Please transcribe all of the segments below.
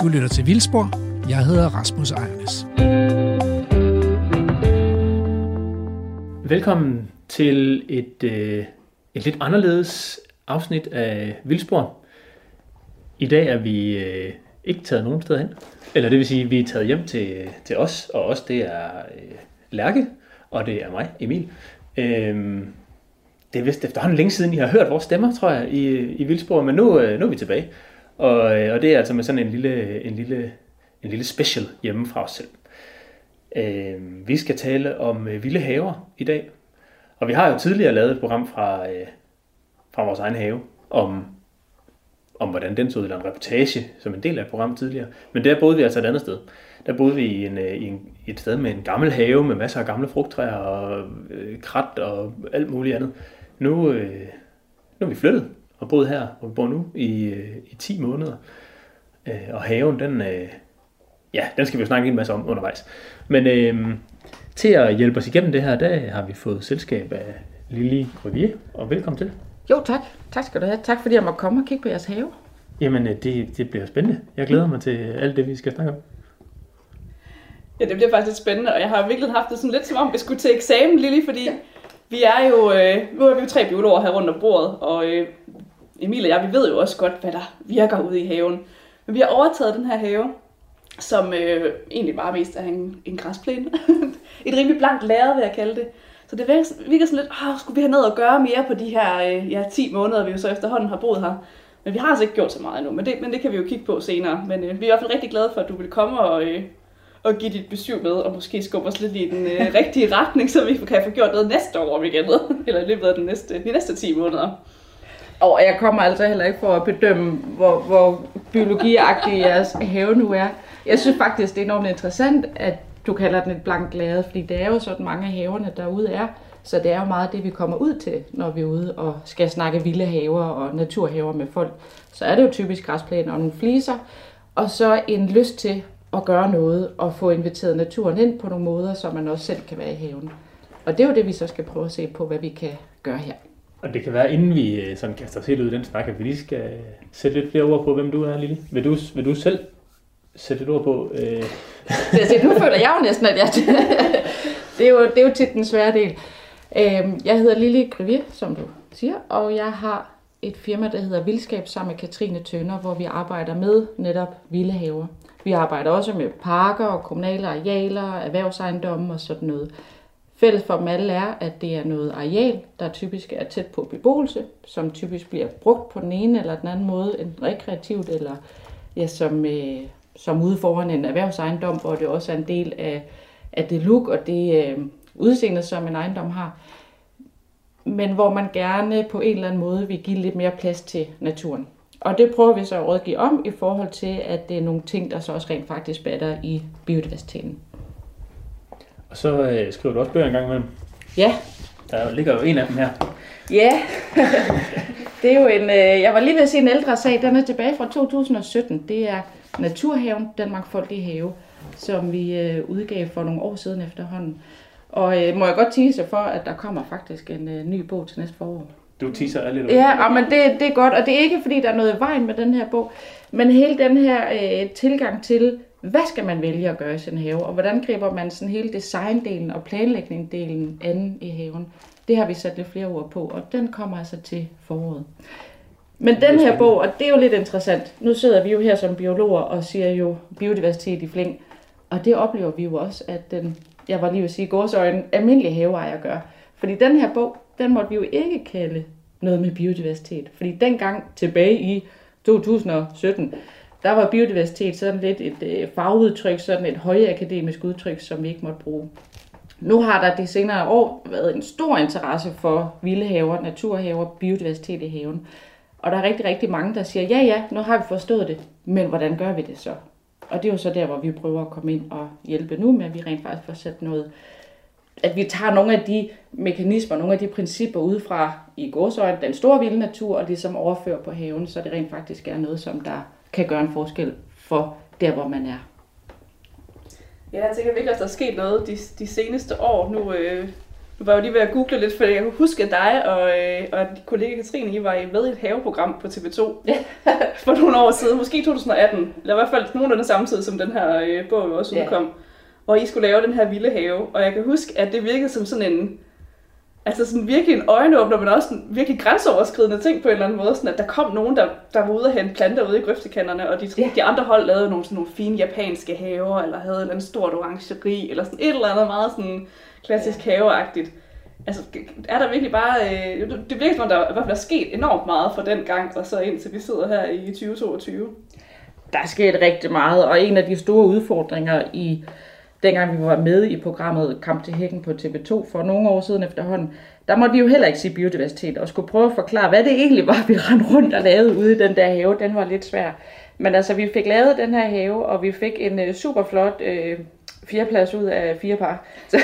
Du lytter til Vildspor. Jeg hedder Rasmus Ejernes. Velkommen til et, øh, et lidt anderledes afsnit af Vildspor. I dag er vi øh, ikke taget nogen sted hen. Eller det vil sige, at vi er taget hjem til, til os, og os det er øh, Lærke, og det er mig, Emil. Øhm, det er vist efterhånden længe siden, I har hørt vores stemmer, tror jeg, i, i Vildspor, men nu, øh, nu er vi tilbage. Og, øh, og det er altså med sådan en lille, en lille, en lille special hjemme fra os selv. Øh, vi skal tale om øh, vilde haver i dag. Og vi har jo tidligere lavet et program fra, øh, fra vores egen have om, om hvordan den så ud, eller en reportage som en del af programmet tidligere. Men der boede vi altså et andet sted. Der boede vi i, en, øh, i, en, et sted med en gammel have med masser af gamle frugttræer og øh, krat og alt muligt andet. Nu, øh, nu er vi flyttet og boet her, hvor vi bor nu, i, øh, i 10 måneder. Øh, og haven, den, øh, ja, den skal vi jo snakke en masse om undervejs. Men øh, til at hjælpe os igennem det her, der har vi fået selskab af Lili Grøvier, og velkommen til. Jo, tak. Tak skal du have. Tak fordi jeg må komme og kigge på jeres have. Jamen, øh, det, det bliver spændende. Jeg glæder mig til alt det, vi skal snakke om. Ja, det bliver faktisk lidt spændende, og jeg har virkelig haft det sådan lidt som om, vi skulle til eksamen, Lili, fordi vi er jo, øh, nu er vi jo tre biologer her rundt om bordet, og øh, Emil og jeg, vi ved jo også godt, hvad der virker ude i haven. Men vi har overtaget den her have, som øh, egentlig bare mest er en, en græsplæne. Et rimelig blankt lærred, vil jeg kalde det. Så det virker sådan lidt, åh, skulle vi have noget at gøre mere på de her øh, ja, 10 måneder, vi jo så efterhånden har boet her. Men vi har altså ikke gjort så meget endnu, men det, men det kan vi jo kigge på senere. Men øh, vi er i hvert fald rigtig glade for, at du vil komme og, øh, og give dit besøg med, og måske skubbe os lidt i den øh, rigtige retning, så vi kan få gjort noget næste år igen, eller i løbet af den næste, de næste 10 måneder. Og jeg kommer altså heller ikke for at bedømme, hvor, hvor biologiagtig jeres have nu er. Jeg synes faktisk, det er enormt interessant, at du kalder den et blankt lade, fordi det er jo sådan mange af haverne derude er. Så det er jo meget det, vi kommer ud til, når vi er ude og skal snakke vilde haver og naturhaver med folk. Så er det jo typisk græsplæner og nogle fliser, og så en lyst til at gøre noget og få inviteret naturen ind på nogle måder, så man også selv kan være i haven. Og det er jo det, vi så skal prøve at se på, hvad vi kan gøre her. Og det kan være, inden vi øh, sådan kaster os helt ud i den snak, at vi lige skal øh, sætte lidt flere ord på, hvem du er, Lille. Vil du, vil du selv sætte et ord på? Øh... Det, nu føler jeg jo næsten, at jeg... det, er jo, det er jo tit den svære del. Øhm, jeg hedder Lille Grivier, som du siger, og jeg har et firma, der hedder Vildskab sammen med Katrine Tønder, hvor vi arbejder med netop vilde haver. Vi arbejder også med parker og kommunale arealer, erhvervsejendomme og sådan noget. Fælles for dem alle er, at det er noget areal, der typisk er tæt på beboelse, som typisk bliver brugt på den ene eller den anden måde, enten rekreativt eller ja, som, øh, som ude foran en erhvervsejendom, hvor det også er en del af, af det look og det øh, udseende, som en ejendom har. Men hvor man gerne på en eller anden måde vil give lidt mere plads til naturen. Og det prøver vi så at rådgive om i forhold til, at det er nogle ting, der så også rent faktisk batter i biodiversiteten. Og så øh, skriver du også bøger en gang imellem. Ja. Der ligger jo en af dem her. Ja, det er jo en, øh, jeg var lige ved at se en ældre sag, den er tilbage fra 2017. Det er Naturhaven, den mangfoldige have, som vi øh, udgav for nogle år siden efterhånden. Og øh, må jeg godt tease for, at der kommer faktisk en øh, ny bog til næste forår. Du teaser alle lidt. Ja, men det, det er godt, og det er ikke fordi, der er noget i vejen med den her bog, men hele den her øh, tilgang til, hvad skal man vælge at gøre i sin have, og hvordan griber man sådan hele designdelen og planlægningsdelen an i haven. Det har vi sat lidt flere ord på, og den kommer altså til foråret. Men den her bog, og det er jo lidt interessant, nu sidder vi jo her som biologer og siger jo biodiversitet i fling, og det oplever vi jo også, at den, jeg var lige ved at sige, gårsøjne, almindelige haveejer gør. Fordi den her bog, den måtte vi jo ikke kalde noget med biodiversitet. Fordi dengang tilbage i 2017, der var biodiversitet sådan lidt et øh, fagudtryk, sådan et højakademisk udtryk, som vi ikke måtte bruge. Nu har der de senere år været en stor interesse for vilde haver, naturhaver, biodiversitet i haven. Og der er rigtig, rigtig mange, der siger, ja ja, nu har vi forstået det, men hvordan gør vi det så? Og det er jo så der, hvor vi prøver at komme ind og hjælpe nu med, at vi rent faktisk får sat noget, at vi tager nogle af de mekanismer, nogle af de principper ud fra i gåsøjne, den store vilde natur, og ligesom overfører på haven, så det rent faktisk er noget, som der kan gøre en forskel for der, hvor man er. Ja, jeg tænker virkelig, at der er sket noget de, de seneste år. Nu, øh, Nu var jeg jo lige ved at google lidt, for jeg kunne huske at dig og, øh, og kollega Katrine, I var i- med i et haveprogram på TV2 for nogle år siden, måske 2018, eller i hvert fald nogenlunde samtidig som den her øh, bog også udkom, hvor I skulle lave den her vilde have. Og jeg kan huske, at det virkede som sådan en, altså sådan virkelig en øjenåbner, men også en virkelig grænseoverskridende ting på en eller anden måde. Sådan at der kom nogen, der, der var ude og hente planter ude i grøftekanterne, og de, Ja. de andre hold lavede nogle, sådan nogle fine japanske haver, eller havde et eller stort orangeri, eller sådan et eller andet meget sådan klassisk ja. haveagtigt. Altså, er der virkelig bare... Øh, det virker som om, der i hvert fald er sket enormt meget fra den gang, og så indtil vi sidder her i 2022. Der er sket rigtig meget, og en af de store udfordringer i dengang vi var med i programmet Kamp til Hækken på TV2 for nogle år siden efterhånden, der måtte vi jo heller ikke sige biodiversitet, og skulle prøve at forklare, hvad det egentlig var, vi rendte rundt og lavede ude i den der have. Den var lidt svær. Men altså, vi fik lavet den her have, og vi fik en øh, super flot øh, fireplads ud af fire par. Så,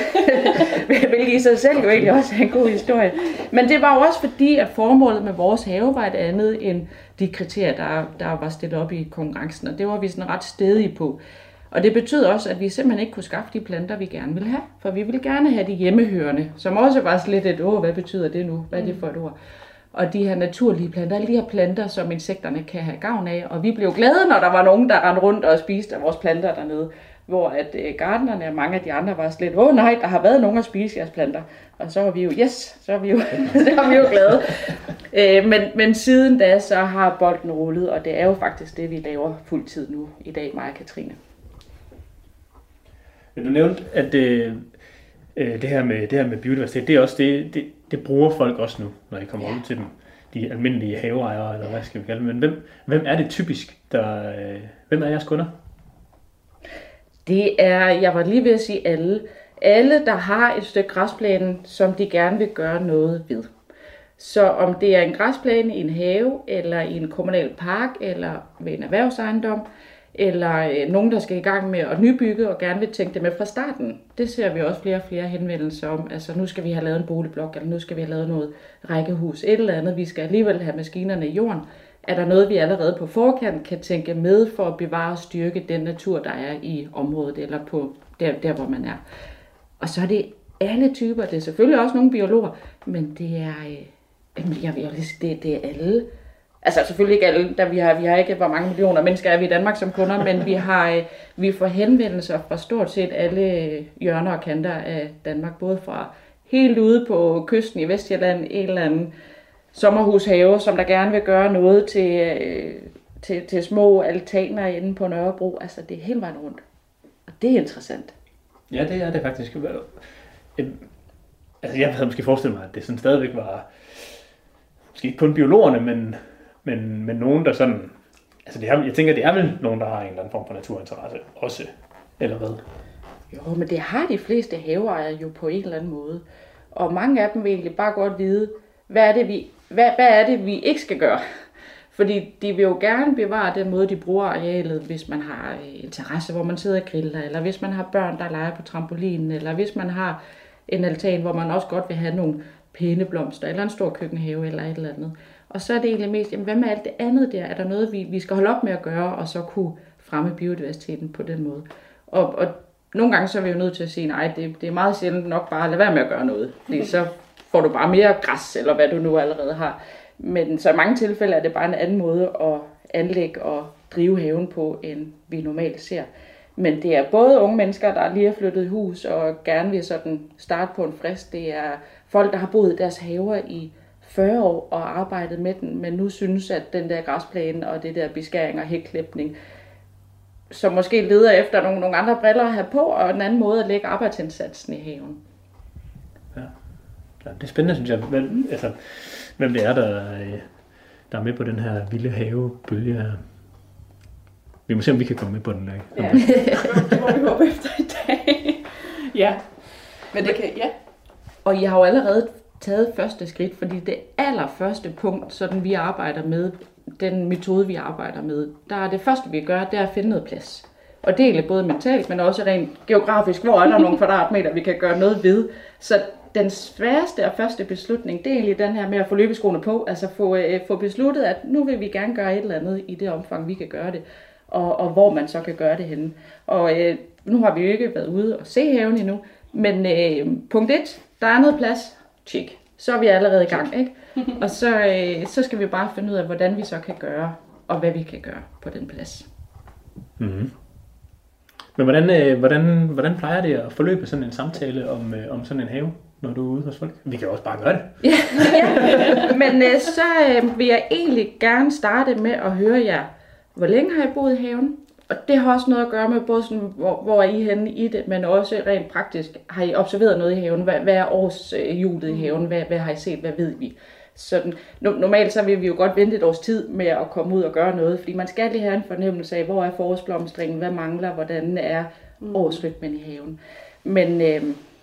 hvilket i sig selv jo egentlig også er en god historie. Men det var jo også fordi, at formålet med vores have var et andet end de kriterier, der, der var stillet op i konkurrencen, og det var vi sådan ret stedige på. Og det betød også, at vi simpelthen ikke kunne skaffe de planter, vi gerne ville have. For vi ville gerne have de hjemmehørende, som også var sådan lidt et, åh, hvad betyder det nu? Hvad er det for et ord? Og de her naturlige planter, alle de her planter, som insekterne kan have gavn af. Og vi blev glade, når der var nogen, der rendte rundt og spiste af vores planter dernede. Hvor at øh, gartnerne og mange af de andre var lidt, åh nej, der har været nogen at spise jeres planter. Og så var vi jo, yes, så er vi jo, så er vi jo glade. Øh, men, men siden da, så har bolden rullet, og det er jo faktisk det, vi laver fuldtid nu i dag, mig og Katrine. Men du nævnte, at det, øh, det, her med, det her med biodiversitet, det er også det, det, det bruger folk også nu, når I kommer Ja. ud til dem. De almindelige haveejere, eller hvad skal vi kalde dem. Men hvem, hvem er det typisk, der... Øh, hvem er jeres kunder? Det er, jeg var lige ved at sige alle. Alle, der har et stykke græsplæne, som de gerne vil gøre noget ved. Så om det er en græsplæne i en have, eller i en kommunal park, eller ved en erhvervsejendom, eller øh, nogen, der skal i gang med at nybygge og gerne vil tænke det med fra starten. Det ser vi også flere og flere henvendelser om. Altså nu skal vi have lavet en boligblok, eller nu skal vi have lavet noget rækkehus, et eller andet. Vi skal alligevel have maskinerne i jorden. Er der noget, vi allerede på forkant kan tænke med for at bevare og styrke den natur, der er i området, eller på der, der hvor man er. Og så er det alle typer. Det er selvfølgelig også nogle biologer, men det er, øh, jeg vil det, det er alle. Altså selvfølgelig ikke alle, da vi har, vi har ikke, hvor mange millioner mennesker er vi i Danmark som kunder, men vi har øh, vi får henvendelser fra stort set alle øh, hjørner og kanter af Danmark, både fra helt ude på kysten i Vestjylland, en eller anden sommerhushave, som der gerne vil gøre noget til, øh, til, til små altaner inde på Nørrebro. Altså det er hele vejen rundt. Og det er interessant. Ja, det er det faktisk. Øhm, altså, jeg havde måske forestillet mig, at det sådan stadigvæk var, måske ikke kun biologerne, men, men, men nogen, der sådan, altså det er, jeg tænker, det er vel nogen, der har en eller anden form for naturinteresse også, eller hvad? Jo, men det har de fleste haveejere jo på en eller anden måde. Og mange af dem vil egentlig bare godt vide, hvad er det, vi, hvad, hvad er det, vi ikke skal gøre? Fordi de vil jo gerne bevare den måde, de bruger arealet, hvis man har øh, interesse, hvor man sidder og griller, eller hvis man har børn, der leger på trampolinen, eller hvis man har en altan, hvor man også godt vil have nogle pæne blomster, eller en stor køkkenhave, eller et eller andet. Og så er det egentlig mest, jamen, hvad med alt det andet der? Er der noget, vi, vi skal holde op med at gøre, og så kunne fremme biodiversiteten på den måde? Og, og nogle gange så er vi jo nødt til at sige, nej, det, det er meget sjældent nok bare at lade være med at gøre noget. Fordi så får du bare mere græs, eller hvad du nu allerede har. Men så i mange tilfælde er det bare en anden måde at anlægge og drive haven på, end vi normalt ser. Men det er både unge mennesker, der lige har flyttet i hus og gerne vil sådan starte på en frist. Det er folk, der har boet i deres haver i 40 år og arbejdet med den, men nu synes, at den der græsplæne og det der beskæring og hækklipning, som måske leder efter nogle, nogle andre briller at have på, og en anden måde at lægge arbejdsindsatsen i haven. Ja, det er spændende, synes jeg, hvem, altså, hvem det er, der, øh, der er med på den her vilde havebølge her. Vi må se, om vi kan komme med på den. Ikke? Ja, det må vi håbe efter i dag. ja, men det kan, ja. Og jeg har jo allerede taget første skridt, fordi det allerførste punkt, sådan vi arbejder med, den metode vi arbejder med, der er det første vi gør, det er at finde noget plads. Og det er både mentalt, men også rent geografisk, hvor er der nogle kvadratmeter, vi kan gøre noget ved. Så den sværeste og første beslutning, det er egentlig den her med at få løbeskoene på, altså få, øh, få besluttet, at nu vil vi gerne gøre et eller andet i det omfang, vi kan gøre det, og, og hvor man så kan gøre det henne. Og øh, nu har vi jo ikke været ude og se haven endnu, men øh, punkt 1, der er noget plads, tjek. Så er vi allerede i gang, ikke? Og så, øh, så skal vi bare finde ud af, hvordan vi så kan gøre, og hvad vi kan gøre på den plads. Mm-hmm. Men hvordan, øh, hvordan, hvordan plejer det at forløbe sådan en samtale om, øh, om sådan en have, når du er ude hos folk? Vi kan også bare gøre det. Men øh, så øh, vil jeg egentlig gerne starte med at høre jer, hvor længe har I boet i haven? Og det har også noget at gøre med både sådan, hvor, hvor er I henne i det, men også rent praktisk, har I observeret noget i haven? Hvad, hvad er års øh, i haven? Hvad, hvad har I set? Hvad ved vi? Sådan, no, normalt så vil vi jo godt vente et års tid med at komme ud og gøre noget, fordi man skal lige have en fornemmelse af, hvor er forårsblomstringen, hvad mangler, hvordan er årsrytmen i haven. Men øh,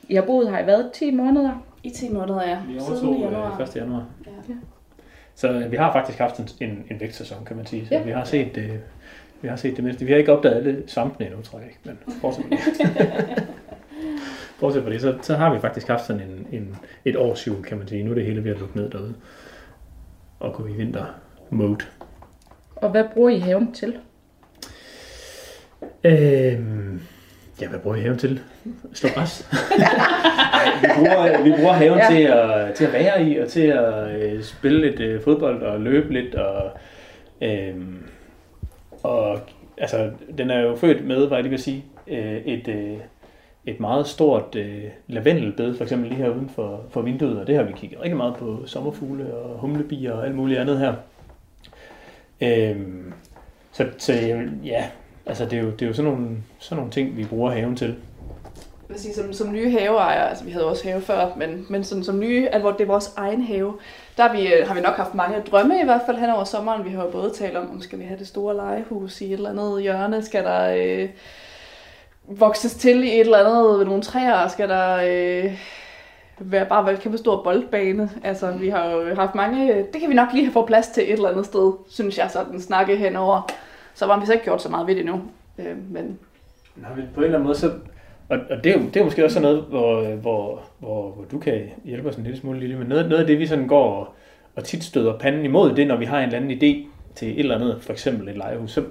I har boet her i hvad? 10 måneder? I 10 måneder, ja. Vi Siden overtog januar. øh, 1. januar. Ja. Så øh, vi har faktisk haft en, en, en vækstsæson, kan man sige. Så Ja. vi har set det. Vi har set det mindste. Vi har ikke opdaget alle svampene endnu, tror jeg ikke. Men fortsæt med det. Bortset fra det, så, så har vi faktisk haft sådan en, en, et års jul, kan man sige. Nu er det hele ved at lukke ned derude. Og gå i vinter mode. Og hvad bruger I haven til? Øhm, ja, hvad bruger I haven til? Slå græs? Vi bruger, vi bruger haven Ja. ja. til, at, til at være i, og til at øh, spille lidt øh, fodbold og løbe lidt. Og, øhm, og altså, den er jo født med, hvad jeg lige vil sige, øh, et, øh, et meget stort øh, lavendelbed, for eksempel lige her uden for, for vinduet, og det har vi kigget rigtig meget på sommerfugle og humlebier og alt muligt andet her. Øhm, så, så ja, altså det er jo, det er jo sådan, nogle, sådan nogle ting, vi bruger haven til. Jeg vil sige, som, som nye haveejere, altså vi havde også have før, men, men sådan, som nye, at det er vores egen have, der har vi, øh, har vi nok haft mange drømme i hvert fald hen over sommeren. Vi har jo både talt om, om skal vi have det store legehus i et eller andet hjørne, skal der øh, vokses til i et eller andet ved nogle træer, skal der øh, være bare være en kæmpe stor boldbane. Altså vi har jo haft mange, øh, det kan vi nok lige have fået plads til et eller andet sted, synes jeg sådan snakke henover. Så var vi så ikke gjort så meget ved det endnu. Øh, men Har vi på en eller anden måde så... Og, og det, er jo, det er måske også sådan noget, hvor, hvor, hvor, hvor du kan hjælpe os en lille smule, Lille, men noget, noget af det, vi sådan går og, og tit støder panden imod, det er, når vi har en eller anden idé til et eller andet, for eksempel et legehus, så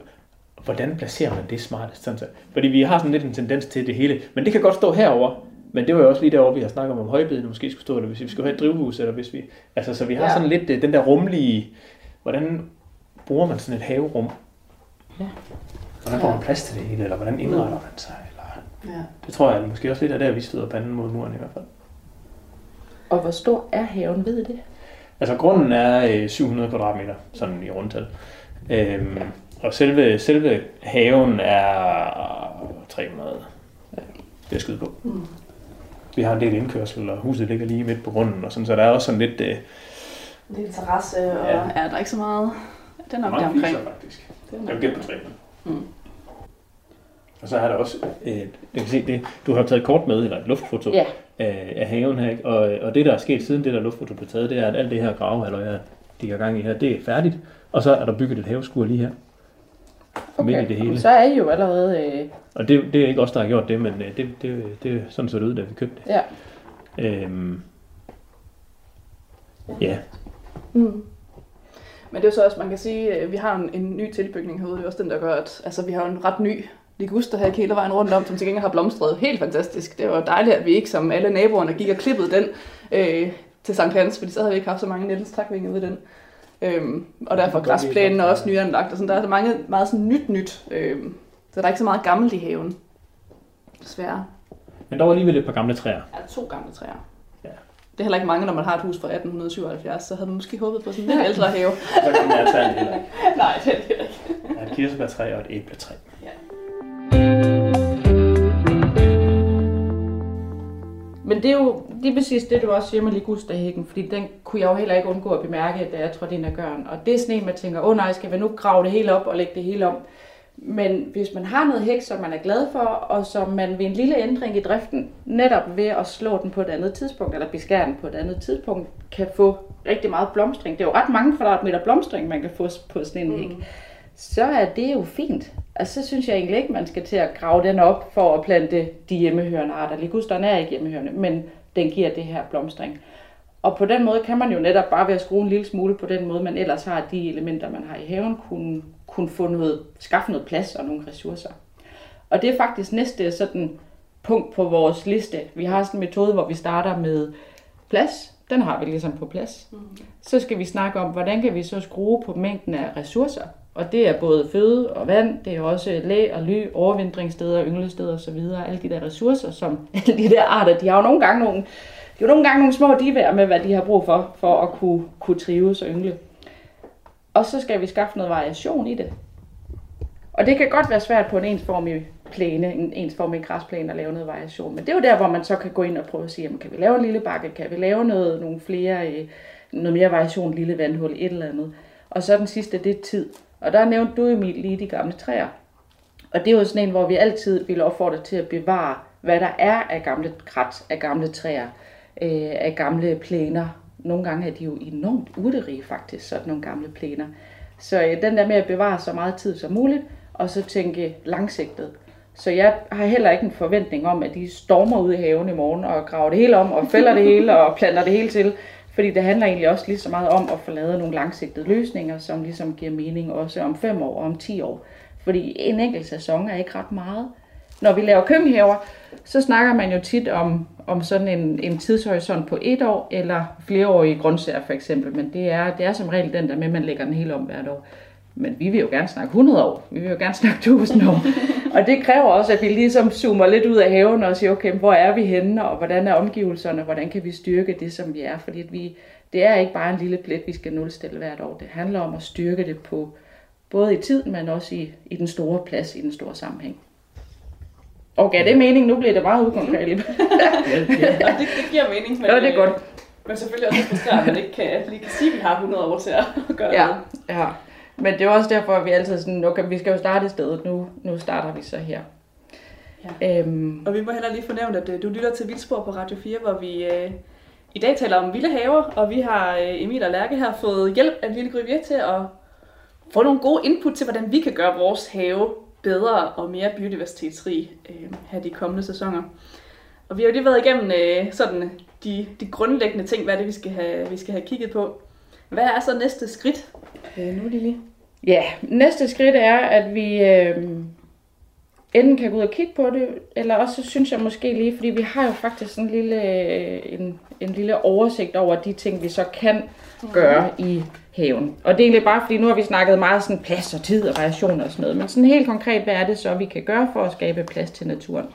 hvordan placerer man det smartest? Sådan så? Fordi vi har sådan lidt en tendens til det hele, men det kan godt stå herover. Men det var jo også lige derovre, vi har snakket om, om højbeden måske skulle stå, eller hvis vi skulle have et drivhus, eller hvis vi... Altså, så vi har Ja. ja. sådan lidt øh, den der rumlige... Hvordan bruger man sådan et haverum? Ja. Hvordan får man plads til det hele, eller hvordan indretter man sig? Ja. Det tror jeg måske også lidt er der, vi støder panden mod muren i hvert fald. Og hvor stor er haven, ved I det? Altså grunden er øh, 700 kvadratmeter, sådan i rundtal. Øhm, og selve, selve haven er 300, ja, vil jeg skyde på. Mm. Vi har en del indkørsel, og huset ligger lige midt på grunden, og sådan, så der er også sådan lidt... Øh, Lille terrasse, og Ja. ja. ja, der er ikke så meget. Det er nok der omkring. fiser, faktisk. Det er gætte på 300. Mm. Og så er der også, øh, jeg kan se det, du har taget et kort med, eller et luftfoto Ja. af, af haven her, ikke? Og, og det der er sket siden det der luftfoto blev taget, det er, at alt det her grave, eller de har gang i her, det er færdigt. Og så er der bygget et haveskur lige her. Okay. Midt i det hele. Så er I jo allerede... Øh, Og det, det er ikke os, der har gjort det, men øh, det, det, det sådan så det ud, da vi købte det. ja. Øhm, ja, Mm. Men det er så også, man kan sige, at vi har en, en ny tilbygning herude. Det er også den, der gør, at altså, vi har en ret ny liguster her ikke hele vejen rundt om, som til gengæld har blomstret helt fantastisk. Det var dejligt, at vi ikke som alle naboerne gik og klippede den øh, til Sankt Hans, fordi så havde vi ikke haft så mange Niels trækvinger ud i den. Øhm, og derfor er græsplænen også nyanlagt, og sådan, der er så mange, meget sådan nyt nyt. Øhm, så der er ikke så meget gammelt i haven. Desværre. men der var alligevel et par gamle træer. Er der to gamle træer. Ja. Det er heller ikke mange, når man har et hus fra 1877, så havde man måske håbet på sådan en lidt ældre have. Så gamle er træerne heller ikke. Nej, det er det heller ikke. Der er et kirsebærtræ og et æbletræ. Men det er jo lige præcis det, du også siger med ligusterhækken, fordi den kunne jeg jo heller ikke undgå at bemærke, da jeg trådte ind ad gøren. Og det er sådan en, man tænker, åh oh, nej, skal vi nu grave det hele op og lægge det hele om? Men hvis man har noget hæk, som man er glad for, og som man ved en lille ændring i driften, netop ved at slå den på et andet tidspunkt, eller beskære den på et andet tidspunkt, kan få rigtig meget blomstring. Det er jo ret mange kvadratmeter blomstring, man kan få på sådan en hæk. Så er det jo fint. Altså, så synes jeg egentlig ikke, man skal til at grave den op for at plante de hjemmehørende arter. Ligusteren er ikke hjemmehørende, men den giver det her blomstring. Og på den måde kan man jo netop bare ved at skrue en lille smule på den måde, man ellers har de elementer, man har i haven, kunne, kunne få noget, skaffe noget plads og nogle ressourcer. Og det er faktisk næste sådan punkt på vores liste. Vi har sådan en metode, hvor vi starter med plads. Den har vi ligesom på plads. Mm. Så skal vi snakke om, hvordan kan vi så skrue på mængden af ressourcer. Og det er både føde og vand, det er også læ og ly, overvindringssteder, ynglesteder osv. Alle de der ressourcer, som alle de der arter, de har jo nogle gange nogle, de har nogle gange nogle små divær med, hvad de har brug for, for at kunne, kunne trives og yngle. Og så skal vi skaffe noget variation i det. Og det kan godt være svært på en ensformig plæne, en ensformig græsplæne at lave noget variation. Men det er jo der, hvor man så kan gå ind og prøve at sige, jamen, kan vi lave en lille bakke, kan vi lave noget, nogle flere, øh, noget mere variation, lille vandhul, et eller andet. Og så den sidste, det er tid. Og der nævnte du, Emil, lige de gamle træer. Og det er jo sådan en, hvor vi altid vil opfordre til at bevare, hvad der er af gamle krat, af gamle træer, øh, af gamle plæner. Nogle gange er de jo enormt urterige faktisk, sådan nogle gamle plæner. Så øh, den der med at bevare så meget tid som muligt, og så tænke langsigtet. Så jeg har heller ikke en forventning om, at de stormer ud i haven i morgen og graver det hele om og fælder det hele og planter det hele til. Fordi det handler egentlig også lige så meget om at få lavet nogle langsigtede løsninger, som ligesom giver mening også om 5 år og om 10 år. Fordi en enkelt sæson er ikke ret meget. Når vi laver køkkenhaver, så snakker man jo tit om, om sådan en, en tidshorisont på et år, eller flereårige grøntsager for eksempel. Men det er, det er som regel den der med, at man lægger den hele om hvert år. Men vi vil jo gerne snakke 100 år. Vi vil jo gerne snakke 1000 år. og det kræver også, at vi ligesom zoomer lidt ud af haven og siger, okay, hvor er vi henne, og hvordan er omgivelserne, hvordan kan vi styrke det, som vi er. Fordi vi, det er ikke bare en lille plet, vi skal nulstille hvert år. Det handler om at styrke det på både i tid, men også i, i den store plads, i den store sammenhæng. Okay, det er mening. Nu bliver det meget ukonkret. ja, ja. det, det giver mening. Men, ja, det er godt. Men selvfølgelig også frustrerende, at man ikke kan, lige kan sige, at vi har 100 år til at gøre ja, noget. Ja, men det er også derfor, at vi altid sådan, okay, vi skal jo starte i stedet. Nu, nu starter vi så her. Ja. Øhm. Og vi må heller lige fornævne, at øh, du lytter til Vildspor på Radio 4, hvor vi øh, i dag taler om vilde haver, og vi har øh, Emil og Lærke her fået hjælp af Lille Gryvier til at få nogle gode input til, hvordan vi kan gøre vores have bedre og mere biodiversitetsrig øh, her de kommende sæsoner. Og vi har jo lige været igennem øh, sådan de, de grundlæggende ting, hvad er det, vi skal have, vi skal have kigget på. Hvad er så næste skridt øh, nu, Lille? Ja, næste skridt er, at vi øh, enten kan gå ud og kigge på det, eller også så synes jeg måske lige, fordi vi har jo faktisk en lille, øh, en, en lille oversigt over de ting, vi så kan gøre i haven. Og det er egentlig bare, fordi nu har vi snakket meget sådan plads og tid og variation og sådan noget, men sådan helt konkret, hvad er det så, vi kan gøre for at skabe plads til naturen?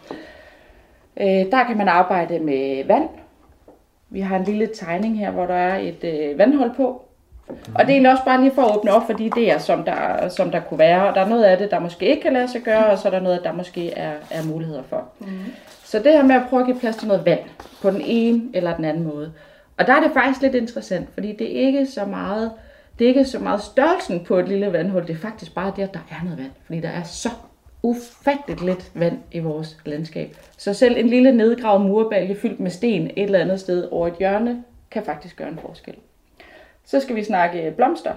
Øh, der kan man arbejde med vand. Vi har en lille tegning her, hvor der er et øh, vandhold på. Og det er egentlig også bare lige for at åbne op for de idéer, som der, som der kunne være. Og der er noget af det, der måske ikke kan lade sig gøre, og så er der noget, der måske er, er muligheder for. Mm. Så det her med at prøve at give plads til noget vand på den ene eller den anden måde. Og der er det faktisk lidt interessant, fordi det er ikke så meget, det er ikke så meget størrelsen på et lille vandhul, det er faktisk bare det, at der er noget vand. Fordi der er så ufatteligt lidt vand i vores landskab. Så selv en lille nedgravet murbalje fyldt med sten et eller andet sted over et hjørne, kan faktisk gøre en forskel. Så skal vi snakke blomster.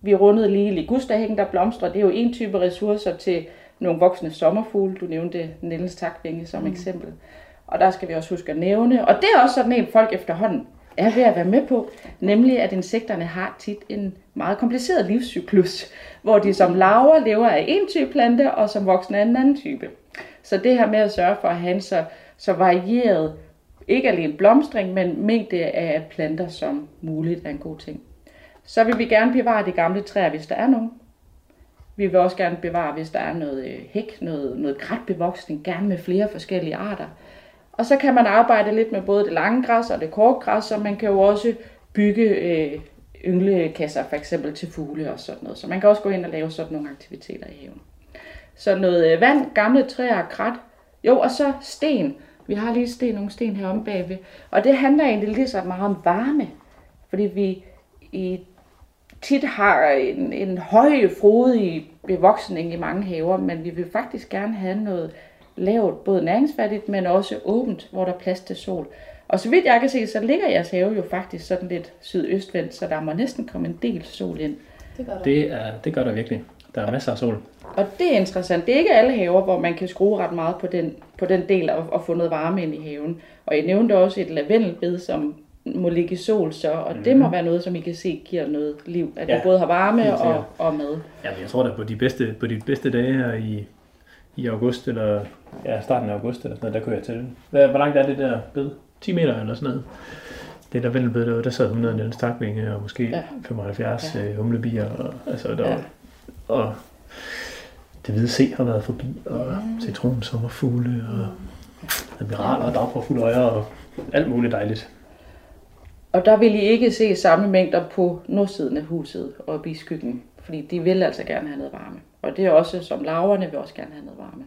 Vi rundede lige ligustahængen, der blomstrer. Det er jo en type ressourcer til nogle voksne sommerfugle. Du nævnte Niels takvinge som mm. eksempel. Og der skal vi også huske at nævne. Og det er også sådan en, folk efterhånden er ved at være med på. Nemlig at insekterne har tit en meget kompliceret livscyklus. Hvor de som larver lever af en type plante, og som voksne af en anden type. Så det her med at sørge for at have en så, så varieret, ikke alene blomstring, men mængde af planter som muligt er en god ting. Så vil vi gerne bevare de gamle træer, hvis der er nogen. Vi vil også gerne bevare, hvis der er noget øh, hæk, noget, noget kratbevoksning, gerne med flere forskellige arter. Og så kan man arbejde lidt med både det lange græs og det korte græs, og man kan jo også bygge øh, ynglekasser for eksempel til fugle og sådan noget. Så man kan også gå ind og lave sådan nogle aktiviteter i haven. Så noget øh, vand, gamle træer, krat. Jo, og så sten. Vi har lige sten, nogle sten heromme bagved. Og det handler egentlig lige så meget om varme. Fordi vi i tit har en, en høj, frodig bevoksning i mange haver, men vi vil faktisk gerne have noget lavt, både næringsfattigt, men også åbent, hvor der er plads til sol. Og så vidt jeg kan se, så ligger jeres have jo faktisk sådan lidt sydøstvendt, så der må næsten komme en del sol ind. Det gør der. Det, er, det gør der virkelig. Der er masser af sol. Og det er interessant. Det er ikke alle haver, hvor man kan skrue ret meget på den, på den del og, og få noget varme ind i haven. Og jeg nævnte også et lavendelbed, som må ligge i sol så, og mm. det må mhm. være noget, som I kan se giver noget liv. At ja, du både har varme og, og mad. Ja, jeg tror da på de bedste, på de bedste dage her i, i august, eller ja, starten af august, eller sådan noget, der kunne jeg til. Hvad, hvor langt er det der bed? 10 meter eller sådan noget? Det der vendelbed, der, der sad 100 en stakvinge, og måske Ja. ja. 75 Ja. ja. humlebier, og, altså, der, Ja. ja. og det hvide C har været forbi, og citron, sommerfugle, og admiraler, og dagforfulde øjer, og alt muligt dejligt. Og der vil I ikke se samme mængder på nordsiden af huset oppe i skyggen, fordi de vil altså gerne have noget varme. Og det er også, som laverne vil også gerne have noget varme.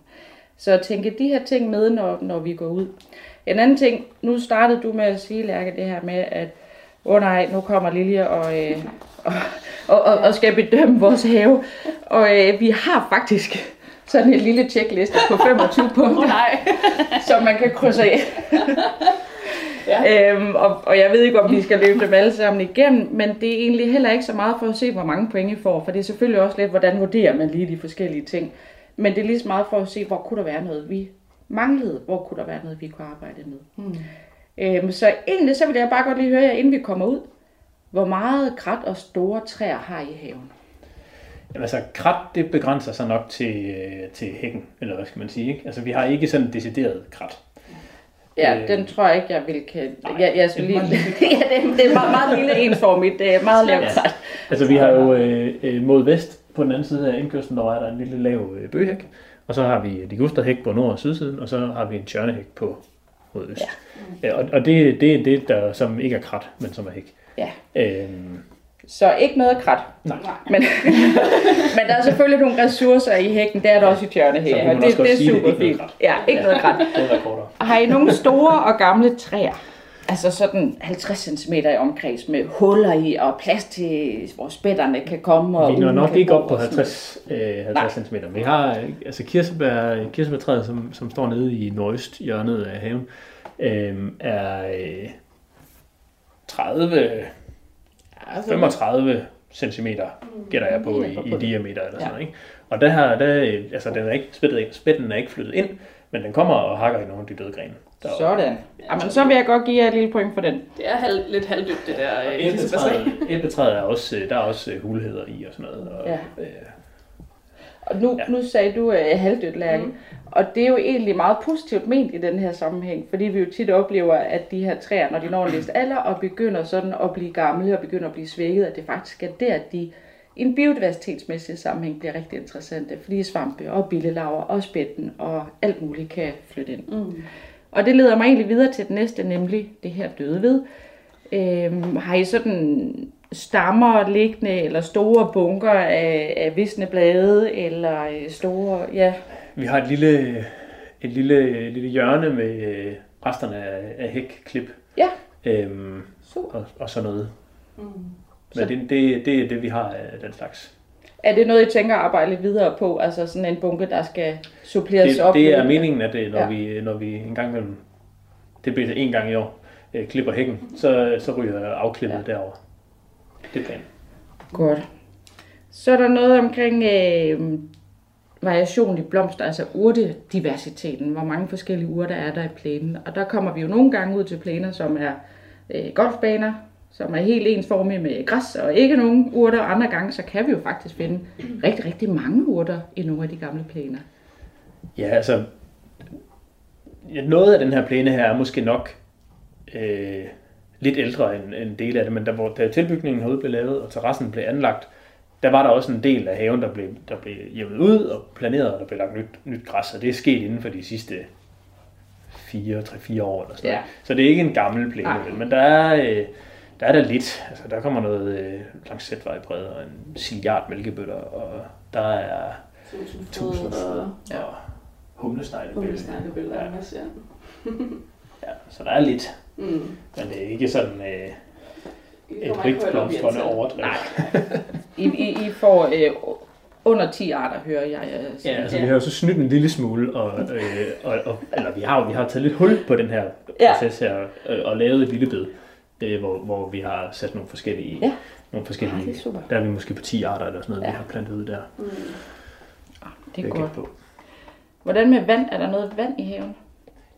Så tænke de her ting med, når, når vi går ud. En anden ting, nu startede du med at sige, Lærke, det her med, at åh oh nej, nu kommer Lilje og, øh, og, og, og, og skal bedømme vores have. Og øh, vi har faktisk sådan en lille tjekliste på 25 punkter, Nej. som man kan krydse af. Ja. Øhm, og, og jeg ved ikke, om vi skal løbe dem alle sammen igennem, men det er egentlig heller ikke så meget for at se, hvor mange point I får, for det er selvfølgelig også lidt, hvordan vurderer man lige de forskellige ting. Men det er lige så meget for at se, hvor kunne der være noget, vi manglede, hvor kunne der være noget, vi kunne arbejde med. Mm. Øhm, så egentlig så vil jeg bare godt lige høre jer, inden vi kommer ud, hvor meget krat og store træer har I i haven? Jamen, altså, krat, det begrænser sig nok til, øh, til hækken, eller hvad skal man sige, ikke? Altså, vi har ikke sådan decideret krat. Ja, Øh, den tror jeg ikke, jeg vil kan... nej, Jeg, jeg skal det er lige... ja, det, er- det er meget, meget lille ensformigt. Det er meget lavt Ja. Altså, vi har jo øh, øh, mod vest, på den anden side af indkørslen, der er der en lille lav øh, bøgehæk, og så har vi ligusterhæk på nord- og sydsiden, og så har vi en tjørnehæk på mod øst. Ja. Og og det, det er det, der, som ikke er krat, men som er hæk. Ja. Øhm, Så ikke noget krat. nej, Men, men der er selvfølgelig nogle ressourcer i hækken, det er der også i kunne og det, det er er super fint. Ja, ikke noget krat. det rekorder. Har I nogle store og gamle træer? Altså sådan 50 cm i omkreds med huller i og plads til, hvor spætterne kan komme. Og Vi når nok ikke op på og sådan 50, øh, 50 cm. Vi har øh, altså kirsebær, kirsebærtræet, som, som står nede i nordøst hjørnet af haven, øh, er øh, 30, noget. Altså, 35 cm, gætter jeg på, Mm, i, i diameter eller sådan noget. Ikke? Og der har, der, altså den er ikke, spætten, spætten er ikke flyttet ind, men den kommer og hakker i nogle af de døde grene. deroppe. Sådan. Jamen, så vil jeg godt give jer et lille point for den. Det er halv, lidt halvdødt, det der. øh, Æbletræet, æbletræet er også, der er også øh, hulheder i og sådan noget. Og, Ja. øh, Og nu, ja. Nu sagde du uh, halvdødt, Lærke. Mm. Og det er jo egentlig meget positivt ment i den her sammenhæng, fordi vi jo tit oplever, at de her træer, når de når en vis alder og begynder sådan at blive gamle og begynder at blive svækket, at det faktisk er der, de i en biodiversitetsmæssig sammenhæng bliver rigtig interessante, fordi svampe og billelaver og spætten og alt muligt kan flytte ind. Mm. Og det leder mig egentlig videre til det næste, nemlig det her døde ved. Øhm, har I sådan stammer liggende, eller store bunker af, af visne blade, eller øh, store, ja, Vi har et lille, et lille, lille hjørne med øh, resterne af, af hækklip. Ja. Øhm, super. og, og sådan noget. Mm. Men det, det, det er det, vi har af den slags. Er det noget, I tænker at arbejde lidt videre på? Altså sådan en bunke, der skal suppleres Det, op? det er meningen, at det, når, Ja. vi, når vi en gang imellem, det bliver en gang i år, øh, klipper hækken, så, så ryger afklippet Ja. ja. derover. Det er planen. Godt. Så er der noget omkring øh, variation i blomster, altså urtediversiteten. Hvor mange forskellige urter er der i plænen. Og der kommer vi jo nogle gange ud til plæner, som er øh, golfbaner, som er helt ensformige med græs og ikke nogen urter. Andre gange, så kan vi jo faktisk finde rigtig, rigtig mange urter i nogle af de gamle plæner. Ja, altså, noget af den her plæne her er måske nok øh, lidt ældre end, end dele af det, men der, hvor da tilbygningen herude blev lavet, og terrassen blev anlagt, der var der også en del af haven, der blev, der blev jævnet ud og planeret, og der blev lagt nyt, nyt græs, og det er sket inden for de sidste 4, 3, 4 år eller sådan Ja. Så det er ikke en gammel plæne, vel, men der er, øh, der er der lidt. Altså, der kommer noget øh, langs sætvejbred og en silliard mælkebøtter, og der er tusindfod og Ja. og. Ja. Masse, ja. Ja, så der er lidt, Mm. men det er ikke sådan øh, et rigt blomstrende antal. overdrev. Nej. I, I, I får øh, under 10 arter, hører jeg. jeg Ja, altså Ja. vi har jo så snydt en lille smule, og, øh, og, og eller vi har vi har taget lidt hul på den her Ja. proces her, øh, og lavet et lille bed, øh, hvor, hvor vi har sat nogle forskellige, Ja. nogle forskellige, Ja, det er super. der er vi måske på 10 arter eller sådan noget, Ja. vi har plantet ud der. Mm. Det vil er godt. på. Hvordan med vand? Er der noget vand i haven?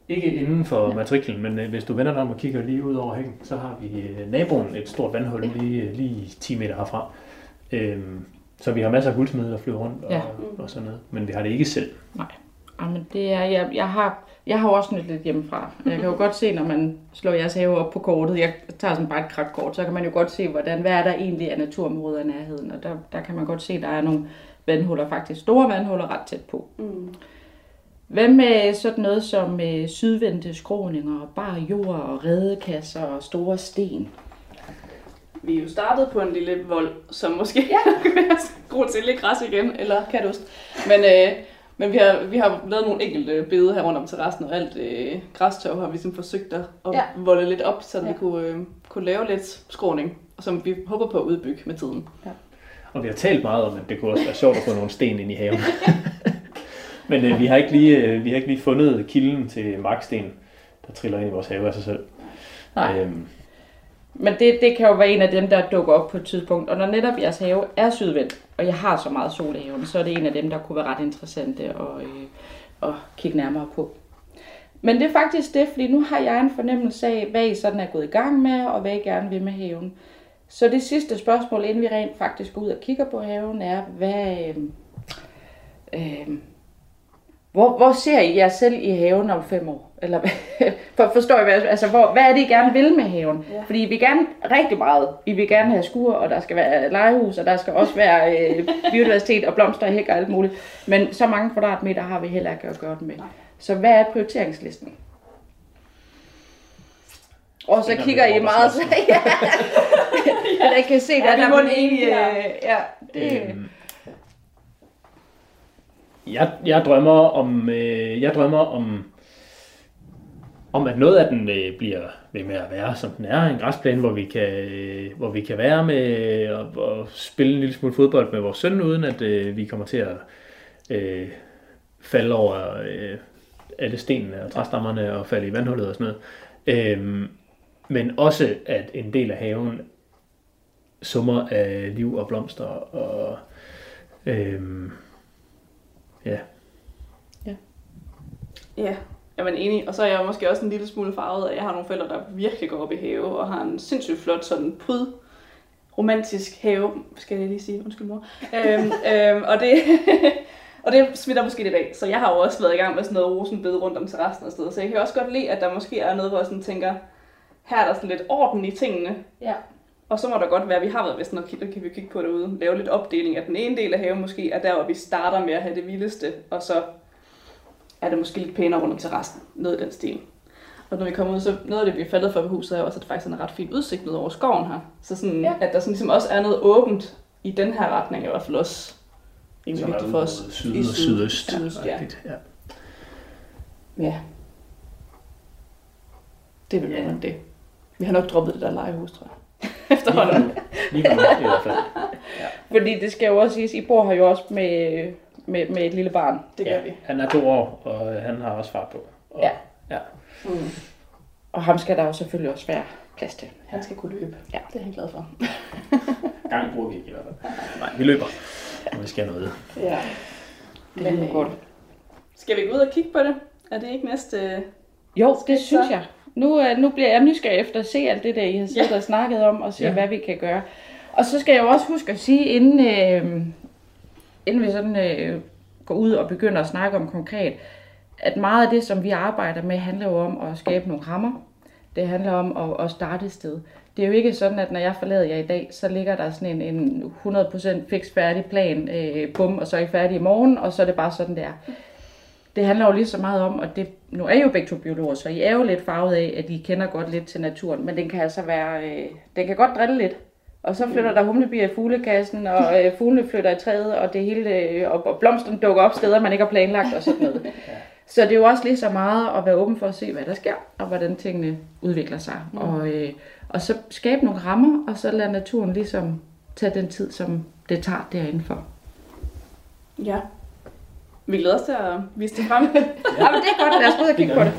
Ikke inden for matriklen, men øh, hvis du vender dig om og kigger lige ud over hækken, så har vi øh, naboen et stort vandhul lige, lige 10 meter herfra. Øhm, så vi har masser af guldsmede, der flyver rundt og, Ja. og sådan noget. Men vi har det ikke selv. Jamen, det er, jeg, jeg har, jeg har også nyt lidt hjemmefra. Jeg kan jo godt se, når man slår jeres have op på kortet, jeg tager sådan bare et krakkort, så kan man jo godt se, hvordan, hvad er der egentlig af naturområder i nærheden. Og der, der kan man godt se, at der er nogle vandhuller, faktisk store vandhuller ret tæt på. Mm. Hvad med sådan noget som øh, sydvendte skråninger, bare jord og redekasser og store sten? Vi er jo startet på en lille vold, som måske ja. kan være god til lidt græs igen, eller katost. Men, øh, men vi har, vi har lavet nogle enkelte bede her rundt om terrassen, og alt øh, græstørv har vi ligesom forsøgt at, at Ja. ja. volde lidt op, så Ja. ja. vi kunne, øh, kunne lave lidt skråning, som vi håber på at udbygge med tiden. Og vi har talt meget om, at det kunne også være sjovt at få nogle sten ind i haven. Men øh, vi, har ikke lige, øh, vi har ikke lige fundet kilden til marksten, der triller ind i vores have af sig selv. Nej. Øhm, Men det, det kan jo være en af dem, der dukker op på et tidspunkt. Og når netop jeres have er sydvendt, og jeg har så meget sol i haven, så er det en af dem, der kunne være ret interessante at, øh, at kigge nærmere på. Men det er faktisk det, fordi nu har jeg en fornemmelse af, hvad I sådan er gået i gang med, og hvad I gerne vil med haven. Så det sidste spørgsmål, inden vi rent faktisk går ud og kigger på haven, er, hvad, øh, øh, hvor, hvor ser I jer selv i haven om fem år? Eller hvad- for, forstår I, hvad, altså, hvor, hvad er det, I gerne vil med haven? Ja. Fordi I vil gerne rigtig meget. I vil gerne have skur, og der skal være legehus, og der skal også være øh, biodiversitet og blomster og hæk og alt muligt. Men så mange kvadratmeter har vi heller ikke at gøre det med. Nej. Så hvad er prioriteringslisten? Og så kigger I at meget... slås ja. ja, jeg kan se, der Ja, er der den enige her. øh, ja, det, øhm, jeg, jeg drømmer om, øh, jeg drømmer om, om at noget af den øh, bliver ved med at være, som den er, en græsplæne, hvor vi kan, øh, hvor vi kan være med og, og spille en lille smule fodbold med vores søn, uden at øh, vi kommer til at øh, falde over øh, alle stenene og træstammerne og falde i vandhullet og sådan noget. Øh, men også, at en del af haven summer af liv og blomster og Øh, ja, Ja, jeg er enig. Og så er jeg måske også en lille smule farvet, at jeg har nogle forældre, der virkelig går op i have, og har en sindssygt flot sådan pryd romantisk have, skal jeg lige sige, undskyld mor. øhm, øhm, og, det, og det smitter måske lidt af. Så jeg har jo også været i gang med sådan noget rosenbed rundt om terrassen og stedet. Så jeg kan også godt lide, at der måske er noget, hvor jeg sådan tænker, her er der sådan lidt orden i tingene. ja. Og så må der godt være, at vi har været ved sådan noget, kigge- kan vi kigge på derude, lave lidt opdeling, at den ene del af haven måske er der, hvor vi starter med at have det vildeste, og så er det måske lidt pænere rundt om terrassen, noget i den stil. Og når vi kommer ud, så noget af det, vi er faldet for ved huset, er også, at det faktisk er en ret fin udsigt ned over skoven her. Så sådan, Ja. ja. at der sådan ligesom også er noget åbent i den her retning, er i hvert fald også rimelig er vigtigt for os. syd I og syd. sydøst. Sydøst, ja. rigtigt, ja. Ja. Det vil være det. Vi har nok droppet det der legehus, tror jeg. Efterhånden. Lige nu i hvert fald. Fordi det skal jo også siges, I bor her jo også med, med, med et lille barn. Det gør ja, vi. Han er to år, og han har også fart på. Og, Ja. ja. Mm. Og ham skal der jo selvfølgelig også være plads til. Han skal kunne løbe. Ja. Det er jeg glad for. Gang bruger vi ikke i hvert fald. Nej, vi løber, når vi skal noget. Ja. Det er Men, jo øh, godt. Skal vi gå ud og kigge på det? Er det ikke næste... Jo, det synes jeg. Nu, øh, nu bliver jeg nysgerrig efter at se alt det der, I har siddet Ja. og snakket om, og se, Ja. hvad vi kan gøre. Og så skal jeg jo også huske at sige, inden, øh, inden vi sådan øh, går ud og begynder at snakke om konkret, at meget af det, som vi arbejder med, handler jo om at skabe nogle rammer. Det handler om at, at starte et sted. Det er jo ikke sådan, at når jeg forlader jer i dag, så ligger der sådan en, en 100% fix færdig plan, øh, bum, og så er I færdige i morgen, og så er det bare sådan, det er. Det handler jo lige så meget om, og det, nu er I jo begge to biologer, så I er jo lidt farvet af, at I kender godt lidt til naturen, men den kan altså være, øh, den kan godt drille lidt. Og så flytter der humlebier i fuglekassen, og øh, fuglene flytter i træet, og det hele, øh, og, og blomsterne dukker op steder, man ikke har planlagt og sådan noget. Så det er jo også lige så meget at være åben for at se, hvad der sker, og hvordan tingene udvikler sig. Mm. Og, øh, og så skabe nogle rammer, og så lade naturen ligesom tage den tid, som det tager derindenfor. Ja. Vi glæder os til at vise det frem. Ja, men det er godt, lad os ud og kigge på det.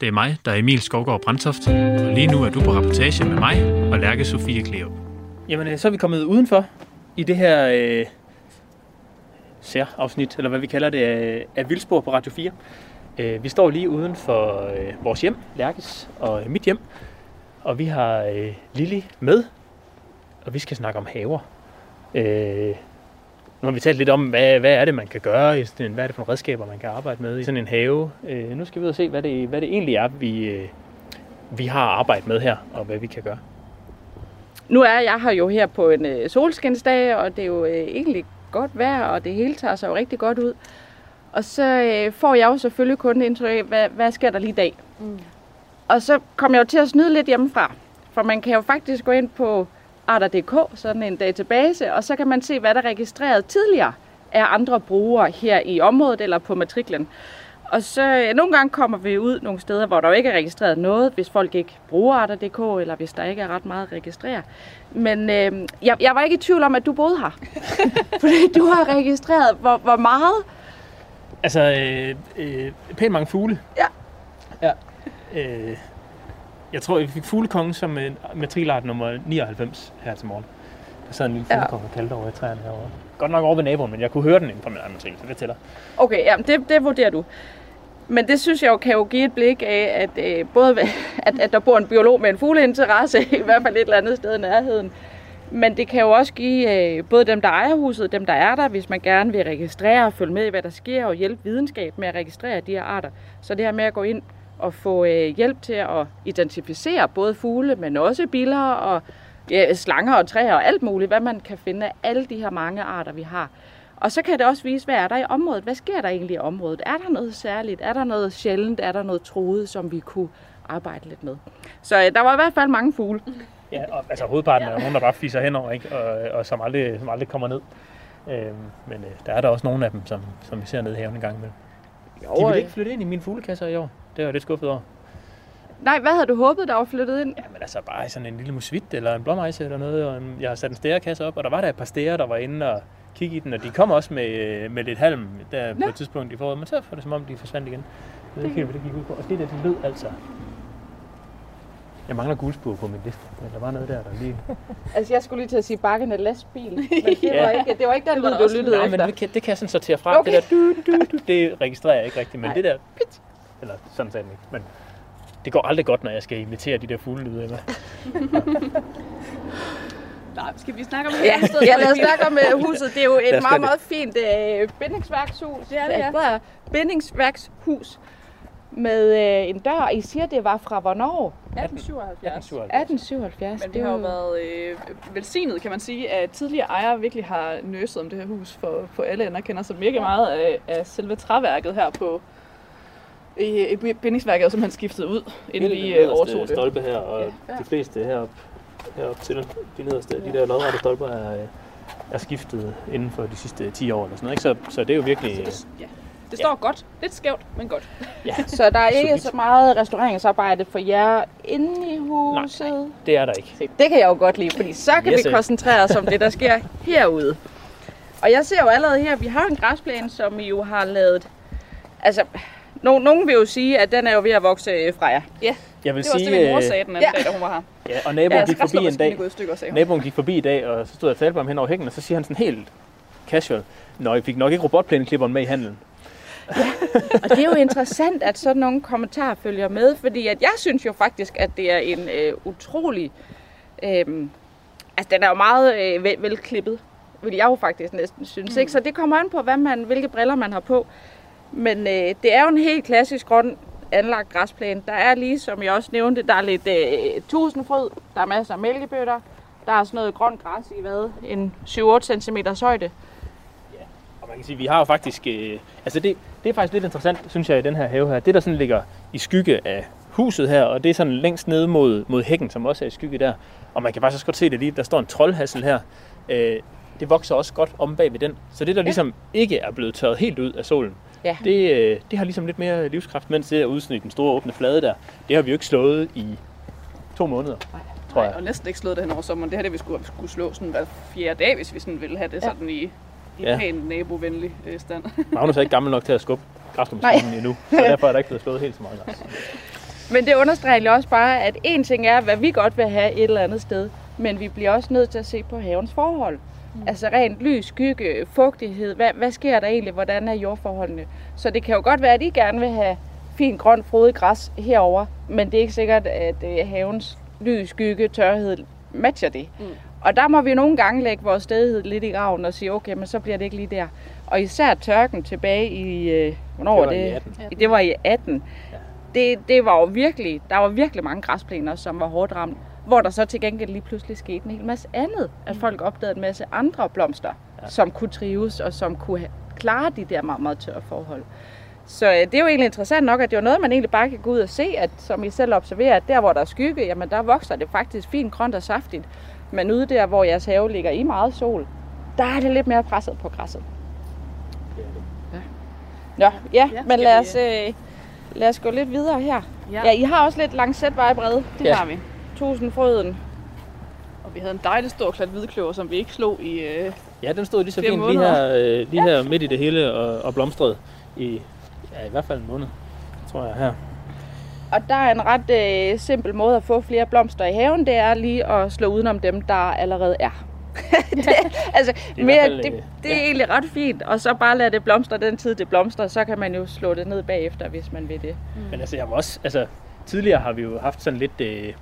Det er mig, der er Emil Skovgaard Brandtoft, og lige nu er du på rapportage med mig og Lærke Sofie Kleo. Jamen, øh, så er vi kommet udenfor i det her øh, særafsnit, eller hvad vi kalder det, øh, af, Vildspor på Radio 4. Øh, vi står lige uden for øh, vores hjem, Lærkes og mit hjem, og vi har øh, Lili med, og vi skal snakke om haver. Øh, nu har vi talt lidt om, hvad, hvad er det, man kan gøre, i sådan en, hvad er det for nogle redskaber, man kan arbejde med i sådan en have. Øh, nu skal vi ud og se, hvad det, hvad det egentlig er, vi, øh, vi har arbejdet med her, og hvad vi kan gøre. Nu er jeg her jo her på en øh, solskinsdag, og det er jo øh, egentlig godt vejr, og det hele tager sig jo rigtig godt ud. Og så øh, får jeg jo selvfølgelig kun indtryk af, hvad, hvad sker der lige i dag. Mm. Og så kommer jeg jo til at snyde lidt hjemmefra. For man kan jo faktisk gå ind på arter.dk, sådan en database, og så kan man se, hvad der er registreret tidligere af andre brugere her i området eller på matriklen. Og så øh, nogle gange kommer vi ud nogle steder, hvor der jo ikke er registreret noget, hvis folk ikke bruger arter.dk, eller hvis der ikke er ret meget at registrere. Men øh, jeg, jeg var ikke i tvivl om, at du boede her. Fordi du har registreret, hvor, hvor meget Altså, øh, øh, pænt mange fugle. Ja. Ja. Øh, jeg tror, vi fik fuglekongen som en matrikelart nummer 99 her til morgen. Der sad en lille Ja. fuglekonge og kaldte over i træerne herovre. Godt nok over ved naboen, men jeg kunne høre den inden fra min matrikel, så det tæller. Okay, ja, det, det vurderer du. Men det synes jeg jo kan jo give et blik af, at øh, både at, at der bor en biolog med en fugleinteresse, i hvert fald et eller andet sted i nærheden. Men det kan jo også give øh, både dem, der ejer huset, dem, der er der, hvis man gerne vil registrere og følge med i, hvad der sker, og hjælpe videnskab med at registrere de her arter. Så det her med at gå ind og få øh, hjælp til at identificere både fugle, men også biller og ja, slanger og træer og alt muligt, hvad man kan finde af alle de her mange arter, vi har. Og så kan det også vise, hvad er der i området? Hvad sker der egentlig i området? Er der noget særligt? Er der noget sjældent? Er der noget troet, som vi kunne arbejde lidt med? Så øh, der var i hvert fald mange fugle. Ja, og, altså hovedparten er nogen, der bare fiser henover, ikke? Og, og som, aldrig, som aldrig kommer ned. Øhm, men øh, der er der også nogle af dem, som, som vi ser nede i haven en gang imellem. De vil ikke flytte ind i mine fuglekasser i år. Det er jeg lidt skuffet over. Nej, hvad havde du håbet, der var flyttet ind? Ja, men altså bare sådan en lille musvit eller en blåmejse eller noget. Og en, jeg har sat en stærekasse op, og der var der et par stærer, der var inde og kigge i den. Og de kom også med, øh, med lidt halm der på Nå. et tidspunkt i foråret. Men så var det som om, de forsvandt igen. Jeg ved ikke helt, hvad det gik ud på. Og det der, det lød altså... Jeg mangler guldspuer på min liste, men der var noget der, der lige... Altså, jeg skulle lige til at sige bakkende lastbil, men det, Ja. var, ikke, det var ikke den Det var lyd, der du lyttede Nej, efter. men det kan, det kan jeg sådan sortere fra. Okay. Det der du, du, du, det registrerer jeg ikke rigtigt, men Nej. det der pit, eller sådan sagde den ikke, men det går aldrig godt, når jeg skal imitere de der fuglelyde. Eller? Nej, skal vi snakke om Ja, andet sted? ja, lad os snakke om øh, huset. Det er jo et meget, meget fint øh, bindingsværkshus. Det er det, ja. ja. Bindingsværkshus med øh, en dør. I siger, det var fra hvornår? 1877. 1877. Men det er har jo været øh, velsignet, kan man sige, at tidligere ejere virkelig har nøset om det her hus for, for alle ender kender så virkelig meget af, af selve træværket her på i bindingsværket er simpelthen skiftet ud, inden vi øh, overtog det. stolpe her, og Ja. de fleste herop, herop til de nederste, de der lodrette stolper er, øh, er skiftet inden for de sidste 10 år eller sådan noget. Ikke? Så, så det er jo virkelig... Det, ja. det står godt. Lidt skævt, men godt. Så der er ikke så meget restaureringsarbejde for jer inde i huset? Det er der ikke. Se, det kan jeg jo godt lide, fordi så kan Yes, vi koncentrere os om det, der sker herude. Og jeg ser jo allerede her, vi har en græsplæne, som I jo har lavet... Altså, no, nogen vil jo sige, at den er jo ved at vokse øh, fra jer. Ja, Jeg vil det var også sige, det, min mor øh, sagde den anden Ja. dag, da hun var her. ja, og naboen Ja, gik forbi en dag. stykker. Naboen gik forbi i dag, og så stod jeg og talte med ham hen over hækken, og så siger han sådan helt casual, Nå, jeg fik nok ikke robotplæneklipperen med i handelen. Og det er jo interessant, at sådan nogle kommentarer følger med, fordi at jeg synes jo faktisk, at det er en øh, utrolig... Øh, altså, den er jo meget øh, vel, velklippet, vil jeg jo faktisk næsten synes. Mm. Ikke? Så det kommer an på, hvad man, hvilke briller man har på. Men øh, det er jo en helt klassisk grøn anlagt græsplæne. Der er lige, som jeg også nævnte, der er lidt øh, tusindfrød, der er masser af mælkebøtter, der er sådan noget grønt græs i hvad? En 7-8 cm højde. Og man kan sige, vi har jo faktisk... Øh, altså det, det er faktisk lidt interessant, synes jeg, i den her have her. Det, der sådan ligger i skygge af huset her, og det er sådan længst nede mod, mod hækken, som også er i skygge der. Og man kan faktisk også godt se det lige, der står en troldhassel her. Øh, det vokser også godt om bag ved den. Så det, der ligesom ikke er blevet tørret helt ud af solen, Ja. det, øh, det har ligesom lidt mere livskraft, mens det er udsnit den store åbne flade der. Det har vi jo ikke slået i to måneder, tror Nej, jeg. og næsten ikke slået det hen over sommeren. Det her det, vi skulle, skulle slå sådan hver fjerde dag, hvis vi sådan ville have det Ja. sådan i, i Ja. pæn nabovenlig øh, stand. Magnus er ikke gammel nok til at skubbe græsstrømsmaskinen endnu, så derfor er der ikke blevet slået helt så meget græs. Men det understreger også bare, at en ting er, hvad vi godt vil have et eller andet sted, men vi bliver også nødt til at se på havens forhold. Mm. Altså rent lys, skygge, fugtighed. Hvad, hvad sker der egentlig? Hvordan er jordforholdene? Så det kan jo godt være, at I gerne vil have fint grønt frodigt græs herover, men det er ikke sikkert, at øh, havens lys, skygge, tørhed matcher det. Mm. Og der må vi nogle gange lægge vores stedighed lidt i graven og sige, okay, men så bliver det ikke lige der. Og især tørken tilbage i, øh, hvornår Det var var i det? 18. Det var i 18. Det, det var jo virkelig, der var virkelig mange græsplæner, som var hårdt ramt. Hvor der så til gengæld lige pludselig skete en hel masse andet. At folk opdagede en masse andre blomster, ja. som kunne trives og som kunne klare de der meget, meget tørre forhold. Så øh, det er jo egentlig interessant nok, at det er noget, man egentlig bare kan gå ud og se, at som I selv observerer, at der hvor der er skygge, jamen der vokser det faktisk fint grønt og saftigt. Men ude der, hvor jeres have ligger i meget sol, der er det lidt mere presset på græsset. Ja. Nå, ja, Ja, men lad os, øh, lad os gå lidt videre her. Ja. Ja, I har også lidt langsætvej bred. Det Ja. har vi. Tusindfryden. Og vi havde en dejlig stor klat hvidkløver, som vi ikke slog i... Øh, Ja, den stod lige så fint lige her, øh, lige her midt i det hele og, og blomstrede i, ja, i hvert fald en måned, tror jeg her. Og der er en ret øh, simpel måde at få flere blomster i haven, det er lige at slå udenom dem, der allerede er. det, altså, i mere, hvert fald, det, øh, det er ja. egentlig ret fint, og så bare lade det blomstre den tid, det blomstrer, så kan man jo slå det ned bagefter, hvis man vil det. Men altså, jeg var også, altså, tidligere har vi jo haft sådan lidt, øh,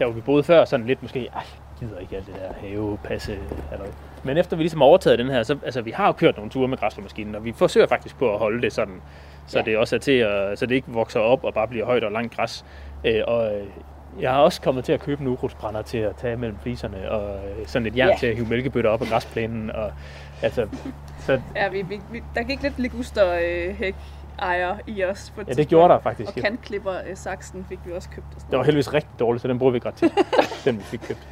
der hvor vi boede før, sådan lidt måske, ej, jeg gider ikke alt det der have, passe, eller Men efter vi ligesom har overtaget den her, så altså, vi har jo kørt nogle ture med græsslåmaskinen, og vi forsøger faktisk på at holde det sådan, så Ja. det også er til at, så det ikke vokser op og bare bliver højt og langt græs. Øh, og øh, jeg har også kommet til at købe en ukrudtsbrænder til at tage mellem fliserne, og øh, sådan et jern Ja. til at hive mælkebøtter op af græsplænen, og altså, så ja, vi, vi, der gik lidt liguster øh, ejer i os på ja, det gjorde der faktisk. Og ja. kantklipper øh, saksen fik vi også købt. Og sådan Det var heldigvis rigtig dårligt, så den bruger vi ikke ret til, den vi fik købt.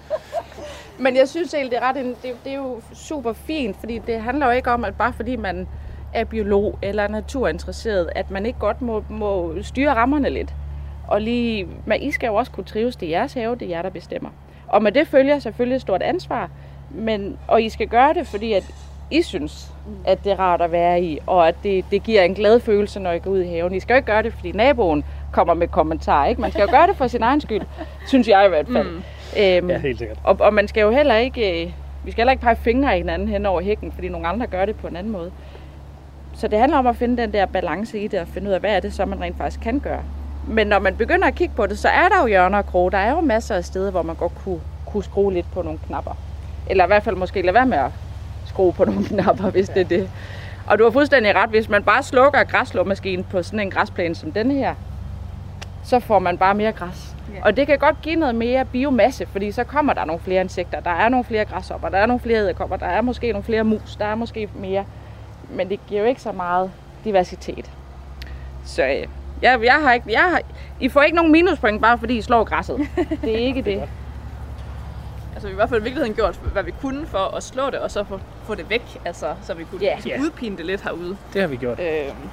Men jeg synes egentlig, det er, ret, det, det er jo super fint, fordi det handler jo ikke om, at bare fordi man er biolog eller naturinteresseret, at man ikke godt må, må styre rammerne lidt. Og lige, men I skal jo også kunne trives, det er jeres have, det er jer, der bestemmer. Og med det følger selvfølgelig et stort ansvar, men, og I skal gøre det, fordi at I synes, at det er rart at være i, og at det, det giver en glad følelse, når I går ud i haven. I skal jo ikke gøre det, fordi naboen kommer med kommentarer, ikke? Man skal jo gøre det for sin egen skyld, synes jeg i hvert fald. Mm. Øhm, Ja, helt sikkert. og, og man skal jo heller ikke, øh, vi skal heller ikke pege fingre i hinanden hen over hækken, fordi nogle andre gør det på en anden måde. Så det handler om at finde den der balance i det, og finde ud af, hvad er det så, man rent faktisk kan gøre. Men når man begynder at kigge på det, så er der jo hjørner og kroge. Der er jo masser af steder, hvor man godt kunne, kunne skrue lidt på nogle knapper. Eller i hvert fald måske lade være med at skrue på nogle knapper, hvis det er det. Og du har fuldstændig ret, hvis man bare slukker græsslåmaskinen på sådan en græsplæne som den her, så får man bare mere græs. Ja. Og det kan godt give noget mere biomasse, fordi så kommer der nogle flere insekter, der er nogle flere græshopper, der er nogle flere æderkopper, der er måske nogle flere mus, der er måske mere. Men det giver jo ikke så meget diversitet. Så øh, jeg, jeg har ikke, jeg har, I får ikke nogen minuspoint, bare fordi I slår græsset. Det er ikke det. Altså vi har i hvert fald i virkeligheden gjort, hvad vi kunne for at slå det, og så få, få det væk, altså, så vi kunne yeah. Ja. udpine det lidt herude. Det har vi gjort. Øhm,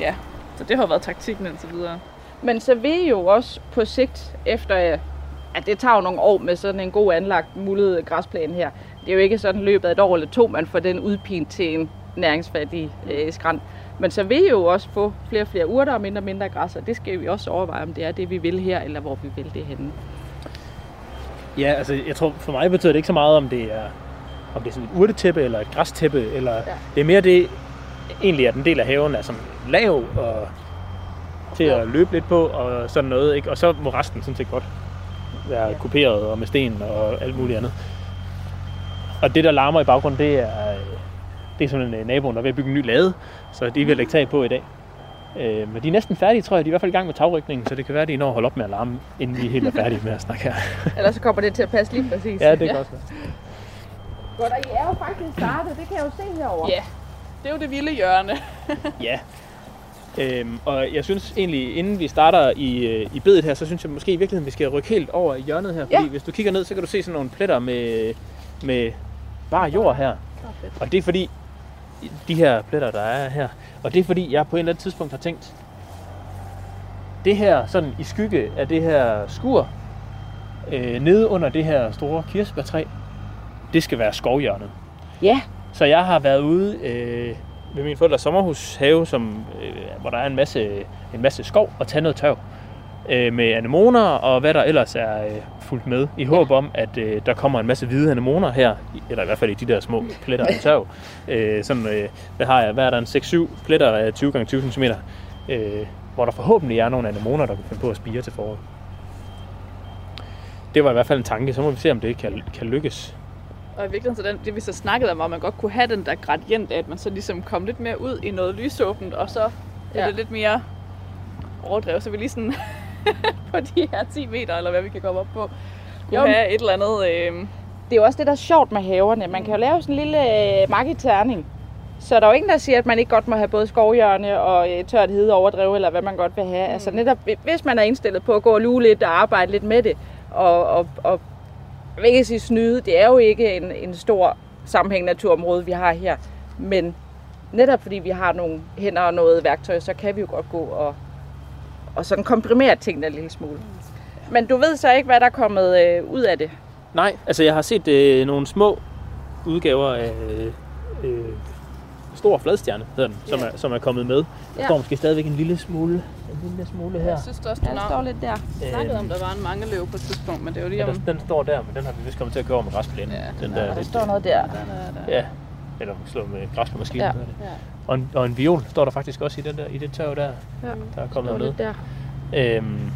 ja, så det har været taktikken indtil videre. Men så vil jo også på sigt, efter øh, at det tager jo nogle år med sådan en god anlagt muldet græsplæne her. Det er jo ikke sådan løbet af et år eller to, man får den udpint til en næringsfattig øh, skrant. Men så vil I jo også få flere og flere urter og mindre og mindre græs, og det skal vi også overveje, om det er det, vi vil her, eller hvor vi vil det henne. Ja, altså jeg tror for mig betyder det ikke så meget, om det er, om det er sådan et urtetæppe eller et græstæppe, eller ja. det er mere det, egentlig at en del af haven er sådan lav og til at løbe lidt på og sådan noget, ikke? og så må resten sådan set godt være ja. kuperet og med sten og alt muligt andet. Og det, der larmer i baggrunden, det er, øh, det er sådan en naboen, der er ved at bygge en ny lade, så de vil lægge tag på i dag. Øh, men de er næsten færdige, tror jeg. De er i hvert fald i gang med tagrykningen, så det kan være, at de når at holde op med at larme, inden vi er helt er færdige med at snakke her. Ellers så kommer det til at passe lige præcis. ja, det kan også være. Godt, og I er jo faktisk startet, det kan jeg jo se herovre. Ja, det er jo det vilde hjørne. Ja. Øhm, og jeg synes egentlig, inden vi starter i, øh, i bedet her, så synes jeg måske i virkeligheden, vi skal rykke helt over i hjørnet her. Fordi Ja. hvis du kigger ned, så kan du se sådan nogle pletter med, med bare jord her. Og det er fordi, de her pletter, der er her, og det er fordi, jeg på et eller andet tidspunkt har tænkt, det her sådan i skygge af det her skur, øh, nede under det her store kirsebærtræ, det skal være skovhjørnet. Ja, Så jeg har været ude øh, ved min forældres sommerhushave, som, øh, hvor der er en masse, en masse skov, og tage noget tørv. Øh, med anemoner og hvad der ellers er øh, fuldt med, i håb om, at øh, der kommer en masse hvide anemoner her, eller i hvert fald i de der små pletter af tørv. Øh, sådan, øh, hvad har jeg, hvad er der, en 6-7 pletter af 20 x 20 cm, øh, hvor der forhåbentlig er nogle anemoner, der kan finde på at spire til foråret. Det var i hvert fald en tanke, så må vi se, om det kan, kan lykkes. Og i virkeligheden, så den, det vi så snakkede om, at man godt kunne have den der gradient af, at man så ligesom kom lidt mere ud i noget lysåbent, og så er Ja. det lidt mere overdrevet, så vi lige sådan på de her 10 meter, eller hvad vi kan komme op på, kunne Jo. have et eller andet... Øh, Det er jo også det, der er sjovt med haverne. Man kan jo lave sådan en lille øh, markiterning. Så der er jo ingen, der siger, at man ikke godt må have både skovhjørne og øh, tørt hede overdrev, eller hvad man godt vil have. Mm. Altså netop, hvis man er indstillet på at gå og luge lidt og arbejde lidt med det, og, og, og jeg vil ikke sige snyde, det er jo ikke en, en stor sammenhængende naturområde, vi har her. Men netop fordi vi har nogle hænder og noget værktøj, så kan vi jo godt gå og, og sådan komprimere tingene en lille smule. Men du ved så ikke, hvad der er kommet øh, ud af det. Nej, altså jeg har set øh, nogle små udgaver af øh, Stor Fladstjerne, hedder den, som, Ja. er, som er kommet med. Der Ja. står måske stadigvæk en lille smule, en lille smule her. jeg synes også, du Ja, der ja, står lidt der. snakkede om, der var en mangeløv på et tidspunkt, men det er jo lige Ja, om... den, den står der, men den har vi vist kommet til at over med græsplænen. Ja, den Ja, der, der lidt- står noget der. Den er der. Ja, eller slå med græs på maskinen. Ja. Ja. Og, en, og en viol står der faktisk også i, den der, i det tørv der, Ja. der er kommet lidt der. Øhm,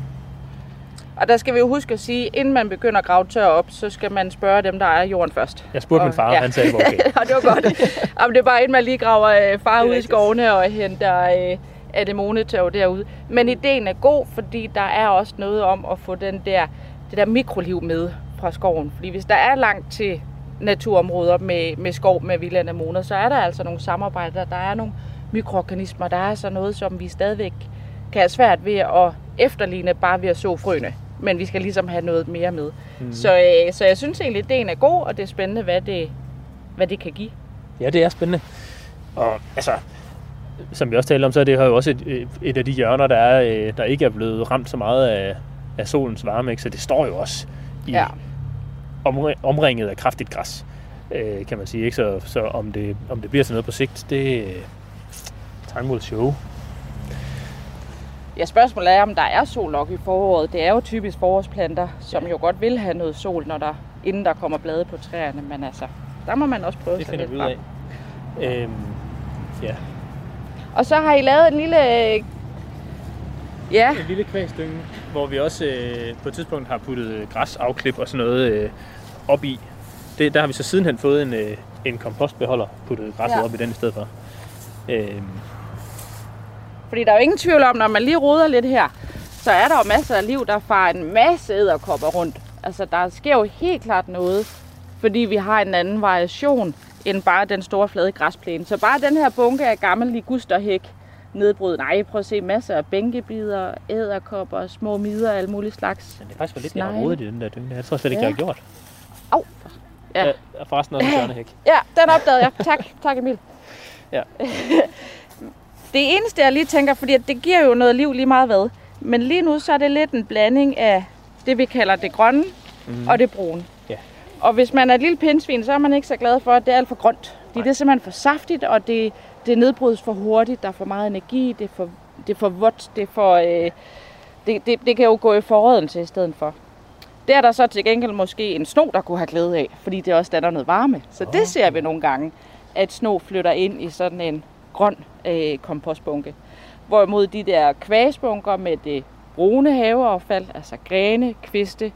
Og der skal vi jo huske at sige, inden man begynder at grave tør op, så skal man spørge dem, der er jorden først. jeg spurgte Og- min far, ja. ja. han sagde, det var okay. og det var godt. Jamen, det er bare inden man lige graver øh, far ud i skovene og henter øh, anemonetørv derude. Men ideen er god, fordi der er også noget om at få den der, det der mikroliv med fra skoven. Fordi hvis der er langt til naturområder med, med skov med vilde anemoner, så er der altså nogle samarbejder. Der er nogle mikroorganismer. Der er altså noget, som vi stadigvæk kan have svært ved at efterligne bare ved at så frøene. Men vi skal ligesom have noget mere med. Mm. Så, øh, så jeg synes egentlig, at ideen er god, og det er spændende, hvad det, hvad det kan give. Ja, det er spændende. Og altså, som vi også talte om, så er det her jo også et, et af de hjørner, der, er, øh, der ikke er blevet ramt så meget af, af solens varme. Ikke? Så det står jo også i, Ja. Omringet af kraftigt græs, øh, kan man sige. Ikke? Så, så om, det, om det bliver til noget på sigt, det er time will show. Ja, spørgsmålet er, om der er sol nok i foråret. Det er jo typisk forårsplanter, som jo godt vil have noget sol, når der, inden der kommer blade på træerne. Men altså, der må man også prøve Det sig finder lidt vi ud af. Øhm, ja, Og så har I lavet en lille... øh, Ja, en lille kvægstynge, hvor vi også øh, på et tidspunkt har puttet øh, græsafklip og sådan noget øh, op i. Det, der har vi så sidenhen fået en, øh, en kompostbeholder, puttet græsset Ja. op i den i stedet for. Øhm, fordi der er jo ingen tvivl om, når man lige roder lidt her, så er der jo masser af liv, der farer en masse æderkopper rundt. Altså, der sker jo helt klart noget, fordi vi har en anden variation end bare den store flade græsplæne. Så bare den her bunke af gammel ligusterhæk nedbrud. Nej, prøv at se masser af bænkebider, æderkopper, små mider og alle mulige slags. men det er faktisk for lidt, jeg har rodet i den der dynge. der. Jeg tror slet ikke, Ja. jeg har gjort. Au! Ja. Ja. forresten også en tørnehæk. Ja, den opdagede jeg. Tak, tak Emil. Ja. det eneste, jeg lige tænker, fordi det giver jo noget liv lige meget hvad. Men lige nu, så er det lidt en blanding af det, vi kalder det grønne mm. og det brune. Ja. Og hvis man er et lille pindsvin, så er man ikke så glad for, at det er alt for grønt. Fordi det er simpelthen for saftigt, og det, det nedbrydes for hurtigt. Der er for meget energi, det er for, det er for vådt, det er for... Øh, det, det, det kan jo gå i forrådelse i stedet for. Det er der så til gengæld måske en sno, der kunne have glæde af, fordi det også danner noget varme. Så det ser vi nogle gange, at sno flytter ind i sådan en grøn øh, kompostbunke. Hvorimod de der kvægsbunker med det brune haveaffald, altså grene, kviste,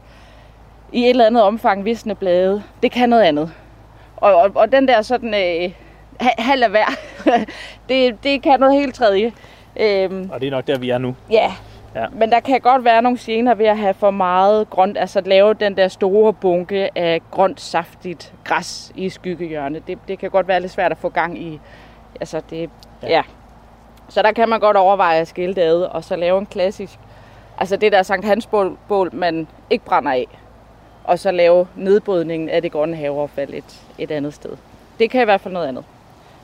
i et eller andet omfang visne blade, det kan noget andet. Og, og, og den der sådan øh, ha- halv af hver, det, det kan noget helt tredje. Øhm, Og det er nok der, vi er nu. Ja. Ja. Men der kan godt være nogle gener ved at have for meget grønt, altså at lave den der store bunke af grønt, saftigt græs i skyggehjørnet. Det, det kan godt være lidt svært at få gang i. Altså det, ja. Ja. Så der kan man godt overveje at skille det ad, og så lave en klassisk, altså det der Sankt Hans bål, man ikke brænder af. Og så lave nedbrydningen af det grønne haveaffald et, et andet sted. Det kan i hvert fald noget andet.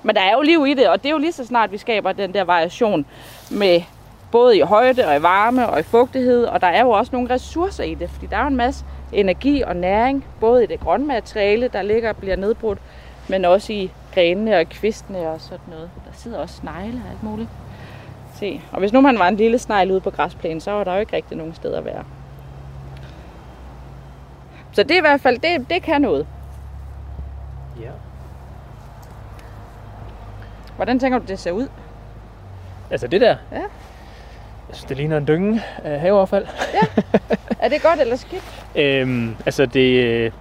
Men der er jo liv i det, og det er jo lige så snart, vi skaber den der variation med både i højde og i varme og i fugtighed, og der er jo også nogle ressourcer i det, fordi der er jo en masse energi og næring, både i det grønne materiale, der ligger og bliver nedbrudt, men også i grenene og kvistene og sådan noget. Der sidder også snegle og alt muligt. Se. Og hvis nu man var en lille snegl ude på græsplænen, så var der jo ikke rigtig nogen steder at være. Så det er i hvert fald, det, det kan noget. Ja. Hvordan tænker du, det ser ud? Altså det der? Ja. Jeg synes, det ligner en dynge af haveaffald. Er det godt eller skidt? Øhm, altså det... Øh,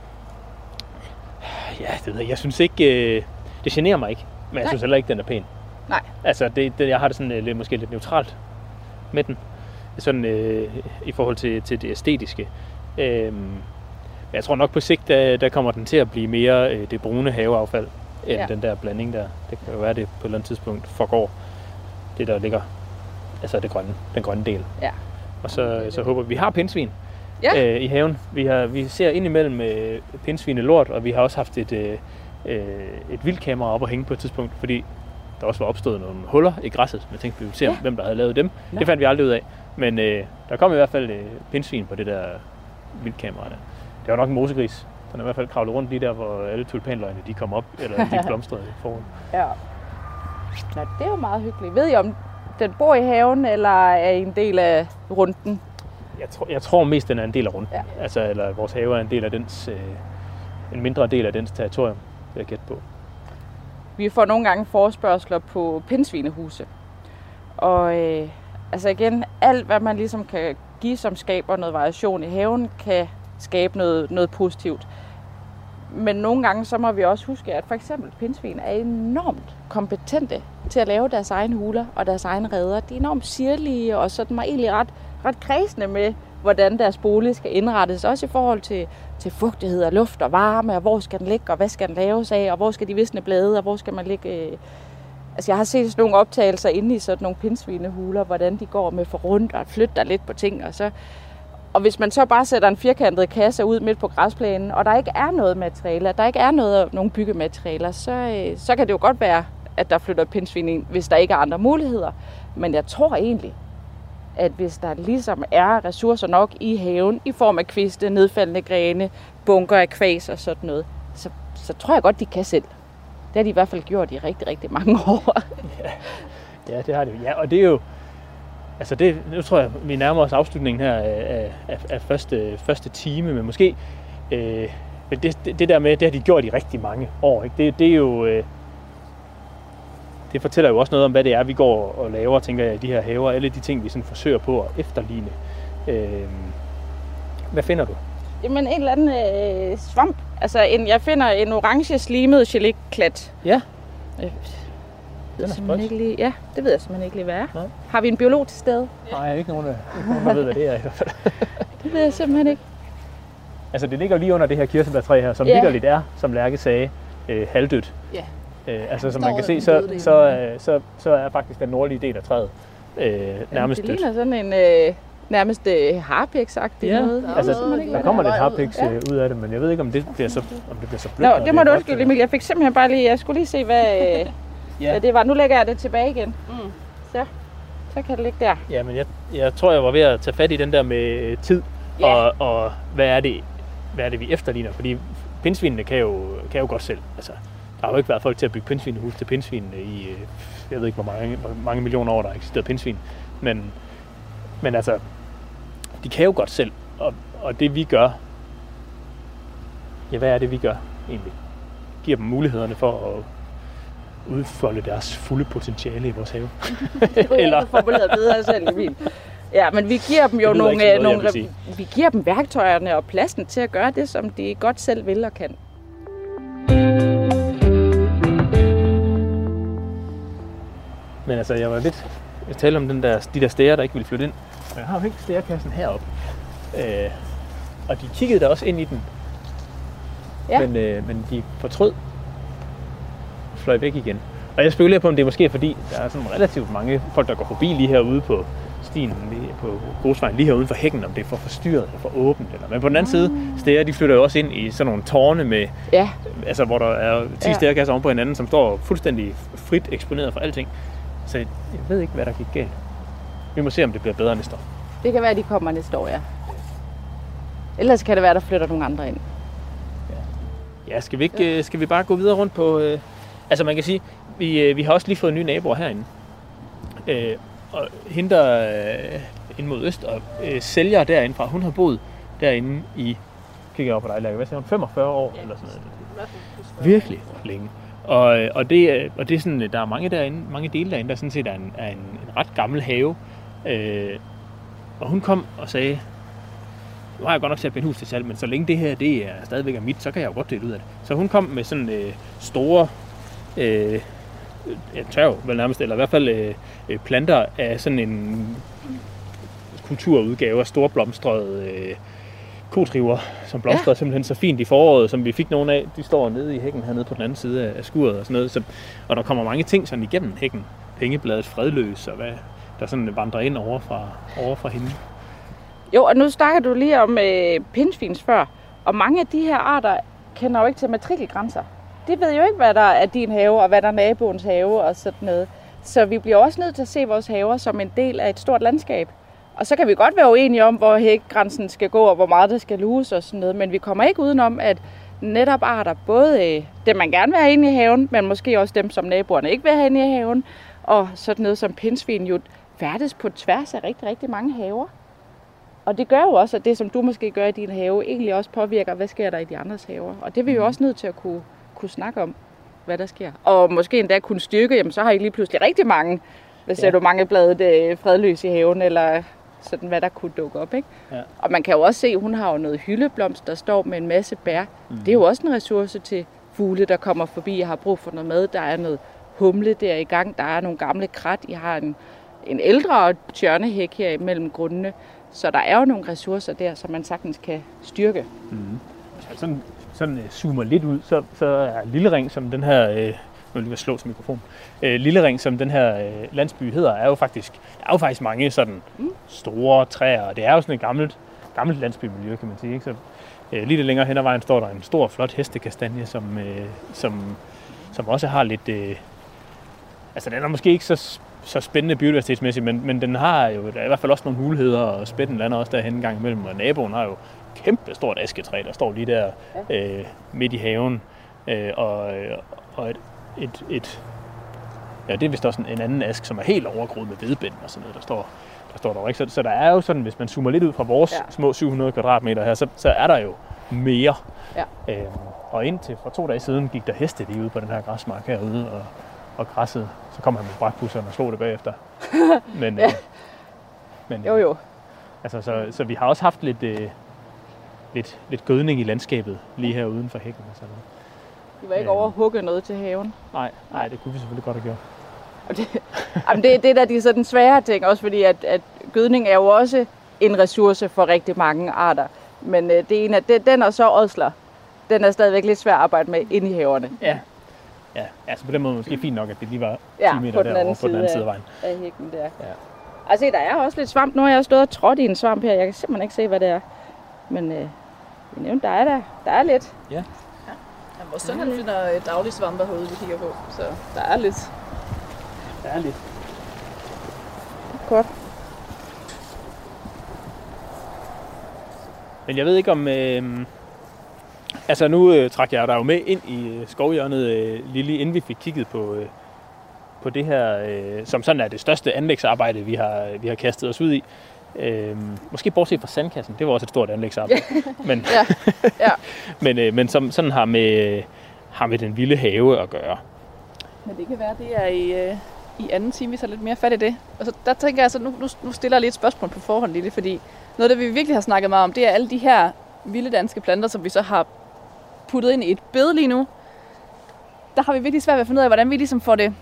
ja, det ved jeg. Jeg synes ikke... Øh, det generer mig ikke. Men jeg Nej. synes heller ikke, den er pæn. Nej. Altså, det, det, jeg har det sådan øh, lidt, måske lidt neutralt med den. Sådan øh, i forhold til, til det æstetiske. Øhm, jeg tror nok på sigt, der, der kommer den til at blive mere øh, det brune haveaffald, end Ja. ja. den der blanding der. Det kan jo være, det på et eller andet tidspunkt forgår det, der ligger, altså det grønne, den grønne del. Ja. Og så, så håber vi, vi har pindsvin Ja. øh, i haven. Vi, har, vi ser indimellem øh, pindsvin lort, og vi har også haft et, øh, øh, et vildkamera op at hænge på et tidspunkt, fordi der også var opstået nogle huller i græsset. Jeg tænkte, vi ville se, Ja. hvem der havde lavet dem. Nå. Det fandt vi aldrig ud af. Men øh, der kom i hvert fald øh, pindsvin på det der vildkamera der. Det var nok en mosegris. Den er i hvert fald kravlet rundt lige der, hvor alle tulpanløgene de kom op, eller de blomstrede foran. Ja. Nå, det er jo meget hyggeligt. Ved I, om den bor i haven, eller er en del af runden? Jeg tror, jeg tror mest, den er en del af runden. Ja. Altså, eller vores have er en del af dens, øh, en mindre del af dens territorium, vil jeg gætte på. Vi får nogle gange forspørgseler på pindsvinehuse. Og øh, altså igen, alt hvad man ligesom kan give, som skaber noget variation i haven, kan skabe noget, noget positivt. Men nogle gange så må vi også huske, at for eksempel pindsvin er enormt kompetente til at lave deres egne huler og deres egne redder. De er enormt sirlige og sådan var egentlig ret, ret kredsende med, hvordan deres bolig skal indrettes. Også i forhold til, til fugtighed og luft og varme, og hvor skal den ligge, og hvad skal den laves af, og hvor skal de visne blade, og hvor skal man ligge... Øh... Altså jeg har set sådan nogle optagelser inde i sådan nogle pindsvinehuler, hvordan de går med for rundt og flytter lidt på ting, og så og hvis man så bare sætter en firkantet kasse ud midt på græsplænen, og der ikke er noget materialer, der ikke er noget, nogen byggematerialer, så, øh, så kan det jo godt være, at der flytter pindsvin ind, hvis der ikke er andre muligheder. Men jeg tror egentlig, at hvis der ligesom er ressourcer nok i haven, i form af kviste, nedfaldende grene, bunker af kvæs og sådan noget, så, så tror jeg godt, de kan selv. Det har de i hvert fald gjort i rigtig, rigtig mange år. Ja, det har de. Ja, og det er jo... Altså det, nu tror jeg, vi nærmer os afslutningen her af, af, af første, første time, men måske... Øh, men det, det, det der med, det har de gjort i rigtig mange år. Ikke? Det, det er jo... Øh, det fortæller jo også noget om, hvad det er, vi går og laver, tænker jeg, i de her haver. Alle de ting, vi sådan forsøger på at efterligne. Øh, hvad finder du? Jamen en eller anden øh, svamp. Altså en, jeg finder en orange slimet geléklat. Ja. Øh, Den er ikke lige, ja, det ved jeg simpelthen ikke lige, hvad er. Nej. Har vi en biolog til stede? Nej, ikke nogen, der, ikke nogen, der ved, hvad det er i hvert fald. Det ved jeg simpelthen ikke. Altså, det ligger lige under det her kirsebærtræ her, som Ja. vidderligt er, som Lærke sagde, øh, halvdødt. Ja. Øh, altså, som man kan se, så, døde så, øh, så, så er faktisk den nordlige del af træet øh, nærmest det dødt. ligner sådan en øh, nærmest øh, harpiksagtig Ja, noget. Der altså, er der kommer lidt Ja. harpiks øh, ud af det, men jeg ved ikke, om det bliver så, om det bliver så blødt. Nå, det må du undskylde. Emil. Jeg fik simpelthen bare lige, jeg skulle lige se, hvad, øh, Ja. hvad det var. Nu lægger jeg det tilbage igen. Mm. Så, så kan det ligge der. Ja, men jeg, jeg tror, jeg var ved at tage fat i den der med tid, Ja. og, og hvad, er det, hvad er det, vi efterligner? Fordi pindsvinene kan jo, kan jo godt selv. Altså, der har jo ikke været folk til at bygge pindsvinehus til pindsvinene i, øh, jeg ved ikke, hvor mange, hvor mange millioner år, der har eksisteret pindsvin. Men, men altså, de kan jo godt selv. Og, og det vi gør, ja, hvad er det, vi gør egentlig? Giver dem mulighederne for at udfolde deres fulde potentiale i vores have. Det jeg ikke formuleret bedre selv, Emil. Ja, men vi giver dem jo nogle, noget, nogle vi giver dem værktøjerne og pladsen til at gøre det, som de godt selv vil og kan. Men altså, jeg var lidt... Jeg talte om den der, de der stæger, der ikke ville flytte ind. Og jeg har jo ikke stærkassen heroppe. Øh, og de kiggede da også ind i den. Ja. Men, øh, men de fortrød. Og fløj væk igen. Og jeg spekulerer på, om det er måske fordi, der er sådan relativt mange folk, der går forbi lige herude på stien, lige på grusvejen, lige herude for hækken, om det er for forstyrret eller for åbent. Eller. Men på den anden side, stæger, de flytter jo også ind i sådan nogle tårne med, Ja, altså hvor der er 10 Ja. ja. stærkasser oven på hinanden, som står fuldstændig frit eksponeret for alting. Så jeg ved ikke, hvad der gik galt. Vi må se, om det bliver bedre næste år. det kan være, at de kommer næste år, ja. Ellers kan det være, at der flytter nogle andre ind. Ja, skal vi, ikke, ja. skal vi bare gå videre rundt på... Øh, altså man kan sige, vi, øh, vi har også lige fået nye naboer herinde. Øh, og hende, der øh, ind mod øst, og øh, sælger derindefra, hun har boet derinde i, kigger jeg op på dig, Lærke, hvad siger hun, 45 år eller sådan noget. Virkelig længe. Og, og, det, øh, og det er sådan, øh, der er mange derinde, mange dele derinde, der sådan set er en, er en, en ret gammel have. Øh, og hun kom og sagde, nu har jeg godt nok sat mit hus til salg, men så længe det her det er stadigvæk er mit, så kan jeg jo godt dele ud af det. Så hun kom med sådan øh, store, øh, ja, tørv vel nærmest, eller i hvert fald øh, øh, planter af sådan en kulturudgave af storblomstrede øh, kotriver, som blomstrede ja. simpelthen så fint i foråret, som vi fik nogle af. De står nede i hækken hernede på den anden side af- skuret og sådan noget. Så, og der kommer mange ting sådan igennem hækken. Pengebladet fredløs og hvad der sådan vandrer ind over fra, over fra hende. Jo, og nu snakker du lige om øh, pindsvins før, og mange af de her arter kender jo ikke til matrikelgrænser. De ved jo ikke, hvad der er din have, og hvad der er naboens have og sådan noget. Så vi bliver også nødt til at se vores haver som en del af et stort landskab. Og så kan vi godt være uenige om, hvor hækgrænsen skal gå, og hvor meget det skal luges og sådan noget. Men vi kommer ikke udenom, at netop arter, både øh, dem man gerne vil have inde i haven, men måske også dem, som naboerne ikke vil have inde i haven, og sådan noget som pindsvin jo færdes på tværs af rigtig, rigtig mange haver. Og det gør jo også, at det, som du måske gør i din have, egentlig også påvirker, hvad sker der i de andres haver. Og det er vi jo også nødt til at kunne, kunne snakke om, hvad der sker. Og måske endda kunne styrke, jamen så har I lige pludselig rigtig mange, hvis Ja. ja. du mange bladet øh, fredløs i haven, eller sådan, hvad der kunne dukke op. Ikke? Ja. Og man kan jo også se, hun har jo noget hyldeblomst, der står med en masse bær. Mm. Det er jo også en ressource til fugle, der kommer forbi og har brug for noget mad. Der er noget humle der i gang, der er nogle gamle krat. I har en, en ældre tjørnehæk her imellem grundene. Så der er jo nogle ressourcer der, som man sagtens kan styrke. Man sådan, sådan uh, zoomer lidt ud, så, så er Lille Ring, som den her, øh, nu lige at slå til mikrofon, øh, Lille Ring, som den her øh, landsby hedder, er jo faktisk, der er jo faktisk mange sådan store træer, og det er jo sådan et gammelt, gammelt landsbymiljø, kan man sige. Ikke? Så, øh, lige lidt længere hen ad vejen står der en stor, flot hestekastanje, som, øh, som, som også har lidt, øh, altså den er måske ikke så, så spændende biodiversitetsmæssigt, men, men den har jo der er i hvert fald også nogle muligheder, og spætten lander også derhen en gang imellem, og naboen har jo kæmpe stort asketræ, der står lige der øh, midt i haven, øh, og, og et, et, et, ja, det er vist også en, en anden ask, som er helt overgroet med vedbænd og sådan noget, der står, der står der ikke. Så, så der er jo sådan, hvis man zoomer lidt ud fra vores ja. Ja. små 700 kvadratmeter her, så, så er der jo mere. Ja. Øhm, og indtil for to dage siden gik der heste lige ude på den her græsmark herude og, og græssede. Så kom han med brækpusseren og slog det bagefter. Men, øh, men Jo jo. Altså, så, så vi har også haft lidt, øh, lidt, lidt gødning i landskabet lige her uden for hækken og sådan noget. De var ikke over at hugge noget til haven. Nej, nej, det kunne vi selvfølgelig godt have gjort. Og det, jamen det, det er da de sådan svære ting, også fordi at, at gødning er jo også en ressource for rigtig mange arter. Men øh, det ene er, det, den og så ådsler, den er stadigvæk lidt svær at arbejde med inde i haverne Ja. Ja, altså på den måde måske fint nok, at det lige var 10 Ja, meter på den derovre anden på den anden side side af vejen. af hækken der. Ja. Altså, der er også lidt svamp. Nu har jeg stået og trådt i en svamp her. Jeg kan simpelthen ikke se, hvad det er. Men øh, vi nævnte, der er der. Der er lidt. Ja, vores søn han finder øh, daglig svampe herude, vi kigger på. Så der er lidt. Der er lidt. Godt. Men jeg ved ikke om... Øh, altså nu øh, trak jeg dig jo med ind i øh, skovhjørnet, øh, Lili, inden vi fik kigget på, øh, på det her, øh, som sådan er det største anlægsarbejde, vi har, vi har kastet os ud i. Øh, måske bortset fra sandkassen, det var også et stort anlægsarbejde. men, Ja. Ja. men, øh, men som sådan har med, har med den vilde have at gøre. Men det kan være, det er i, øh, i anden time, vi tager lidt mere fat i det. Og så der tænker jeg så, nu, nu, nu stiller jeg lige et spørgsmål på forhånd, Lille, fordi noget af det, vi virkelig har snakket meget om, det er alle de her vilde danske planter, som vi så har puttet ind i et bed lige nu. Der har vi virkelig svært ved at finde ud af, hvordan vi ligesom får det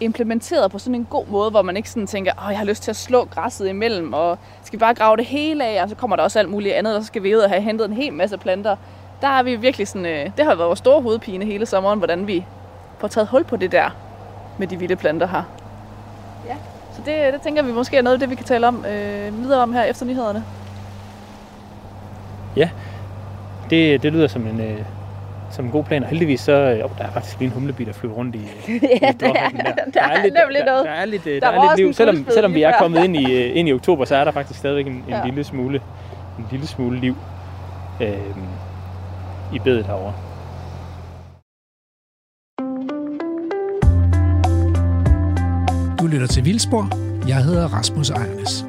implementeret på sådan en god måde, hvor man ikke sådan tænker, åh, jeg har lyst til at slå græsset imellem, og skal vi bare grave det hele af, og så kommer der også alt muligt andet, og så skal vi ud og have hentet en hel masse planter. Der er vi virkelig sådan, øh, det har været vores store hovedpine hele sommeren, hvordan vi får taget hul på det der med de vilde planter her. Ja. Så det, det tænker vi måske er noget af det, vi kan tale om øh, videre om her efter nyhederne. Det, det lyder som en, øh, som en god plan, og heldigvis så... Øh, oh, der er faktisk lige en humlebi, der flyver rundt i, i ja, dørhånden der, der, er nemlig der, noget. Der er lidt, øh, Der der er lidt liv. Selvom, selvom vi er kommet ind i, øh, ind i oktober, så er der faktisk stadigvæk en, en, Ja. lille, smule, en lille smule liv øh, i bedet herovre. Du lytter til Vildspor. Jeg hedder Rasmus Ejernes.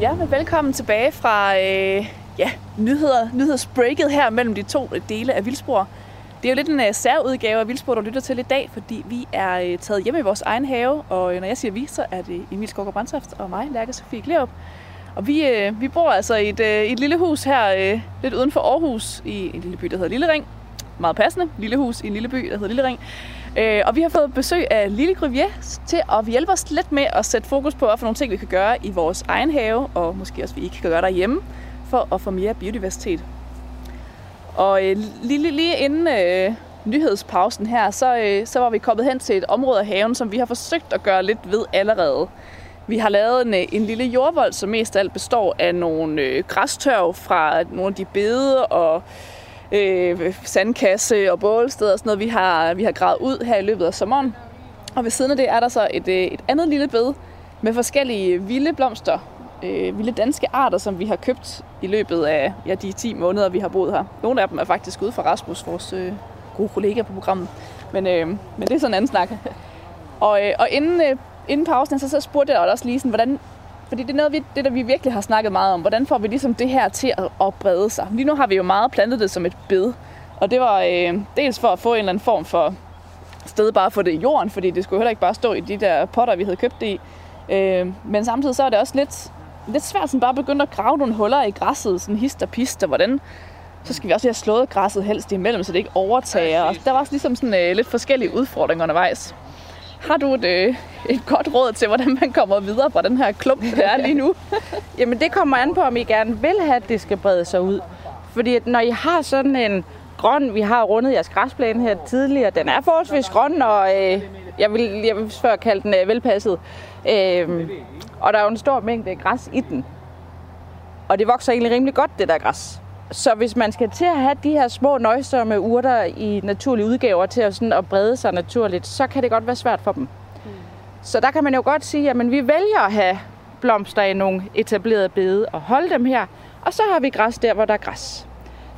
Ja, men velkommen tilbage fra øh, ja, nyheder, nyhedsbreaket her mellem de to dele af Vildspor. Det er jo lidt en uh, særudgave af Vildspor, du lytter til i dag, fordi vi er uh, taget hjem i vores egen have, og uh, når jeg siger vi, så er det Emil Skov Brandtoft og mig, Lærke Sofie Klerup. Og vi, uh, vi bor altså i et, uh, et lille hus her, uh, lidt uden for Aarhus, i en lille by, der hedder Lille Ring. Meget passende, lille hus i en lille by, der hedder Lille Ring. Øh, og vi har fået besøg af Lille Grivier til at hjælpe os lidt med at sætte fokus på, hvad for nogle ting vi kan gøre i vores egen have, og måske også, vi ikke kan gøre derhjemme, for at få mere biodiversitet. Og øh, lige, lige inden øh, nyhedspausen her, så, øh, så var vi kommet hen til et område af haven, som vi har forsøgt at gøre lidt ved allerede. Vi har lavet en, øh, en lille jordvold, som mest af alt består af nogle øh, græstørv fra nogle af de bede og øh, sandkasse og bålsted og sådan noget, vi har, vi har gravet ud her i løbet af sommeren. Og ved siden af det er der så et, øh, et andet lille bed med forskellige vilde blomster, øh, vilde danske arter, som vi har købt i løbet af ja, de 10 måneder, vi har boet her. Nogle af dem er faktisk ude fra Rasmus, vores øh, gode kollega på programmet. Men, øh, men det er sådan en anden snak. Og, øh, og inden, øh, inden pausen, så, så spurgte jeg også lige sådan, hvordan, fordi det er noget, vi, det, der vi virkelig har snakket meget om. Hvordan får vi ligesom det her til at, at brede sig? Lige nu har vi jo meget plantet det som et bed. Og det var øh, dels for at få en eller anden form for sted bare at få det i jorden, fordi det skulle heller ikke bare stå i de der potter, vi havde købt det i. Øh, men samtidig så er det også lidt, lidt svært sådan bare at begynde at grave nogle huller i græsset, sådan hist og pist, og hvordan så skal vi også have slået græsset helst imellem, så det ikke overtager. Og der var også ligesom sådan øh, lidt forskellige udfordringer undervejs. Har du et, øh, et godt råd til, hvordan man kommer videre fra den her klump, der er lige nu? Jamen det kommer an på, om I gerne vil have, at det skal brede sig ud. Fordi at når I har sådan en grøn, vi har rundet jeres græsplæne her tidligere, den er forholdsvis grøn, og øh, jeg, vil, jeg vil før kalde den øh, velpasset. Øh, og der er jo en stor mængde græs i den. Og det vokser egentlig rimelig godt, det der græs. Så hvis man skal til at have de her små nøjsomme urter i naturlige udgaver til at, sådan at brede sig naturligt, så kan det godt være svært for dem. Så der kan man jo godt sige, at vi vælger at have blomster i nogle etablerede bede og holde dem her. Og så har vi græs der, hvor der er græs.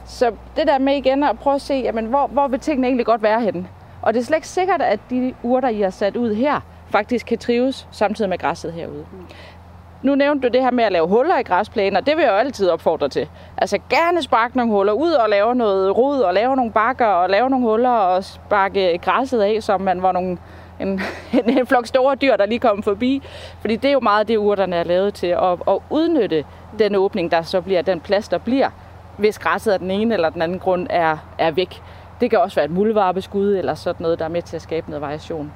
Så det der med igen at prøve at se, jamen, hvor, hvor vil tingene egentlig godt være henne. Og det er slet ikke sikkert, at de urter, I har sat ud her, faktisk kan trives samtidig med græsset herude. Nu nævnte du det her med at lave huller i græsplænen, og det vil jeg jo altid opfordre til. Altså gerne sparke nogle huller ud og lave noget rod og lave nogle bakker og lave nogle huller og sparke græsset af, som man var nogle, en, en, en flok store dyr, der lige kom forbi. Fordi det er jo meget det, urterne er lavet til, at, at udnytte den åbning, der så bliver, den plads, der bliver, hvis græsset af den ene eller den anden grund er, er væk. Det kan også være et muldvarpeskud eller sådan noget, der er med til at skabe noget variation.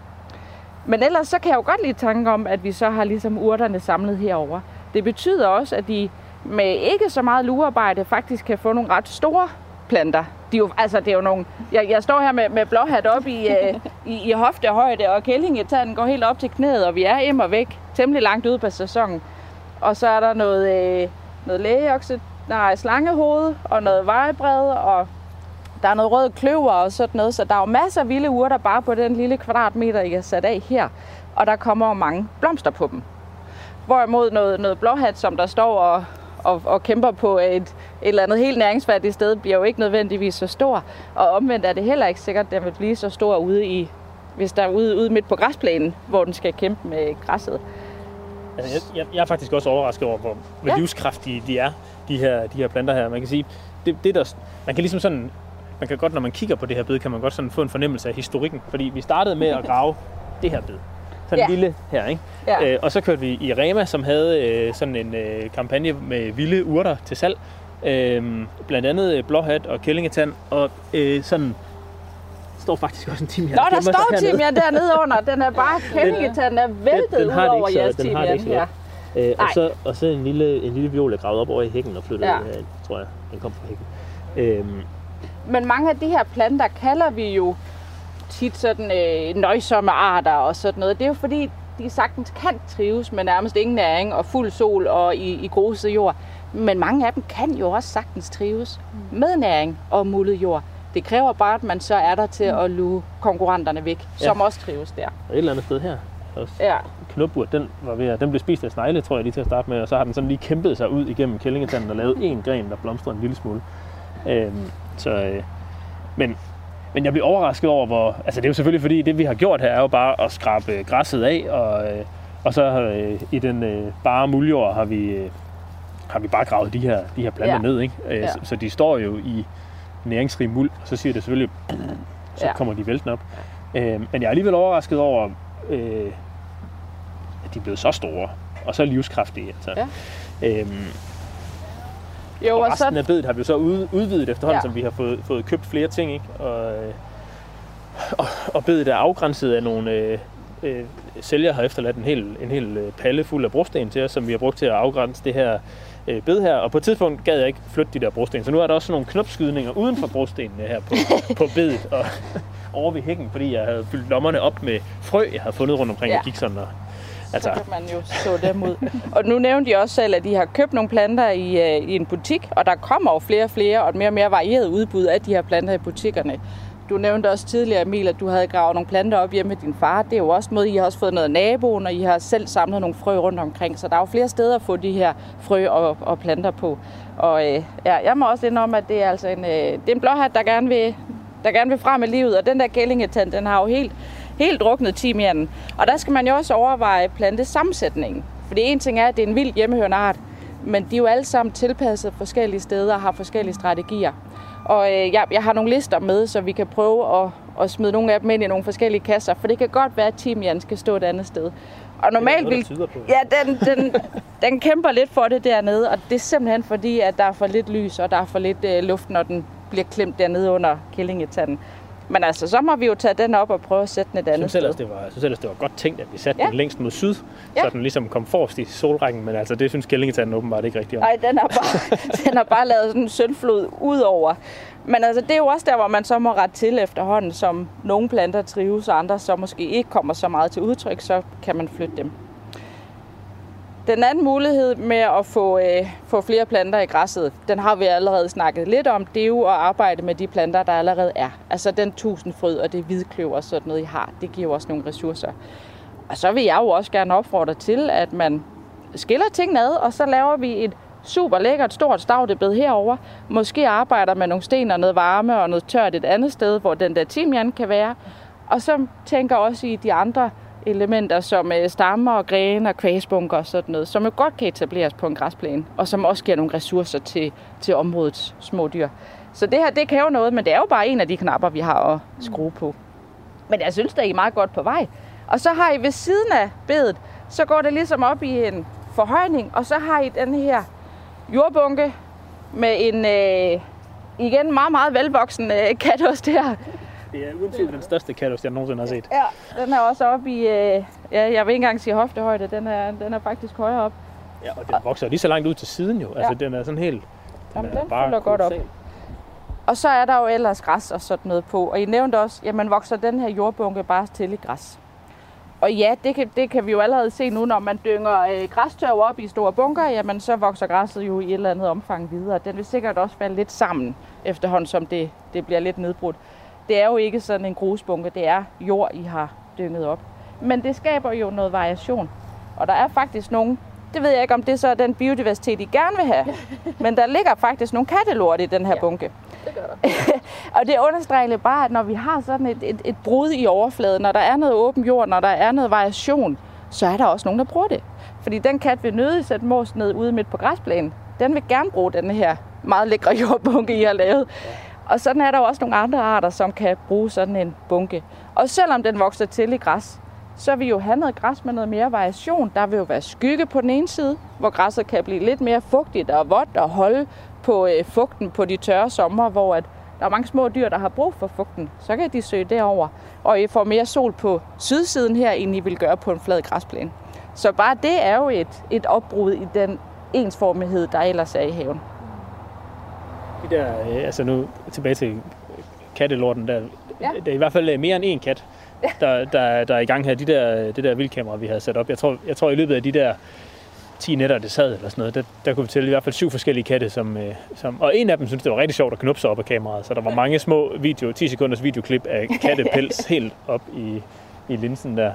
Men ellers så kan jeg jo godt lide tanke om, at vi så har ligesom urterne samlet herover. Det betyder også, at de med ikke så meget lurearbejde faktisk kan få nogle ret store planter. De er jo, altså, det er jo nogle, jeg, jeg står her med, med blåhat op i, øh, i, i hoftehøjde, og kællingetanden går helt op til knæet, og vi er im og væk, temmelig langt ude på sæsonen. Og så er der noget, øh, noget lægeokse, nej, slangehoved, og noget vejbred, og der er noget rød kløver og sådan noget, så der er jo masser af vilde urter bare på den lille kvadratmeter, I har sat af her. Og der kommer jo mange blomster på dem. Hvorimod noget, noget blåhat, som der står og, og, og kæmper på et, et eller andet helt næringsfattigt sted, bliver jo ikke nødvendigvis så stor. Og omvendt er det heller ikke sikkert, at den vil blive så stor ude i, hvis der er ude, ude midt på græsplænen, hvor den skal kæmpe med græsset. Altså, jeg, jeg, jeg er faktisk også overrasket over, hvor, hvor Ja. livskraftige de er, de her, de her planter her. Man kan sige, det, det der, man kan ligesom sådan, man kan godt, når man kigger på det her bed, kan man godt sådan få en fornemmelse af historikken. Fordi vi startede med at grave det her bed. Sådan Ja. en lille her, ikke? Ja. Øh, og så kørte vi i Rema, som havde øh, sådan en øh, kampagne med vilde urter til salg. Øh, blandt andet øh, blåhat og kællingetand. Og øh, sådan, der står faktisk også en timian. Nå, der sig står timian dernede under. Den er bare kæmpetan, er væltet den ud har det over jeres den har det timian så her. Øh, og, Nej. så, og så en lille, en lille viol, der gravede op over i hækken og flyttede Ja. ja. her, tror jeg. Den kom fra hækken. Øhm, Men mange af de her planter kalder vi jo tit sådan øh, nøjsomme arter og sådan noget. Det er jo fordi, de sagtens kan trives med nærmest ingen næring og fuld sol og i, i gruset jord. Men mange af dem kan jo også sagtens trives med næring og muldet jord. Det kræver bare, at man så er der til at luge konkurrenterne væk, Ja. som også trives der. og et eller andet sted her. Også. Ja, Knopburt, den, var ved, at- den blev spist af snegle, tror jeg lige til at starte med, og så har den sådan lige kæmpet sig ud igennem kællingetanden og lavet en gren, der blomstrer en lille smule. Øhm, så, øh, men men jeg bliver overrasket over, hvor... Altså det er jo selvfølgelig fordi, det vi har gjort her, er jo bare at skrabe græsset af, og, øh, og så øh, i den øh, bare muljord har vi, øh, har vi bare gravet de her, de her planter Ja. ned, ikke? Øh, Ja. så, så de står jo i næringsrig muld, og så siger det selvfølgelig, så Ja. kommer de væltende op. Øh, men jeg er alligevel overrasket over, øh, at de er blevet så store, og så livskraftige. Altså. Ja. Øhm, Jo, og og resten så, af bedet har vi jo så ud, udvidet efterhånden, Ja. som vi har fået, fået købt flere ting. Ikke? Og, øh, og, og bedet er afgrænset af nogle øh, øh, sælgere har efterladt en hel, en hel øh, palle fuld af brosten til os, som vi har brugt til at afgrænse det her øh, bed her. Og på et tidspunkt gad jeg ikke flytte de der brosten, så nu er der også sådan nogle knopskydninger uden for brostenene her på, på bedet og over ved hækken, fordi jeg havde fyldt lommerne op med frø, jeg havde fundet rundt omkring ja. og gik sådan og Altså- så kan man jo så dem ud. Og nu nævnte de også selv, at de har købt nogle planter i, øh, i en butik, og der kommer jo flere og flere, og et mere og mere varieret udbud af de her planter i butikkerne. Du nævnte også tidligere, Emil, at du havde gravet nogle planter op hjemme med din far. Det er jo også noget, I har også fået noget af naboen, og I har selv samlet nogle frø rundt omkring. Så der er jo flere steder at få de her frø og, og planter på. Og øh, ja, jeg må også indrømme, at det er altså en, øh, det er en blåhat, der gerne vil, der gerne vil frem i livet. Og den der gællingetand, den har jo helt, helt druknet timianen. Og der skal man jo også overveje plantesammensætningen. Fordi en ting er, at det er en vild hjemmehørende art, men de er jo alle sammen tilpasset forskellige steder og har forskellige strategier. Og øh, jeg, jeg har nogle lister med, så vi kan prøve at, at smide nogle af dem ind i nogle forskellige kasser, for det kan godt være, at timian skal stå et andet sted. Og normalt noget, vil... Ja, den, den, den kæmper lidt for det dernede, og det er simpelthen fordi, at der er for lidt lys, og der er for lidt øh, luft, når den bliver klemt dernede under kællingetanden. Men altså, så må vi jo tage den op og prøve at sætte den et Jeg andet synes sted. ellers, det var, jeg synes ellers, det var godt tænkt, at vi satte Ja. den længst mod syd, Ja. så den ligesom kom forrest i solrækken, men altså, det synes kællingetanden åbenbart ikke rigtigt om. Nej, den har bare, den har bare lavet sådan en søndflod ud over. Men altså, det er jo også der, hvor man så må rette til efterhånden, som nogle planter trives, og andre så måske ikke kommer så meget til udtryk, så kan man flytte dem. Den anden mulighed med at få, øh, få flere planter i græsset, den har vi allerede snakket lidt om, det er jo at arbejde med de planter, der allerede er. Altså den tusindfryd og det hvidkløver og sådan noget, I har, det giver jo også nogle ressourcer. Og så vil jeg jo også gerne opfordre til, at man skiller tingene ad, og så laver vi et super lækkert, stort stavdebed herover. Måske arbejder med nogle sten og noget varme og noget tørt et andet sted, hvor den der timian kan være. Og så tænker også i de andre elementer, som øh, stammer og grene og kvæsbunker og sådan noget, som jo godt kan etableres på en græsplæne, og som også giver nogle ressourcer til, til områdets små dyr. Så det her, det kan jo noget, men det er jo bare en af de knapper, vi har at skrue på. Men jeg synes, det er I meget godt på vej. Og så har I ved siden af bedet, så går det ligesom op i en forhøjning, og så har I den her jordbunke med en øh, igen meget, meget velvoksen øh, katost her. Det er uden tvivl den største katost, jeg nogensinde har set. Ja, den er også oppe i, øh, ja, jeg vil ikke engang sige hoftehøjde, den er, den er faktisk højere op. Ja, og den vokser lige så langt ud til siden jo. Altså, den er sådan helt... Den Jamen, er den fylder godt op. Og så er der jo ellers græs og sådan noget på. Og I nævnte også, jamen vokser den her jordbunke bare til i græs. Og ja, det kan, det kan vi jo allerede se nu, når man dynger øh, græstørv op i store bunker, jamen så vokser græsset jo i et eller andet omfang videre. Den vil sikkert også falde lidt sammen, efterhånden som det, det bliver lidt nedbrudt. Det er jo ikke sådan en grusbunke, det er jord, I har dynget op. Men det skaber jo noget variation. Og der er faktisk nogle, det ved jeg ikke, om det så er den biodiversitet, I gerne vil have, men der ligger faktisk nogle kattelort i den her bunke. Og det understreger bare, at når vi har sådan et, et, et brud i overfladen, når der er noget åben jord, når der er noget variation, så er der også nogen, der bruger det. Fordi den kat vil nødig sætte mos ned ude midt på græsplænen. Den vil gerne bruge den her meget lækre jordbunke, I har lavet. Og sådan er der jo også nogle andre arter, som kan bruge sådan en bunke. Og selvom den vokser til i græs, så vil vi jo have noget græs med noget mere variation. Der vil jo være skygge på den ene side, hvor græsset kan blive lidt mere fugtigt og vådt og holde på øh, fugten på de tørre sommer, hvor at der er mange små dyr, der har brug for fugten. Så kan de søge derover, og øh, I får mere sol på sydsiden her, end I vil gøre på en flad græsplæne. Så bare det er jo et, et opbrud i den ensformighed, der ellers er i haven. De der, øh, altså nu tilbage til kattelorten der. Ja. Der er i hvert fald øh, mere end én kat, der, der, der er i gang her. De der, det der vildkamera, vi havde sat op. Jeg tror, jeg tror i løbet af de der 10 nætter, det sad eller sådan noget, der, der kunne vi tælle i hvert fald syv forskellige katte, som, øh, som, og en af dem synes det var rigtig sjovt at knuppe sig op af kameraet, så der var mange små video, 10 sekunders videoklip af kattepels helt op i, i linsen der.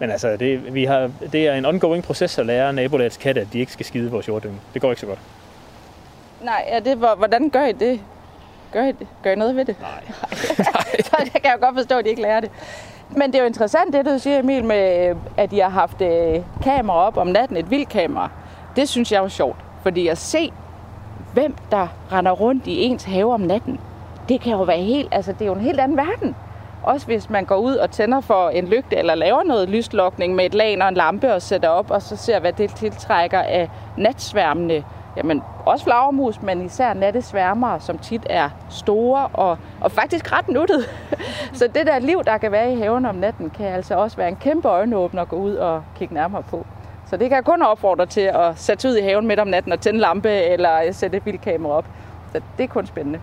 Men altså, det, vi har, det er en ongoing proces at lære nabolagets katte, at de ikke skal skide vores jorddynge. Det går ikke så godt. Nej, ja, det var, hvordan gør I det? Gør I, det? Gør I noget ved det? Nej. så det kan jeg jo godt forstå, at de ikke lærer det. Men det er jo interessant, det du siger, Emil, med, at I har haft øh, kamera op om natten, et vildt kamera. Det synes jeg jo sjovt, fordi at se, hvem der render rundt i ens have om natten, det kan jo være helt, altså det er jo en helt anden verden. Også hvis man går ud og tænder for en lygte, eller laver noget lyslokning med et lag og en lampe og sætter op, og så ser, hvad det tiltrækker af natsværmende, jamen også flagermus, men især nattesværmere, som tit er store og, og faktisk ret nuttet. så det der liv, der kan være i haven om natten, kan altså også være en kæmpe øjenåbner at gå ud og kigge nærmere på. Så det kan jeg kun opfordre til at sætte ud i haven midt om natten og tænde lampe eller sætte et vildkamera op. Så det er kun spændende.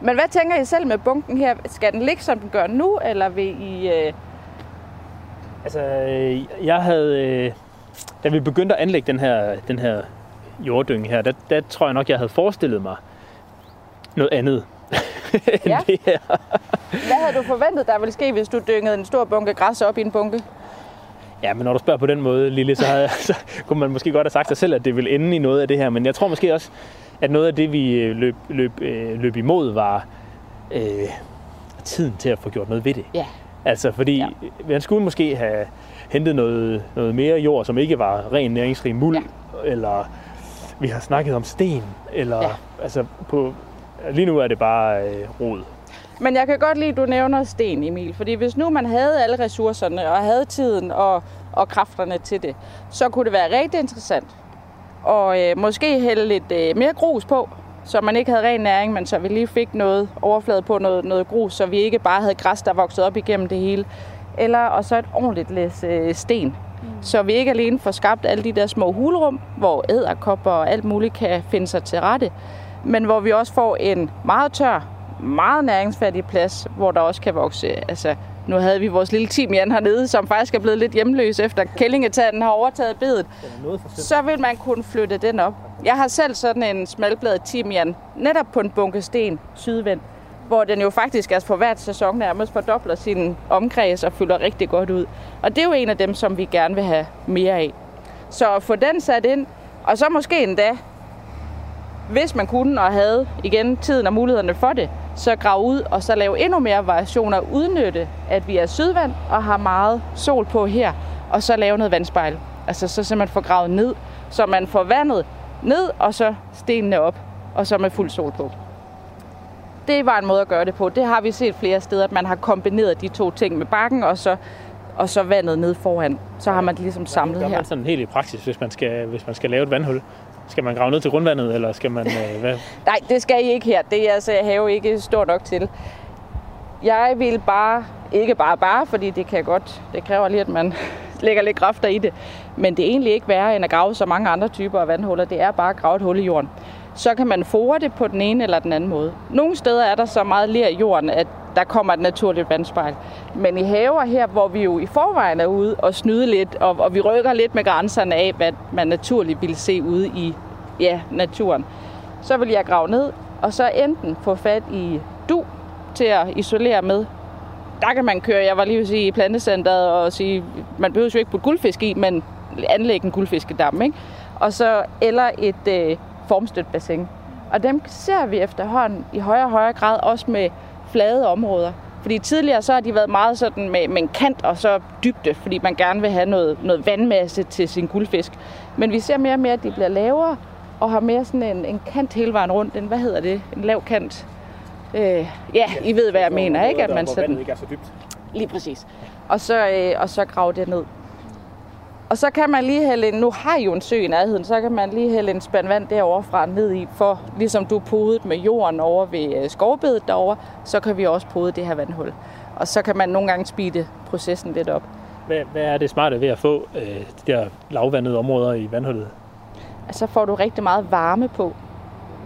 Men hvad tænker I selv med bunken her? Skal den ligge, som den gør nu, eller vil I... Øh... Altså, øh, jeg havde... Øh, da vi begyndte at anlægge den her, den her jorddynge her, der, der tror jeg nok, jeg havde forestillet mig noget andet. end Ja. det her. Hvad havde du forventet, der ville ske, hvis du dyngede en stor bunke græs op i en bunke? Ja, men når du spørger på den måde, Lille, så, havde, så kunne man måske godt have sagt sig selv, at det ville ende i noget af det her. Men jeg tror måske også, at noget af det, vi øh, løb, løb, øh, løb imod, var øh, tiden til at få gjort noget ved det. Ja. Altså, fordi Ja. ja. man skulle måske have hentet noget, noget mere jord, som ikke var ren næringsrig muld, ja. eller vi har snakket om sten, eller Ja. altså på, lige nu er det bare øh, rod. Men jeg kan godt lide, at du nævner sten, Emil. Fordi hvis nu man havde alle ressourcerne, og havde tiden og, og kræfterne til det, så kunne det være rigtig interessant. Og øh, måske hælde lidt øh, mere grus på, så man ikke havde ren næring, men så vi lige fik noget overflade på noget, noget grus, så vi ikke bare havde græs, der voksede op igennem det hele. Eller og så et ordentligt læs øh, sten. Så vi ikke alene får skabt alle de der små hulrum, hvor æderkopper og alt muligt kan finde sig til rette, men hvor vi også får en meget tør, meget næringsfattig plads, hvor der også kan vokse. Altså, nu havde vi vores lille timian hernede, som faktisk er blevet lidt hjemløs efter kællingetanden har overtaget bedet. Så vil man kunne flytte den op. Jeg har selv sådan en smalbladet timian, netop på en bunke sten sydvendt, hvor den jo faktisk altså for hvert sæson nærmest fordobler sin omkreds og fylder rigtig godt ud. Og det er jo en af dem, som vi gerne vil have mere af. Så at få den sat ind, og så måske endda hvis man kunne og havde igen tiden og mulighederne for det, så grave ud og så lave endnu mere variationer, udnytte, at vi er sydvand og har meget sol på her, og så lave noget vandspejl. Altså så simpelthen få gravet ned, så man får vandet ned, og så stenene op, og så med fuld sol på. Det var en måde at gøre det på. Det har vi set flere steder, at man har kombineret de to ting med bakken, og så, og så vandet ned foran. Så har man det ligesom samlet Gør her. man sådan helt i praksis, hvis man skal, hvis man skal lave et vandhul? Skal man grave ned til grundvandet, eller skal man... Øh, hvad? Nej, det skal I ikke her. Det er altså have ikke stor nok til. Jeg vil bare, ikke bare bare, fordi det kan godt, det kræver lige, at man lægger lidt kræfter i det. Men det er egentlig ikke værre, end at grave så mange andre typer af vandhuller. Det er bare at grave et hul i jorden. Så kan man fore det på den ene eller den anden måde. Nogle steder er der så meget ler i jorden, at der kommer et naturligt vandspejl. Men i haver her, hvor vi jo i forvejen er ude og snyde lidt, og, og vi rykker lidt med grænserne af, hvad man naturligt ville se ude i ja, naturen, så vil jeg grave ned, og så enten få fat i du til at isolere med. Der kan man køre, jeg var lige vil sige, i plantecenteret og sige, man behøver jo ikke putte guldfisk i, men anlægge en guldfiskedam, ikke? Og så, eller et øh, formstødt bassin. Og dem ser vi efterhånden i højere og højere grad også med flade områder. Fordi tidligere så har de været meget sådan med, med en kant og så dybde, fordi man gerne vil have noget, noget vandmasse til sin guldfisk. Men vi ser mere og mere, at de bliver lavere og har mere sådan en, en kant hele vejen rundt. En, hvad hedder det? En lav kant. Øh, ja, I ved, hvad jeg mener, ikke? At man sådan, ikke er så dybt. Lige præcis. Og så, øh, og så grave det ned. Og så kan man lige hælde en, nu har I jo en sø i nærheden, så kan man lige hælde en spand vand derovre fra ned i, for ligesom du podet med jorden over ved øh, skovbedet derovre, så kan vi også pode det her vandhul. Og så kan man nogle gange speede processen lidt op. Hvad, hvad er det smarte ved at få øh, de der lavvandede områder i vandhullet? så får du rigtig meget varme på.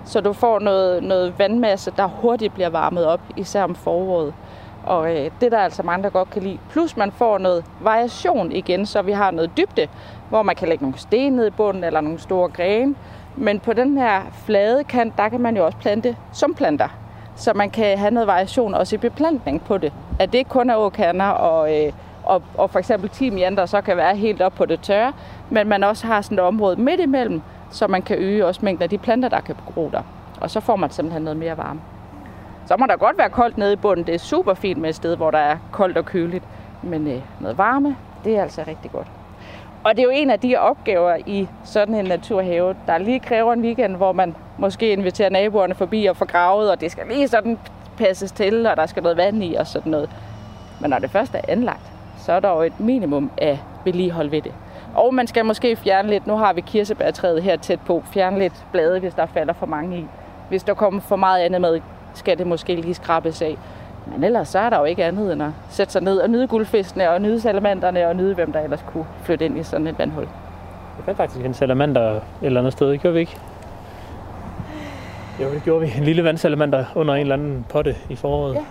Så du får noget, noget vandmasse, der hurtigt bliver varmet op, især om foråret. Og øh, det er der altså mange, der godt kan lide. Plus man får noget variation igen, så vi har noget dybde, hvor man kan lægge nogle sten ned i bunden eller nogle store grene. Men på den her flade kant, der kan man jo også plante sumplanter. Så man kan have noget variation også i beplantning på det. At det ikke kun er åkander og, øh, og, og for eksempel timian, der så kan være helt op på det tørre, men man også har sådan et område midt imellem, så man kan øge også mængden af de planter, der kan gro der. og så får man simpelthen noget mere varme. Så må der godt være koldt nede i bunden. Det er super fint med et sted, hvor der er koldt og køligt. Men øh, noget varme, det er altså rigtig godt. Og det er jo en af de opgaver i sådan en naturhave, der lige kræver en weekend, hvor man måske inviterer naboerne forbi og får gravet, og det skal lige sådan passes til, og der skal noget vand i og sådan noget. Men når det først er anlagt, så er der jo et minimum af vedligehold ved det. Og man skal måske fjerne lidt, nu har vi kirsebærtræet her tæt på, fjerne lidt blade, hvis der falder for mange i. Hvis der kommer for meget andet med, skal det måske lige skrabes af. Men ellers så er der jo ikke andet end at sætte sig ned og nyde guldfiskene og nyde salamanderne og nyde, hvem der ellers kunne flytte ind i sådan et vandhul. Jeg fandt faktisk en salamander et eller andet sted, gjorde vi ikke? Jo, det gjorde vi. En lille vandsalamander under en eller anden potte i foråret. Ja. Et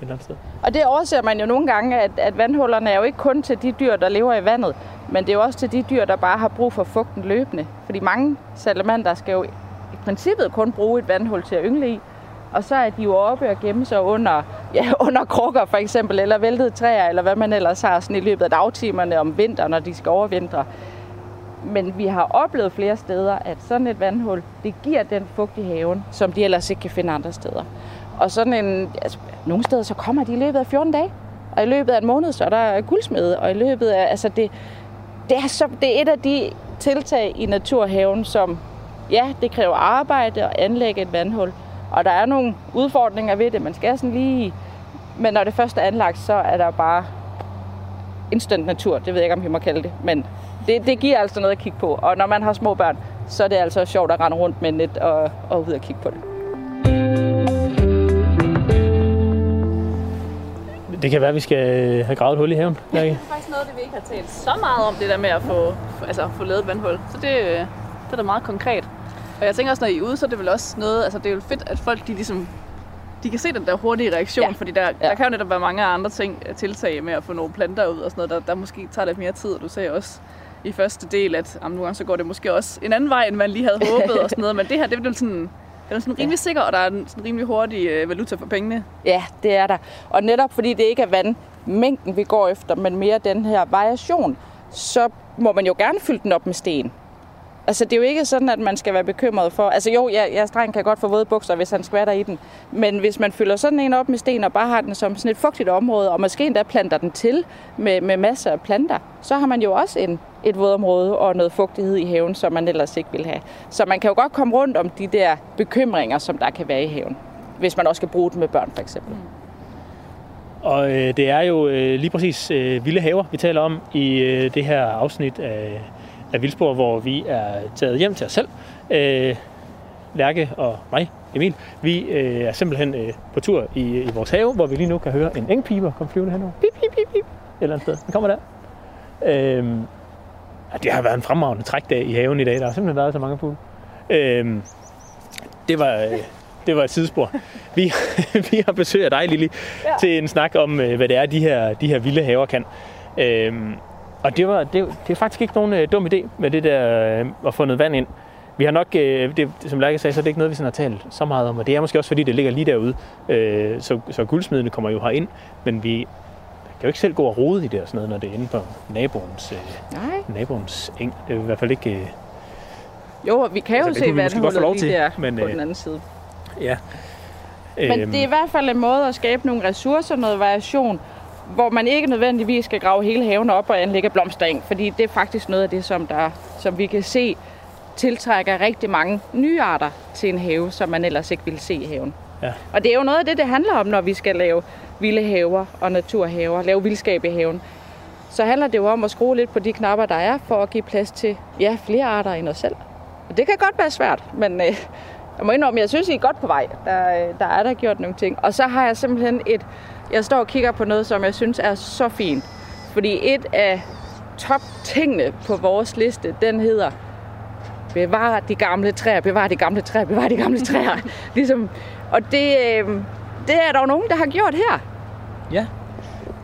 eller andet sted. Og det overser man jo nogle gange, at, at vandhullerne er jo ikke kun til de dyr, der lever i vandet, men det er jo også til de dyr, der bare har brug for fugten løbende. Fordi mange salamander skal jo i princippet kun bruge et vandhul til at yngle i, og så er de jo oppe og gemme sig under, ja, under krukker for eksempel, eller væltede træer, eller hvad man ellers har sådan i løbet af dagtimerne om vinteren, når de skal overvintre. Men vi har oplevet flere steder, at sådan et vandhul, det giver den fugt i haven, som de ellers ikke kan finde andre steder. Og sådan en, altså, nogle steder, så kommer de i løbet af 14 dage. Og i løbet af en måned, så er der guldsmede. Og i løbet af, altså det, det, er så, det er et af de tiltag i Naturhaven, som, ja, det kræver arbejde at anlægge et vandhul. Og der er nogle udfordringer ved det. Man skal sådan lige... Men når det først er anlagt, så er der bare instant natur. Det ved jeg ikke, om vi må kalde det. Men det, det giver altså noget at kigge på. Og når man har små børn, så er det altså sjovt at rende rundt med net og, og ud og kigge på det. Det kan være, at vi skal have gravet et hul i haven. Ja. Det er faktisk noget, det vi ikke har talt så meget om, det der med at få, altså, få lavet et vandhul. Så det, øh, det er da meget konkret. Og jeg tænker også, når I er ude, så er det vel også noget, altså det er jo fedt, at folk de ligesom, de kan se den der hurtige reaktion, Ja. ja. fordi der, ja. Ja. der kan jo netop være mange andre ting, øh, tiltag med at få nogle planter ud og sådan noget, der, der måske tager lidt mere tid. Og du sagde også i første del, at jamen, nogle gange så går det måske også en anden vej, end man lige havde håbet og sådan noget, men det her, det er vel sådan, det er sådan rimelig sikker, og der er en sådan rimelig hurtig øh, valuta for pengene. Ja, det er der. Og netop fordi det ikke er vandmængden, vi går efter, men mere den her variation, så må man jo gerne fylde den op med sten. Altså, det er jo ikke sådan, at man skal være bekymret for... Altså jo, jeg, jeg dreng kan godt få våde bukser, hvis han skvatter i den. Men hvis man fylder sådan en op med sten og bare har den som sådan et fugtigt område, og måske endda planter den til med, med masser af planter, så har man jo også en, et vådområde og noget fugtighed i haven, som man ellers ikke vil have. Så man kan jo godt komme rundt om de der bekymringer, som der kan være i haven. Hvis man også skal bruge den med børn, for eksempel. Mm. Og øh, det er jo øh, lige præcis øh, vilde haver, vi taler om i øh, det her afsnit af, af Vildspor, hvor vi er taget hjem til os selv. Øh, Lærke og mig, Emil, vi øh, er simpelthen øh, på tur i, i vores have, hvor vi lige nu kan høre en engpiber komme flyvende henover. Pip, pip, pip, pip. Et eller andet sted. Den kommer der. Øh, det har været en fremragende trækdag i haven i dag. Der har simpelthen været så mange fugle. Øh, det var... Øh, det var et sidespor. Vi, vi har besøg af dig, Lili, ja. til en snak om, øh, hvad det er, de her, de her vilde haver kan. Øhm, og det, var, det, det er faktisk ikke nogen øh, dum idé med det der øh, at få noget vand ind. Vi har nok, øh, det, som Lærke sagde, så er det ikke noget, vi sådan har talt så meget om. Og det er måske også, fordi det ligger lige derude. Øh, så, så guldsmedene kommer jo herind. Men vi kan jo ikke selv gå og rode i det og sådan noget, når det er inde på naboens, øh, Nej. naboens eng. Det er i hvert fald ikke... Øh, Jo, vi kan jo Altså, se vandhullet lige til, der men, på øh, den anden side. ja. Men Øhm, det er i hvert fald en måde at skabe nogle ressourcer, noget variation, hvor man ikke nødvendigvis skal grave hele haven op og anlægge blomstereng, fordi det er faktisk noget af det, som, der, som vi kan se tiltrækker rigtig mange nye arter til en have, som man ellers ikke ville se i haven. Ja. Og det er jo noget af det, det handler om, når vi skal lave vilde haver og naturhaver, lave vildskab i haven. Så handler det jo om at skrue lidt på de knapper, der er, for at give plads til ja, flere arter end os selv. Og det kan godt være svært, men øh, jeg må indrømme, jeg synes, I er godt på vej. Der, øh, der er der gjort nogle ting. Og så har jeg simpelthen et... Jeg står og kigger på noget, som jeg synes er så fint. Fordi et af top-tingene på vores liste, den hedder Bevar de gamle træer, bevar de gamle træer, bevar de gamle træer. ligesom, og det, øh, det er der jo nogen, der har gjort her. Ja,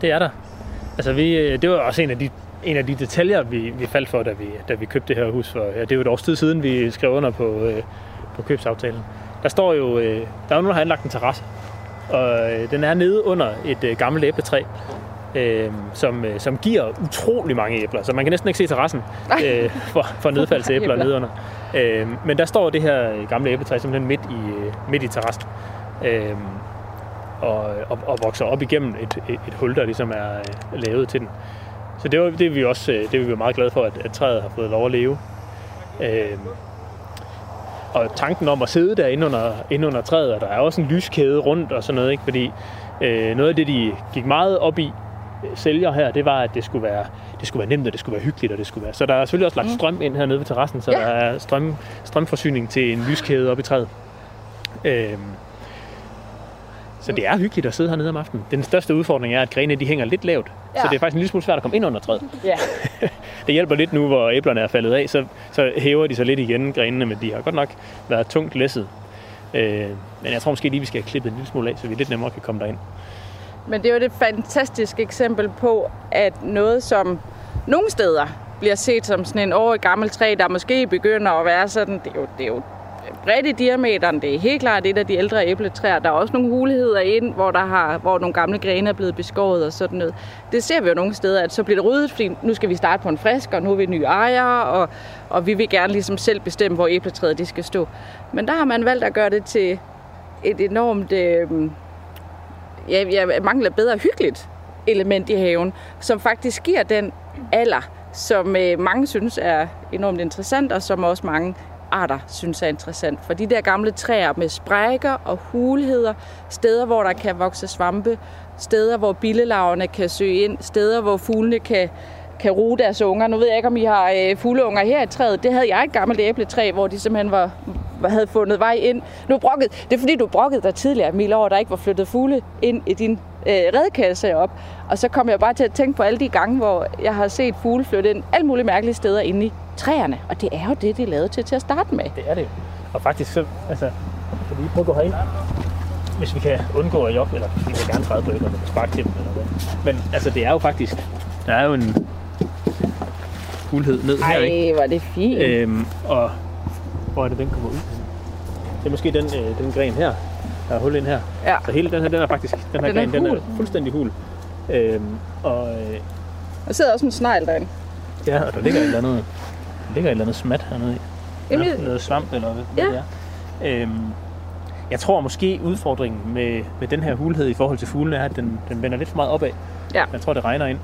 det er der. Altså, vi, øh, det var også en af de, en af de detaljer, vi, vi faldt for, da vi, da vi købte det her hus. For, ja, det er jo et års tid siden, vi skrev under på, øh, på købsaftalen. Der står jo, øh, der er jo nogen, der har anlagt en terrasse. Og øh, den er nede under et øh, gammelt æbletræ, øh, som, øh, som giver utrolig mange æbler. Så man kan næsten ikke se terrassen øh, for, for nedfaldsæbler Æbler. nede under. Øh, men der står det her gamle æbletræ simpelthen midt i, øh, midt i terrassen. Øh, og, og, og vokser op igennem et, et, et hul, der ligesom er øh, lavet til den. Så det, var, det er vi også øh, det er vi meget glade for, at, at træet har fået lov at leve. Øh, og tanken om at sidde der inde under, inde under træet, og der er også en lyskæde rundt og sådan noget, ikke? fordi øh, noget af det, de gik meget op i, øh, sælger her, det var, at det skulle være, det skulle være nemt, og det skulle være hyggeligt, og det skulle være. Så der er selvfølgelig også lagt strøm ind hernede ved terrassen, så Ja. der er strøm, strømforsyning til en lyskæde op i træet. Øh, så det er hyggeligt at sidde hernede om aftenen. Den største udfordring er, at grenene de hænger lidt lavt, ja. så det er faktisk en lille smule svært at komme ind under træet. Ja. Det hjælper lidt nu, hvor æblerne er faldet af, så, så hæver de sig lidt igen, grenene, men de har godt nok været tungt læsset. Øh, men jeg tror måske lige, vi skal have klippet en lille smule af, så vi lidt nemmere kan komme derind. Men det er jo et fantastisk eksempel på, at noget, som nogle steder bliver set som sådan en år gammel træ, der måske begynder at være sådan, det er jo, det er jo bredt i diameteren, det er helt klart et af de ældre æbletræer. Der er også nogle huligheder ind, hvor, der har, hvor nogle gamle grene er blevet beskåret og sådan noget. Det ser vi jo nogle steder, at så bliver det ryddet, fordi nu skal vi starte på en frisk, og nu er vi nye ejere, og, og vi vil gerne ligesom selv bestemme, hvor æbletræet det skal stå. Men der har man valgt at gøre det til et enormt øh, ja, jeg mangler bedre hyggeligt element i haven, som faktisk giver den alder, som øh, mange synes er enormt interessant, og som også mange arter synes er interessant. For de der gamle træer med sprækker og hulheder, steder, hvor der kan vokse svampe, steder, hvor billelaverne kan søge ind, steder, hvor fuglene kan, kan ruge deres unger. Nu ved jeg ikke, om I har øh, fugleunger her i træet. Det havde jeg et gammelt æbletræ, hvor de simpelthen var, havde fundet vej ind. Nu brokket, det er fordi, du brokkede dig tidligere, Emil, over, der ikke var flyttet fugle ind i din øh, redkasse op. Og så kom jeg bare til at tænke på alle de gange, hvor jeg har set fugle flytte ind alle mulige mærkelige steder inde i træerne. Og det er jo det, de er lavet til til at starte med. Det er det jo. Og faktisk så, altså, kan vi lige prøve at gå herind? Hvis vi kan undgå at jobbe, eller vi vil gerne træde på og sparke til dem, eller hvad. Men altså, det er jo faktisk, der er jo en hulhed ned her, ikke? Ej, er det fint. Øhm, og hvor er det, den kommer ud? Det er måske den, øh, den gren her, der er hul ind her. Ja. Så hele den her, den er faktisk, den her Den er gren, den er fuldstændig hul. Øhm, og øh, Der sidder også en snegl derinde. ja, og der ligger et eller andet, ligger et eller andet smat hernede i. Jamen, ja, noget svamp eller hvad Ja. det er. Øhm, jeg tror måske udfordringen med, med den her hulhed i forhold til fuglene er, at den, den vender lidt for meget opad. Ja. Jeg tror, det regner ind.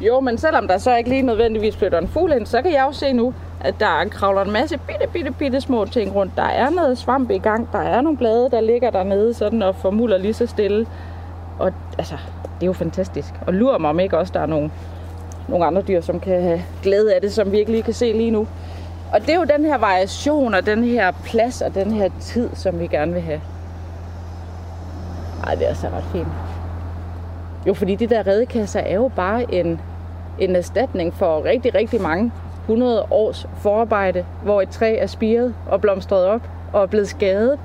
Jo, men selvom der så ikke lige nødvendigvis flytter en fugl ind, så kan jeg jo se nu, at der kravler en masse bitte, bitte, bitte små ting rundt. Der er noget svamp i gang, der er nogle blade, der ligger dernede sådan og formuler lige så stille. Og altså, det er jo fantastisk. Og lurer mig om ikke også, der er nogle, nogle andre dyr, som kan have glæde af det, som vi ikke lige kan se lige nu. Og det er jo den her variation og den her plads og den her tid, som vi gerne vil have. Ej, det er så ret fint. Jo, fordi de der redekasser er jo bare en, en erstatning for rigtig, rigtig mange 100 års forarbejde, hvor et træ er spiret og blomstret op og er blevet skadet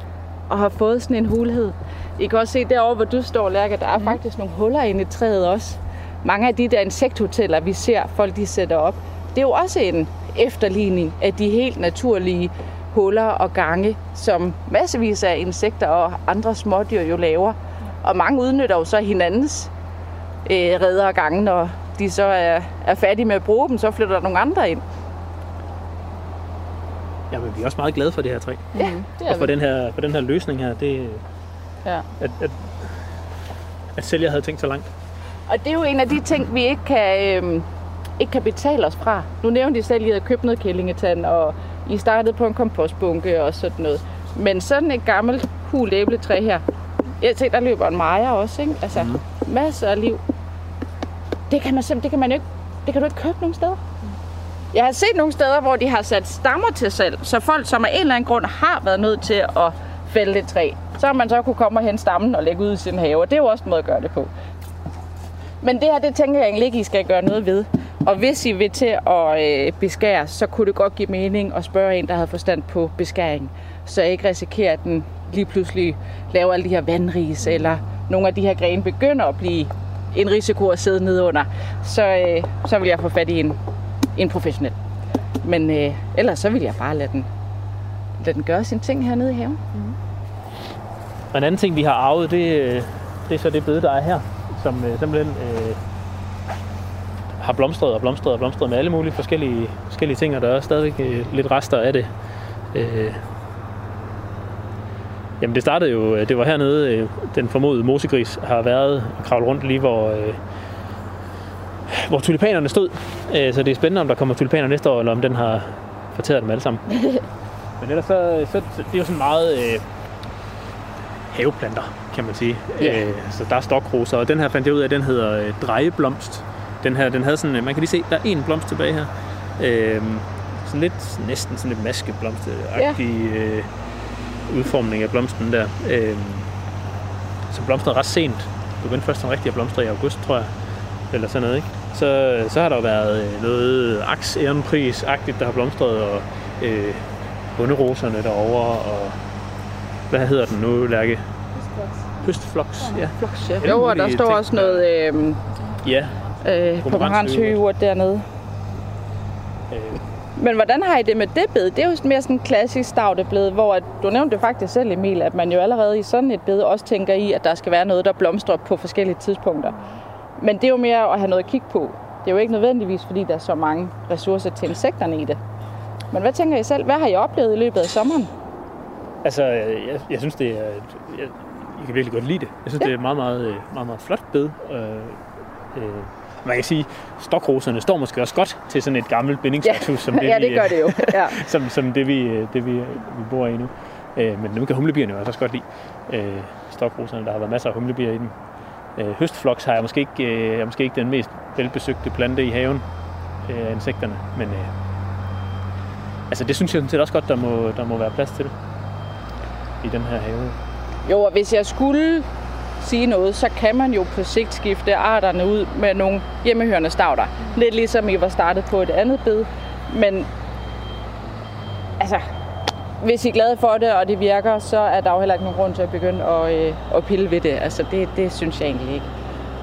og har fået sådan en hulhed. I kan også se derovre, hvor du står, Lærke, der er mm. faktisk nogle huller inde i træet også. Mange af de der insekthoteller, vi ser, folk de sætter op, det er jo også en efterligning af de helt naturlige huller og gange, som massevis af insekter og andre smådyr jo laver. Og mange udnytter jo så hinandens øh, redder og gange, når de så er, er færdige med at bruge dem, så flytter der nogle andre ind. Jamen, vi er også meget glade for det her træ. Ja, det Og for den her, for den her løsning her, det, Ja. at, at, at sælger havde tænkt så langt. Og det er jo en af de ting, vi ikke kan, øhm, ikke kan betale os fra. Nu nævnte I selv, at I havde købt noget kællingetand, og I startede på en kompostbunke og sådan noget. Men sådan et gammelt hul æbletræ her, jeg tænker, der løber en mejer også, ikke? Altså, mm. masser af liv. Det kan man simpelthen, det kan man jo ikke, det kan du ikke købe nogen steder. Jeg har set nogle steder, hvor de har sat stammer til salg, så folk, som af en eller anden grund har været nødt til at fælde et træ, så har man så kunne komme og hente stammen og lægge ud i sin have, og det er jo også en måde at gøre det på. Men det her, det tænker jeg egentlig ikke, I skal gøre noget ved. Og hvis I vil til at øh, beskære, så kunne det godt give mening at spørge en, der havde forstand på beskæring. Så jeg ikke risikerer, at den lige pludselig laver alle de her vandris, eller nogle af de her grene begynder at blive en risiko at sidde nede under. Så, øh, så vil jeg få fat i en, en professionel. Men øh, ellers så vil jeg bare lade den, lade den gøre sin ting hernede i haven. Og en anden ting, vi har arvet, det, øh, det er så det bøde, der er her, som øh, simpelthen øh, har blomstret og blomstret og blomstret med alle mulige forskellige, forskellige ting, og der er stadigvæk øh, lidt rester af det. Øh, jamen det startede jo, øh, det var hernede, øh, den formodede mosegris har været og kravlet rundt lige hvor, øh, hvor tulipanerne stod. Øh, så det er spændende, om der kommer tulipaner næste år, eller om den har fortæret dem alle sammen. Men ellers så, så det er jo sådan meget øh, haveplanter, kan man sige. Ja. Øh, så der er stokroser, og den her fandt jeg ud af, den hedder øh, drejeblomst. Den her, den havde sådan, øh, man kan lige se, der er en blomst tilbage her. Øh, sådan lidt, næsten sådan lidt maskeblomsteagtig øh, udformning af blomsten der. Øh, så blomstrede ret sent. Begyndte først sådan rigtig at blomstre i august, tror jeg. Eller sådan noget, ikke? Så, så har der jo været øh, noget aks agtigt der har blomstret, og øh, bunderoserne derovre, og hvad hedder den nu, Lærke? Høstfloks, ja. Floks, ja. Jo, og der står ting, også noget øh, Ja. øh, pomeranshøjurt dernede. Øh, Men hvordan har I det med det bed? Det er jo mere sådan en klassisk stavteblad, hvor at, du nævnte faktisk selv, Emil, at man jo allerede i sådan et bed også tænker i, at der skal være noget, der blomstrer på forskellige tidspunkter. Men det er jo mere at have noget at kigge på. Det er jo ikke nødvendigvis, fordi der er så mange ressourcer til insekterne i det. Men hvad tænker I selv? Hvad har I oplevet i løbet af sommeren? Altså, jeg, jeg synes, det er... Jeg, jeg kan virkelig godt lide det. Jeg synes, ja. det er et meget, meget, øh, meget, meget flot bed. Øh, øh, man kan sige, stokroserne står måske også godt til sådan et gammelt bindingsværkshus, som det, ja, vi, det gør det jo. Ja. som, som det, vi, øh, det vi, vi bor i nu. Øh, men dem kan humlebierne jo altså også godt lide. Øh, stokroserne, der har været masser af humlebier i dem. Øh, høstfloks har jeg måske ikke, øh, er måske ikke den mest velbesøgte plante i haven øh, af insekterne, men øh, altså det synes jeg sådan set også godt, der må, der må være plads til i den her have. Jo, og hvis jeg skulle sige noget, så kan man jo på sigt skifte arterne ud med nogle hjemmehørende stavter. Lidt ligesom I var startet på et andet bed. Men altså, hvis I er glade for det, og det virker, så er der jo heller ikke nogen grund til at begynde at, øh, at pille ved det. Altså, det, det synes jeg egentlig ikke.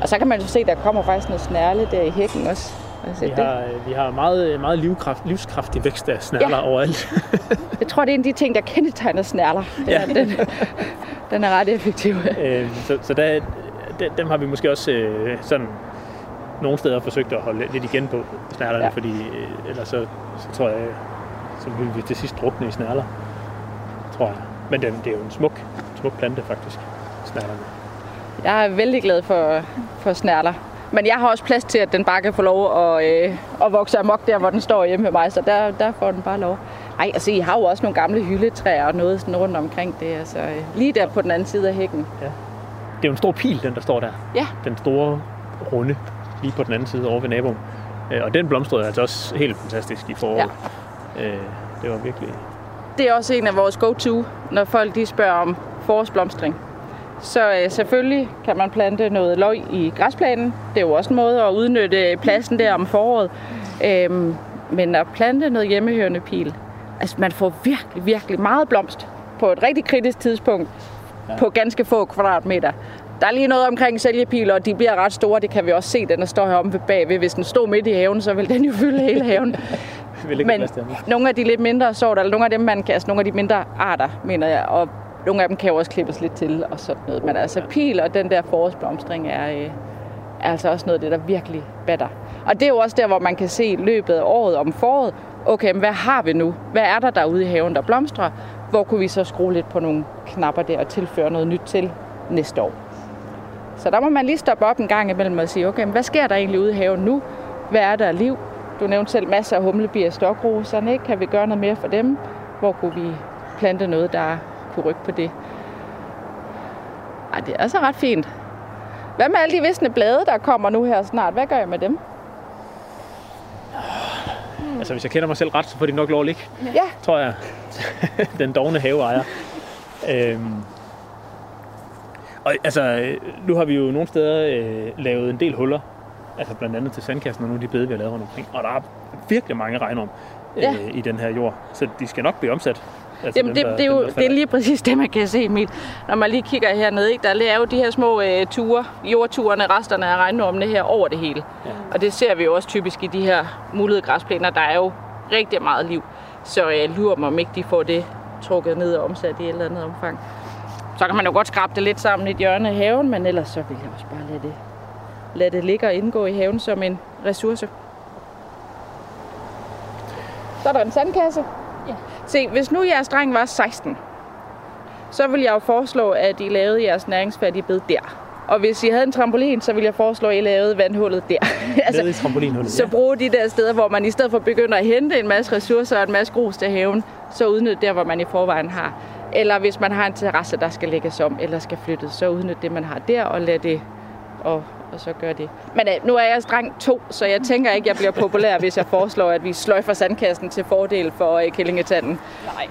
Og så kan man jo se, at der kommer faktisk noget snærle der i hækken også. Vi det, har, vi har meget, meget livskraft, livskraftig vækst af snærler Ja. overalt. jeg tror, det er en af de ting, der kendetegner snærler. Ja. Ja. Den, den er ret effektiv. Øh, så så der, de- dem har vi måske også øh, sådan nogle steder forsøgt at holde lidt igen på snærlerne, Ja. fordi øh, ellers så, så tror jeg, så vil vi til sidst drukne i snærler, tror jeg. Men det, det er jo en smuk, smuk plante faktisk, snærlerne. Jeg er vældig glad for, for snærler. Men jeg har også plads til, at den bare kan få lov at, øh, at vokse amok der, hvor den står hjemme med mig. Så der, der får den bare lov. Ej, altså I har jo også nogle gamle hyldetræer og noget sådan rundt omkring det. Altså, øh, lige der på den anden side af hækken. Det er jo en stor pil, den der står der. Ja. Den store runde, lige på den anden side over ved naboen. Øh, og den blomstrede altså også helt fantastisk i foråret. Ja. Øh, det var virkelig... Det er også en af vores go-to, når folk de spørger om forårsblomstring. Så øh, selvfølgelig kan man plante noget løg i græsplænen. Det er jo også en måde at udnytte pladsen der om foråret. Øhm, men at plante noget hjemmehørende pil, altså man får virkelig, virkelig meget blomst på et rigtig kritisk tidspunkt ja. på ganske få kvadratmeter. Der er lige noget omkring sælgepiler, og de bliver ret store. Det kan vi også se, den der står heromme ved bagved. Hvis den stod midt i haven, så vil den jo fylde hele haven. Men nogle af de lidt mindre sorter, eller nogle af dem, man kan, altså nogle af de mindre arter, mener jeg, og nogle af dem kan jo også klippes lidt til og sådan noget. Men altså pil og den der forårsblomstring er, øh, er altså også noget af det, der virkelig batter. Og det er jo også der, hvor man kan se løbet af året om foråret, okay, men hvad har vi nu? Hvad er der derude i haven, der blomstrer? Hvor kunne vi så skrue lidt på nogle knapper der og tilføre noget nyt til næste år? Så der må man lige stoppe op en gang imellem og sige, okay, men hvad sker der egentlig ude i haven nu? Hvad er der liv? Du nævnte selv masser af humlebier og stokroserne, ikke? Kan vi gøre noget mere for dem? Hvor kunne vi plante noget, der kunne rykke på det? Ej, det er altså ret fint. Hvad med alle de visne blade, der kommer nu her snart? Hvad gør jeg med dem? Altså, hvis jeg kender mig selv ret, så får de nok lov at ligge, Ja, tror jeg. Den dogne haveejer. Øhm. Og altså, nu har vi jo nogle steder øh, lavet en del huller. Altså blandt andet til sandkassen og nogle af de bede, vi har lavet rundt omkring. Og der er virkelig mange regnorm øh, Ja. i den her jord. Så de skal nok blive omsat. Altså Jamen, det, dem, der- det, er dem, jo det er lige præcis det, man kan se, Emil. Når man lige kigger hernede, ikke? der er jo de her små øh, ture, jordturene, resterne af regnormene her over det hele. Ja. Og det ser vi jo også typisk i de her mulige græsplæner. Der er jo rigtig meget liv. Så jeg lurer mig, om ikke de får det trukket ned og omsat i et eller andet omfang. Så kan man jo godt skrabe det lidt sammen i et hjørne af haven, men ellers så vil jeg også bare lade det lade det ligge og indgå i haven som en ressource. Så er der en sandkasse. Ja. Se, hvis nu jeres dreng var 16, så vil jeg jo foreslå, at I lavede jeres næringsfattige bed der. Og hvis I havde en trampolin, så ville jeg foreslå, at I lavede vandhullet der. Altså, Nede i trampolinhullet. Så brug de der steder, hvor man i stedet for begynder at hente en masse ressourcer og en masse grus til haven, så udnyt der, hvor man i forvejen har. Eller hvis man har en terrasse, der skal lægges om eller skal flyttes, så udnyt det, man har der og lad det og, og så gør det. Men øh, nu er jeg streng to, så jeg tænker ikke, jeg bliver populær, hvis jeg foreslår, at vi sløjfer sandkassen til fordel for øh, kællingetanden. Nej,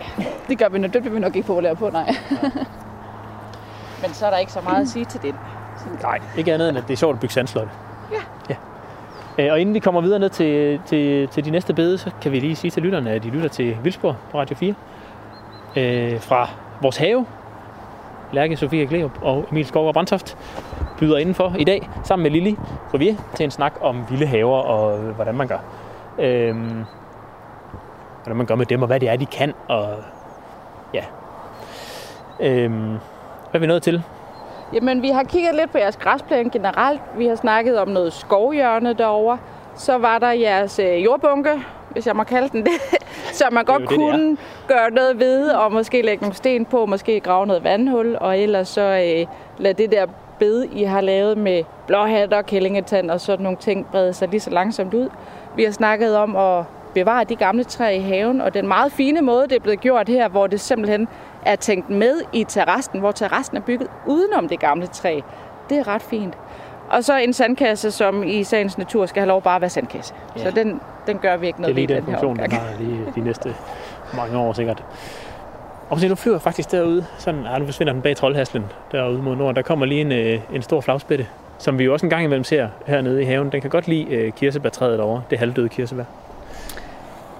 det gør vi nok, det bliver vi nok ikke populære på, nej. Men så er der ikke så meget at sige til det. Nej, ikke andet end, at det er sjovt at bygge sandsløjte. Ja. ja. Øh, Og inden vi kommer videre ned til, til, til de næste bede, så kan vi lige sige til lytterne, at de lytter til Vildsborg på Radio 4. Øh, fra vores have. Lærke Sofie Gleup og Emil Skov og Brandtoft byder indenfor i dag, sammen med Lili Rivier, til en snak om vilde haver og øh, hvordan man gør. Øhm, hvordan man gør med dem, og hvad det er, de kan. Og ja. Øhm, hvad er vi nået til? Jamen, vi har kigget lidt på jeres græsplæne generelt. Vi har snakket om noget skovhjørne derovre. Så var der jeres øh, jordbunke, hvis jeg må kalde den det, som man godt det, det kunne gøre noget ved, og måske lægge nogle sten på, måske grave noget vandhul, og ellers så øh, lade det der bed, I har lavet med blåhatter, kællingetand og sådan nogle ting, brede sig lige så langsomt ud. Vi har snakket om at bevare de gamle træer i haven, og den meget fine måde, det er blevet gjort her, hvor det simpelthen er tænkt med i terrassen, hvor terrassen er bygget udenom det gamle træ. Det er ret fint. Og så en sandkasse, som i sagens natur skal have lov bare at være sandkasse. Ja. Så den, den gør vi ikke Det er noget lige ved den den funktion, den har lige de næste mange år sikkert. Og se, nu flyver faktisk derude, sådan, ah, nu forsvinder den bag troldhaslen derude mod nord. Der kommer lige en, øh, en stor flagspætte, som vi jo også en gang imellem ser hernede i haven. Den kan godt lide øh, kirsebærtræet derovre, det halvdøde kirsebær.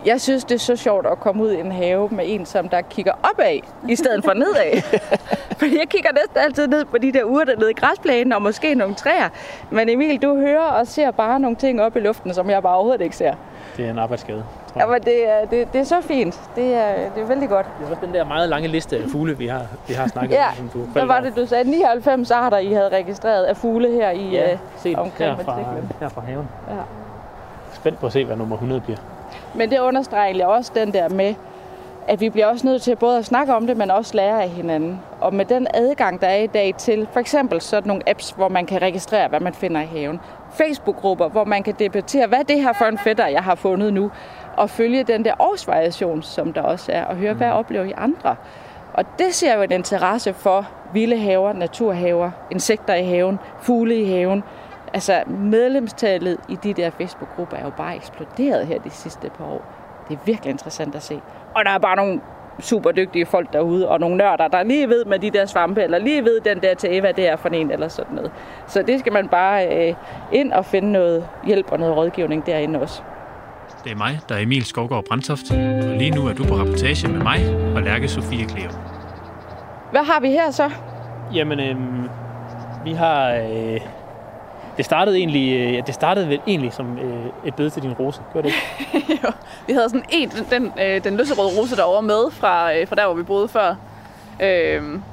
Jeg synes, det er så sjovt at komme ud i en have med en, som der kigger opad, i stedet for nedad. Fordi jeg kigger næsten altid ned på de der urter nede i græsplænen, og måske nogle træer. Men Emil, du hører og ser bare nogle ting op i luften, som jeg bare overhovedet ikke ser. Det er en arbejdsskade, tror jeg. Jamen, det er, det, det er så fint. Det er, det er vældig godt. Det er også den der meget lange liste af fugle, vi har, vi har snakket Ja, om. som du Hvad var det, du sagde? 99 arter, I havde registreret af fugle her i Ja, øh, set omkring her fra, her fra haven. Ja. Spændt på at se, hvad nummer 100 bliver. Men det understreger egentlig også den der med, at vi bliver også nødt til både at snakke om det, men også lære af hinanden. Og med den adgang, der er i dag til for eksempel sådan nogle apps, hvor man kan registrere, hvad man finder i haven. Facebook-grupper, hvor man kan debattere, hvad det her for en fætter, jeg har fundet nu. Og følge den der årsvariation, som der også er, og høre, hvad oplever I andre. Og det ser jo en interesse for vilde haver, naturhaver, insekter i haven, fugle i haven. Altså medlemstallet i de der Facebook-grupper er jo bare eksploderet her de sidste par år. Det er virkelig interessant at se. Og der er bare nogle super dygtige folk derude, og nogle nørder, der lige ved med de der svampe, eller lige ved den der til hvad det er for en, eller sådan noget. Så det skal man bare øh, ind og finde noget hjælp og noget rådgivning derinde også. Det er mig, der er Emil Skovgaard Brandtoft, og lige nu er du på rapportage med mig og Lærke Sofie Kleo. Hvad har vi her så? Jamen, øhm, vi har... Øh, det startede egentlig, øh, ja, det startede vel egentlig som øh, et bed til din rose, gjorde det ikke? Jo, vi havde sådan en, den, øh, den lyserøde rose derovre med fra, øh, fra der, hvor vi boede før. Øhm,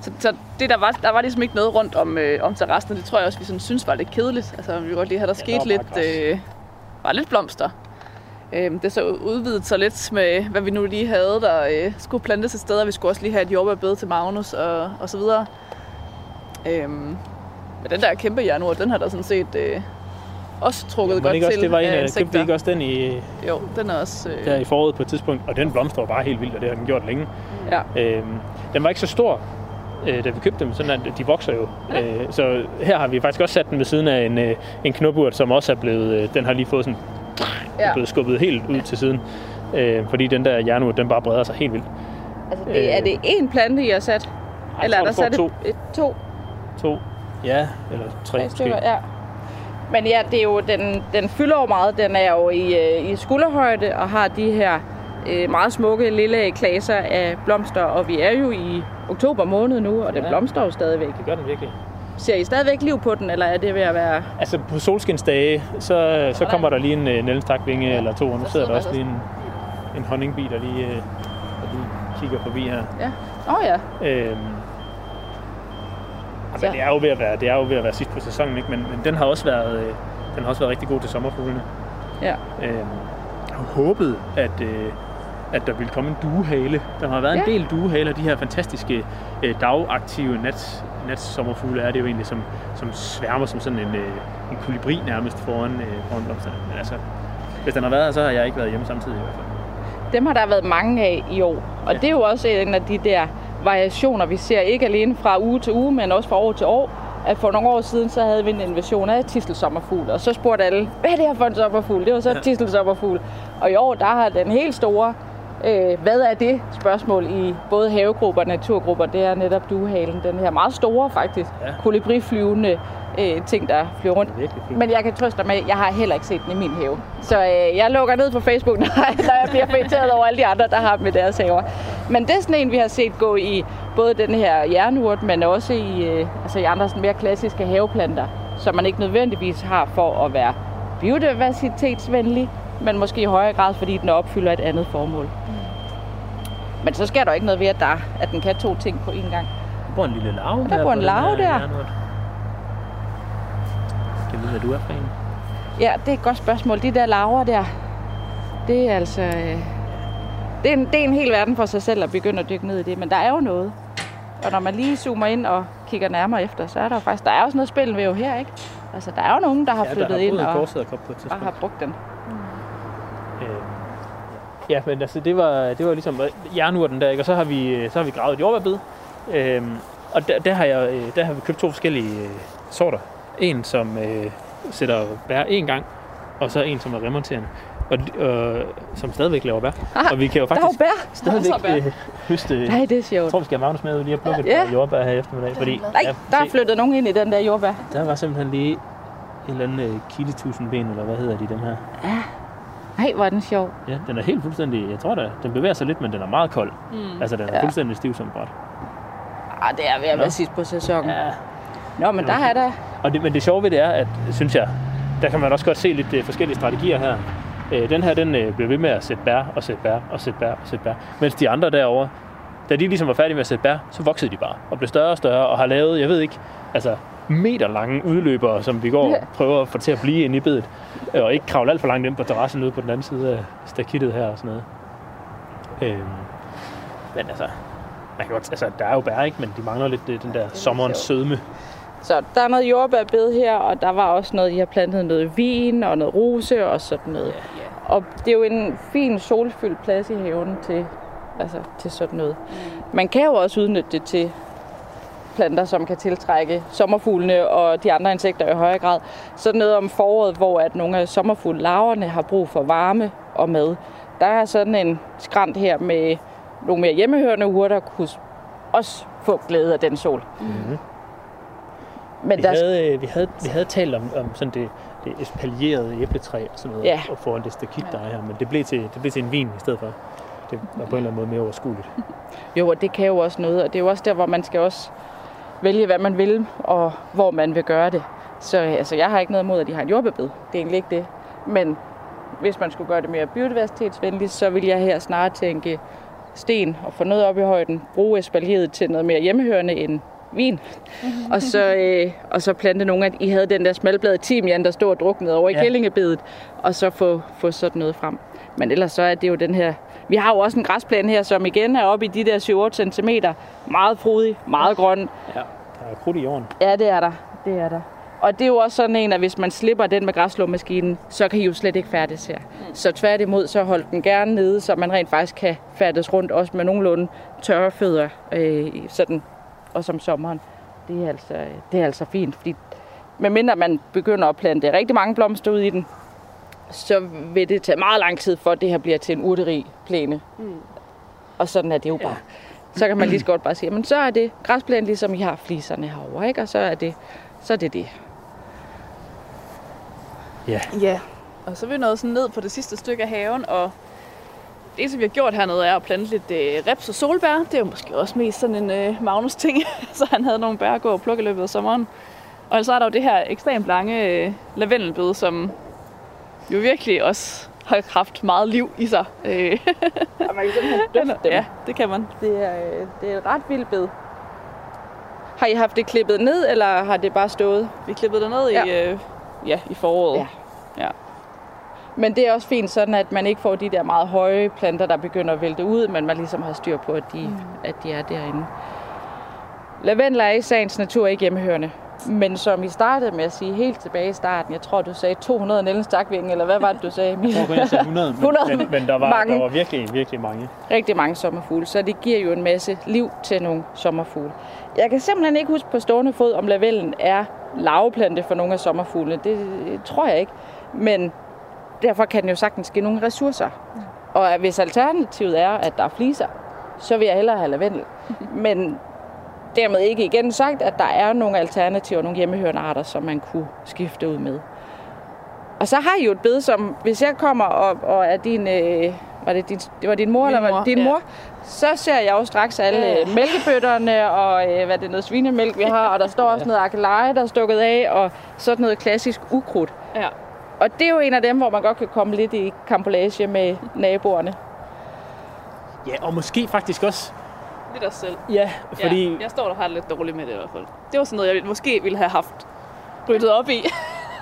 så, så det, der, var, der var ligesom ikke noget rundt om, øh, om terrassen, og det tror jeg også, vi sådan synes var lidt kedeligt. Altså, vi kunne godt lige have, der Ja, der skete var bare lidt, øh, var lidt blomster. Øhm, det så udvidet sig lidt med, hvad vi nu lige havde, der øh, skulle plantes et sted, og vi skulle også lige have et jordbærbed til Magnus og, og så videre. Øhm, men den der kæmpe jernur, den har der sådan set øh, også trukket Må godt ikke også, til det var en af af, købte insekter. vi ikke også den i, Jo, den er også... Øh, der i foråret på et tidspunkt, og den blomster bare helt vildt, og det har den gjort længe. ja. Øhm, den var ikke så stor, øh, da vi købte dem, sådan at de vokser jo. Øh, så her har vi faktisk også sat den ved siden af en, øh, en knopurt, som også er blevet, øh, den har lige fået sådan, ja. Ja. blevet skubbet helt ud til siden. Øh, fordi den der jernurt, den bare breder sig helt vildt. Altså, det, er det én plante, I har sat? Jeg Eller tror, er der sat to. et, to? To, ja, eller tre, Tre måske. stykker, ja. Men ja, det er jo, den, den fylder jo meget. Den er jo i, øh, i skulderhøjde og har de her øh, meget smukke lille klaser af blomster. Og vi er jo i oktober måned nu, og den Ja. blomstrer jo stadigvæk. Det gør den virkelig. Ser I stadigvæk liv på den, eller er det ved at være... Altså på solskinsdage, så, så kommer der lige en øh, nældenstakvinge ja. eller to, og nu Der sidder der også lige en, en honningbi, der lige, øh, der lige kigger forbi her. Ja. Åh oh, ja. Øhm, Men det er jo ved at være, det er jo ved at være sidst på sæsonen, ikke? Men, men den har også været, øh, den har også været rigtig god til sommerfuglene. Ja. Øh, jeg har håbet, at, øh, at der ville komme en duehale. Der har været Ja. en del duehaler, de her fantastiske øh, dagaktive nat, natsommerfugle er det jo egentlig, som, som sværmer som sådan en, øh, en kolibri nærmest foran, øh, foran blomsterne. Men altså, hvis den har været så har jeg ikke været hjemme samtidig i hvert fald. Dem har der været mange af i år. Og Ja. det er jo også en af de der variationer, vi ser ikke alene fra uge til uge, men også fra år til år. At for nogle år siden, så havde vi en invasion af tisselsommerfugl, og så spurgte alle, hvad er det her for en sommerfugl? Det var så Ja. tisselsommerfugl. Og i år, der har den helt store, øh, hvad er det spørgsmål i både havegrupper og naturgrupper, det er netop duehalen, den her meget store faktisk, ja. kolibriflyvende øh, ting, der flyver rundt. Men jeg kan trøste dig med, at jeg har heller ikke set den i min have. Så øh, jeg lukker ned på Facebook, når, når jeg bliver irriteret over alle de andre, der har dem i deres haver. Men det er sådan en, vi har set gå i både den her jernurt, men også i, øh, altså i andre sådan mere klassiske haveplanter, som man ikke nødvendigvis har for at være biodiversitetsvenlig, men måske i højere grad, fordi den opfylder et andet formål. Men så sker der ikke noget ved, at, der, at den kan to ting på én gang. Der bor en lille larve der bor på en larve der. jernurt. Kan vide, hvad du er for en? Ja, det er et godt spørgsmål. De der laver der, det er altså... Øh, det, er en, det er en hel verden for sig selv at begynde at dykke ned i det, men der er jo noget. Og når man lige zoomer ind og kigger nærmere efter, så er der jo faktisk... Der er også noget spilvæv her, ikke? Altså, der er jo nogen, der har Ja, flyttet der har ind og, på et og har brugt den. Øh, ja, men altså, det var, det var ligesom jernurten der, ikke? og så har vi, så har vi gravet et jordbærbed. Øhm, og der, der, har jeg, øh, der har vi købt to forskellige øh, sorter. En, som øh, sætter bær en gang, og så en, som er remonterende. Og, øh, som stadigvæk laver bær. Ah, og vi kan jo Der er jo faktisk bær! stadigvæk Der er øh, høste... Nej, det er Jeg sjovt. tror, vi skal have Magnus med ud lige og plukke et Ja. par jordbær her i eftermiddag. Fordi, Nej, der er flyttet nogen ind i den der jordbær. der var simpelthen lige en eller anden øh, kittetusindben, eller hvad hedder de, dem her. Nej, hvor er den sjov. Ja, den er helt fuldstændig, jeg tror da, den bevæger sig lidt, men den er meget kold. Mm. Altså, den er Ja. fuldstændig stiv som et bræt. Ah, det er ved at være sidst på sæsonen. Ja. Nå, men der er der... Og det, men det sjove ved det er, at, synes jeg, der kan man også godt se lidt øh, forskellige strategier her. Øh, den her, den øh, bliver ved med at sætte bær, og sætte bær, og sætte bær, og sætte bær. Mens de andre derovre, da de ligesom var færdige med at sætte bær, så voksede de bare, og blev større og større, og har lavet, jeg ved ikke, altså meter lange udløbere, som vi går og prøver at få til at blive inde i bedet, øh, og ikke kravle alt for langt ind på terrassen ude på den anden side af stakittet her og sådan noget. Øhm, men altså, man kan godt, altså, der er jo bær, ikke? Men de mangler lidt øh, den der sommerens sødme. Så der er noget jordbærbed her, og der var også noget, I har plantet noget vin og noget rose og sådan noget. Og det er jo en fin solfyldt plads i haven til, altså, til sådan noget. Man kan jo også udnytte det til planter, som kan tiltrække sommerfuglene og de andre insekter i højere grad. Sådan noget om foråret, hvor at nogle af sommerfugllarverne har brug for varme og mad. Der er sådan en skrant her med nogle mere hjemmehørende urter, kunne også få glæde af den sol. Mhm. Men Vi der, havde, øh, vi, havde, vi havde talt om, om sådan det, det espalierede æbletræ og sådan noget, Ja. og foran det stakit, der er her, men det blev, til, det blev til en vin i stedet for. Det var på en eller anden måde mere overskueligt. Jo, og det kan jo også noget, og det er jo også der, hvor man skal også vælge, hvad man vil, og hvor man vil gøre det. Så altså, jeg har ikke noget imod, at de har en jordbærbed. Det er egentlig ikke det. Men hvis man skulle gøre det mere biodiversitetsvenligt, så vil jeg her snart tænke sten og få noget op i højden. Bruge espalieret til noget mere hjemmehørende end vin. og, så, øh, og så plante nogle af... I havde den der smalbladede timian, der stod og druknede over i Ja. kællingebedet. Og så få, få sådan noget frem. Men ellers så er det jo den her... Vi har jo også en græsplæne her, som igen er oppe i de der 7-8 cm. Meget frodig, meget grøn. Ja. Der er krudt i jorden. Ja, det er der. Det er der. Og det er jo også sådan en, at hvis man slipper den med græsslåmaskinen, så kan I jo slet ikke færdes her. Så tværtimod, så hold den gerne nede, så man rent faktisk kan færdes rundt, også med nogenlunde tørre fødder, øh, sådan, og som sommeren. Det er, altså, det er altså fint, fordi medmindre man begynder at plante rigtig mange blomster ud i den, så vil det tage meget lang tid for, at det her bliver til en urterig plæne. Mm. Og sådan er det jo bare. Så kan man lige så godt bare sige, men så er det græsplæne, ligesom I har fliserne herovre, ikke? og så er det så er det. det. Ja. Ja, og så er vi nået sådan ned på det sidste stykke af haven, og det, som vi har gjort hernede, er at plante lidt øh, reps og solbær. Det er jo måske også mest sådan en øh, Magnus-ting, så han havde nogle bær at gå og plukke i løbet af sommeren. Og så er der jo det her ekstremt lange øh, lavendelbed, som jo virkelig også har haft meget liv i sig. Øh, Og man kan simpelthen dufte dem. ja, det kan man. Det er, øh, det er et ret vildt bed. Har I haft det klippet ned, eller har det bare stået? Vi klippede det ned Ja. i, øh, ja, i foråret. Ja. ja. Men det er også fint sådan, at man ikke får de der meget høje planter, der begynder at vælte ud, men man ligesom har styr på, at de, mm. at de er derinde. Lavendler er i sagens natur ikke hjemmehørende. Men som I startede med at sige helt tilbage i starten, jeg tror, du sagde 200 Nellens stakvinge, eller hvad var det, du sagde, Emil? Jeg tror jeg sagde 100, men, 100. men, men der, var, Mange. der var virkelig, virkelig mange. rigtig mange sommerfugle, så det giver jo en masse liv til nogle sommerfugle. Jeg kan simpelthen ikke huske på stående fod, om lavellen er lavplante for nogle af sommerfuglene. Det tror jeg ikke. Men derfor kan den jo sagtens give nogle ressourcer. Og hvis alternativet er, at der er fliser, så vil jeg hellere have lavendel. Men dermed ikke igen sagt, at der er nogle alternativer, nogle hjemmehørende arter, som man kunne skifte ud med. Og så har I jo et bed, som hvis jeg kommer og, og er din, øh, var det, din, det var din mor, Min eller var mor, det din ja. mor, så ser jeg jo straks alle Ja. øh, mælkebøtterne, og øh, hvad er det, noget svinemælk, vi har, og der står også noget akeleje, der er stukket af, og sådan noget klassisk ukrudt. ja. Og det er jo en af dem, hvor man godt kan komme lidt i kampolage med naboerne. Ja, og måske faktisk også... Lidt os selv. Ja, fordi... Ja, jeg står der har det lidt dårligt med det i hvert fald. Det var sådan noget, jeg måske ville have haft ryddet op i.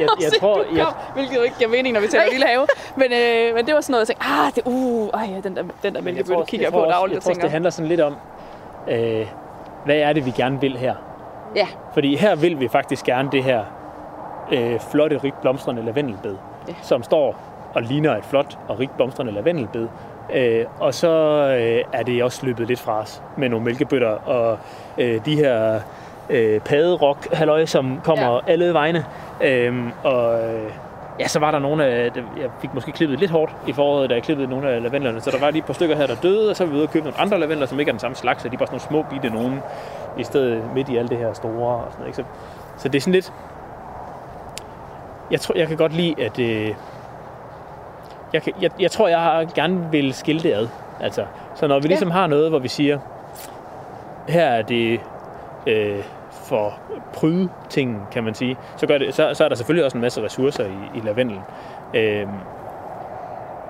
Jeg, jeg tror, du jeg, kom, hvilket jo ikke giver mening, når vi taler lille have. Men, øh, men det var sådan noget, jeg tænkte, ah, det, uh, ej, ja, den der, den der mælkebøtte kigger jeg, på også- dagligt jeg og tror også, det handler sådan lidt om, øh, hvad er det, vi gerne vil her? Ja, Fordi her vil vi faktisk gerne det her øh, flotte, rigt blomstrende lavendelbed, Ja. som står og ligner et flot og rigt blomstrende lavendelbed. Øh, og så øh, er det også løbet lidt fra os med nogle mælkebøtter og øh, de her øh, paderok halløj, som kommer Ja. alle vegne. Øh, og ja, så var der nogle af, jeg fik måske klippet lidt hårdt i foråret, da jeg klippede nogle af lavendlerne, så der var lige et par stykker her, der døde, og så er vi ude og købe nogle andre lavendler, som ikke er den samme slags, så de er bare sådan nogle små bitte nogen, i stedet midt i alt det her store og sådan noget. Ikke? Så, så det er sådan lidt, jeg tror, jeg kan godt lide, at øh, jeg, kan, jeg, jeg tror, jeg har, gerne vil skille det ad. Altså, så når vi ligesom har noget, hvor vi siger, her er det øh, for pryde tingen, kan man sige, så, gør det, så, så er der selvfølgelig også en masse ressourcer i, i lavendelen. Øh,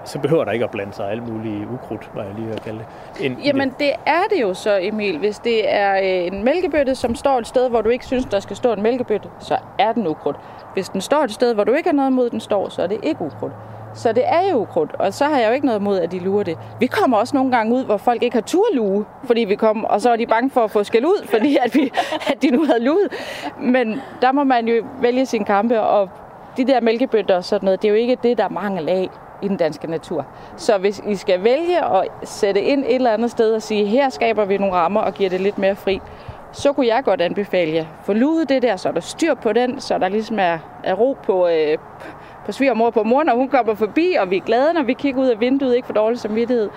så behøver der ikke at blande sig alt muligt ukrudt, var jeg lige ved at kalde det. Ind Jamen det. det er det jo så, Emil. Hvis det er øh, en mælkebøtte, som står et sted, hvor du ikke synes, der skal stå en mælkebøtte, så er den ukrudt. Hvis den står et sted, hvor du ikke har noget imod, den står, så er det ikke ukrudt. Så det er jo ukrudt, og så har jeg jo ikke noget imod, at de lurer det. Vi kommer også nogle gange ud, hvor folk ikke har turluge, fordi vi kom, og så er de bange for at få skæld ud, fordi at, vi, at de nu havde luet. Men der må man jo vælge sin kampe, og de der mælkebøtter og sådan noget, det er jo ikke det, der er mangel af i den danske natur. Så hvis I skal vælge at sætte ind et eller andet sted og sige, her skaber vi nogle rammer og giver det lidt mere fri, så kunne jeg godt anbefale jer, få luet det der, så er der styr på den, så der ligesom er, er ro på, øh, på svigermor på mor, når hun kommer forbi, og vi er glade, når vi kigger ud af vinduet, ikke for dårlig samvittighed.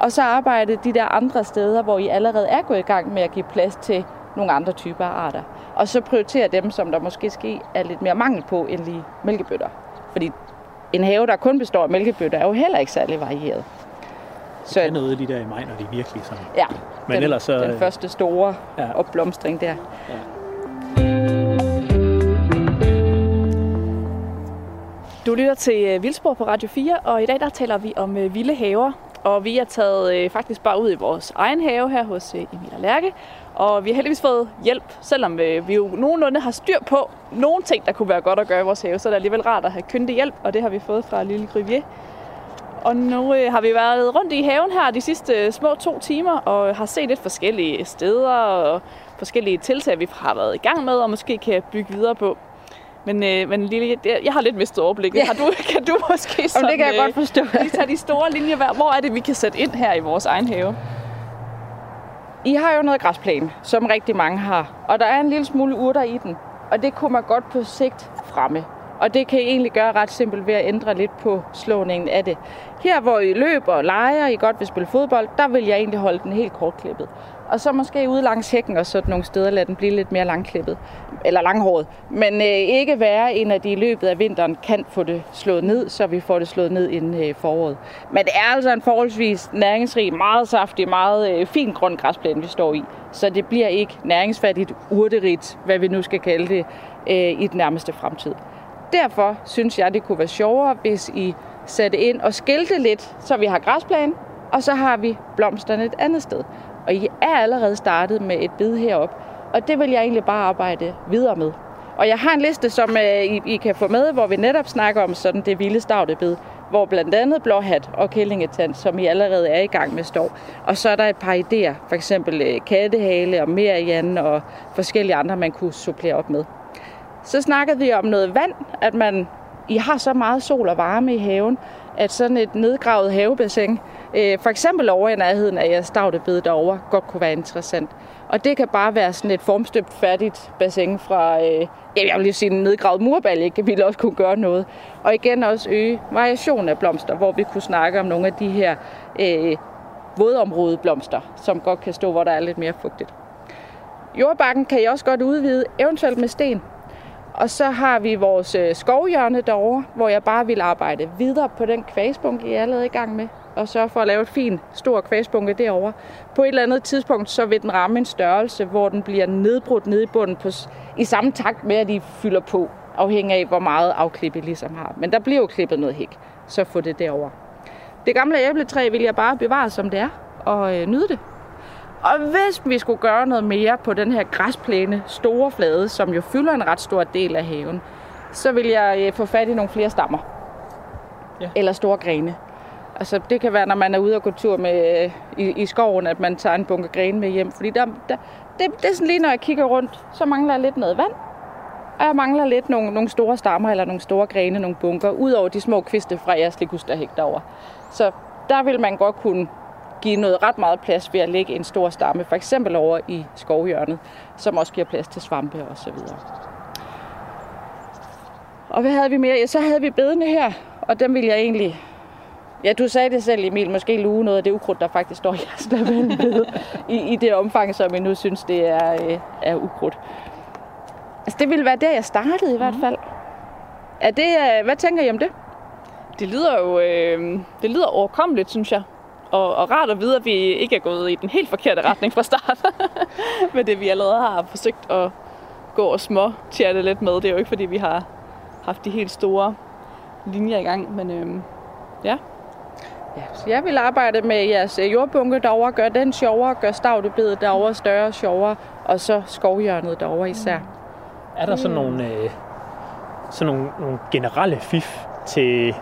Og så arbejde de der andre steder, hvor I allerede er gået i gang med at give plads til nogle andre typer af arter. Og så prioritere dem, som der måske ske er lidt mere mangel på, end lige mælkebøtter. Fordi en have, der kun består af mælkebøtter, er jo heller ikke særlig varieret. Så Der er noget lige der i maj, når de virkelig sådan. ja, Men den, ellers så- den første store ja. Ja. opblomstring der. Du lytter til øh, Vildspor på Radio 4, og i dag der taler vi om øh, vilde haver. Og vi er taget øh, faktisk bare ud i vores egen have her hos øh, Emil og Lærke. Og vi har heldigvis fået hjælp, selvom øh, vi jo nogenlunde har styr på nogle ting, der kunne være godt at gøre i vores have. Så er det alligevel rart at have kyndig hjælp, og det har vi fået fra Lille Grivier. Og nu øh, har vi været rundt i haven her de sidste øh, små to timer, og har set lidt forskellige steder og forskellige tiltag, vi har været i gang med, og måske kan bygge videre på. Men, øh, men Lille, jeg, har lidt mistet overblikket. Ja. Har du, kan du måske sådan, det kan jeg godt forstå. lige tage de store linjer. Hvor er det, vi kan sætte ind her i vores egen have? I har jo noget græsplæne, som rigtig mange har. Og der er en lille smule urter i den. Og det kunne man godt på sigt fremme. Og det kan I egentlig gøre ret simpelt ved at ændre lidt på slåningen af det. Her hvor I løber og leger, I godt vil spille fodbold, der vil jeg egentlig holde den helt kortklippet. Og så måske ude langs hækken og sådan nogle steder lade den blive lidt mere langklippet. Eller langhåret. Men øh, ikke være en af de i løbet af vinteren kan få det slået ned, så vi får det slået ned inden øh, foråret. Men det er altså en forholdsvis næringsrig, meget saftig, meget øh, fin grøn græsplæne, vi står i. Så det bliver ikke næringsfattigt, urterigt, hvad vi nu skal kalde det, øh, i den nærmeste fremtid. Derfor synes jeg, det kunne være sjovere, hvis I satte ind og skilte lidt, så vi har græsplæne, og så har vi blomsterne et andet sted. Og I er allerede startet med et bid herop, Og det vil jeg egentlig bare arbejde videre med. Og jeg har en liste, som øh, I, I kan få med, hvor vi netop snakker om sådan det vilde stavtebid, hvor blandt andet blåhat og kællingetand, som I allerede er i gang med, står. Og så er der et par idéer, for eksempel øh, kattehale og merian og forskellige andre, man kunne supplere op med. Så snakkede vi om noget vand, at man I har så meget sol og varme i haven, at sådan et nedgravet havebassin, øh, for eksempel over i nærheden af jeres stavtebed derovre, godt kunne være interessant. Og det kan bare være sådan et formstøbt færdigt bassin fra, øh, ja, jeg vil lige sige en nedgravet murbalje, kan vi også kunne gøre noget. Og igen også øge variation af blomster, hvor vi kunne snakke om nogle af de her øh, vådområdeblomster, som godt kan stå, hvor der er lidt mere fugtigt. Jordbakken kan I også godt udvide, eventuelt med sten. Og så har vi vores øh, skovhjørne derovre, hvor jeg bare vil arbejde videre på den kvægsbunke, jeg er allerede i gang med. Og sørge for at lave et fint, stor kvægsbunke derovre. På et eller andet tidspunkt, så vil den ramme en størrelse, hvor den bliver nedbrudt ned i bunden på, i samme takt med, at de fylder på, afhængig af, hvor meget afklip I ligesom har. Men der bliver jo klippet noget hæk, så få det derover. Det gamle æbletræ vil jeg bare bevare, som det er, og øh, nyde det. Og hvis vi skulle gøre noget mere på den her græsplæne, store flade, som jo fylder en ret stor del af haven, så vil jeg øh, få fat i nogle flere stammer. Ja. Eller store grene. Altså, det kan være, når man er ude og gå tur med, øh, i, i skoven, at man tager en bunke grene med hjem. Fordi der, der, det, det er sådan lige, når jeg kigger rundt, så mangler jeg lidt noget vand. Og jeg mangler lidt nogle, nogle store stammer eller nogle store grene, nogle bunker, ud over de små kviste fra jeres ligusterhæk derovre. Så der vil man godt kunne give noget ret meget plads ved at lægge en stor stamme, for eksempel over i skovhjørnet, som også giver plads til svampe og så videre. Og hvad havde vi mere? Ja, så havde vi bedene her, og dem vil jeg egentlig... Ja, du sagde det selv, Emil, måske luge noget af det ukrudt, der faktisk står i jeres lavendelbed, i, i det omfang, som I nu synes, det er, øh, er ukrudt. Altså, det ville være der, jeg startede i hvert fald. Er det, øh, hvad tænker I om det? Det lyder jo øh, det lyder overkommeligt, synes jeg. Og, og rart at vide, at vi ikke er gået i den helt forkerte retning fra start. med det, vi allerede har forsøgt at gå og små chatte lidt med. Det er jo ikke, fordi vi har haft de helt store linjer i gang. Men øh, ja, Ja, så jeg vil arbejde med jeres øh, jordbunke derovre, gøre den sjovere, gøre stavtebedet derovre større og sjovere, og så skovhjørnet derovre især. Er der sådan nogle, øh, sådan nogle, nogle generelle fif til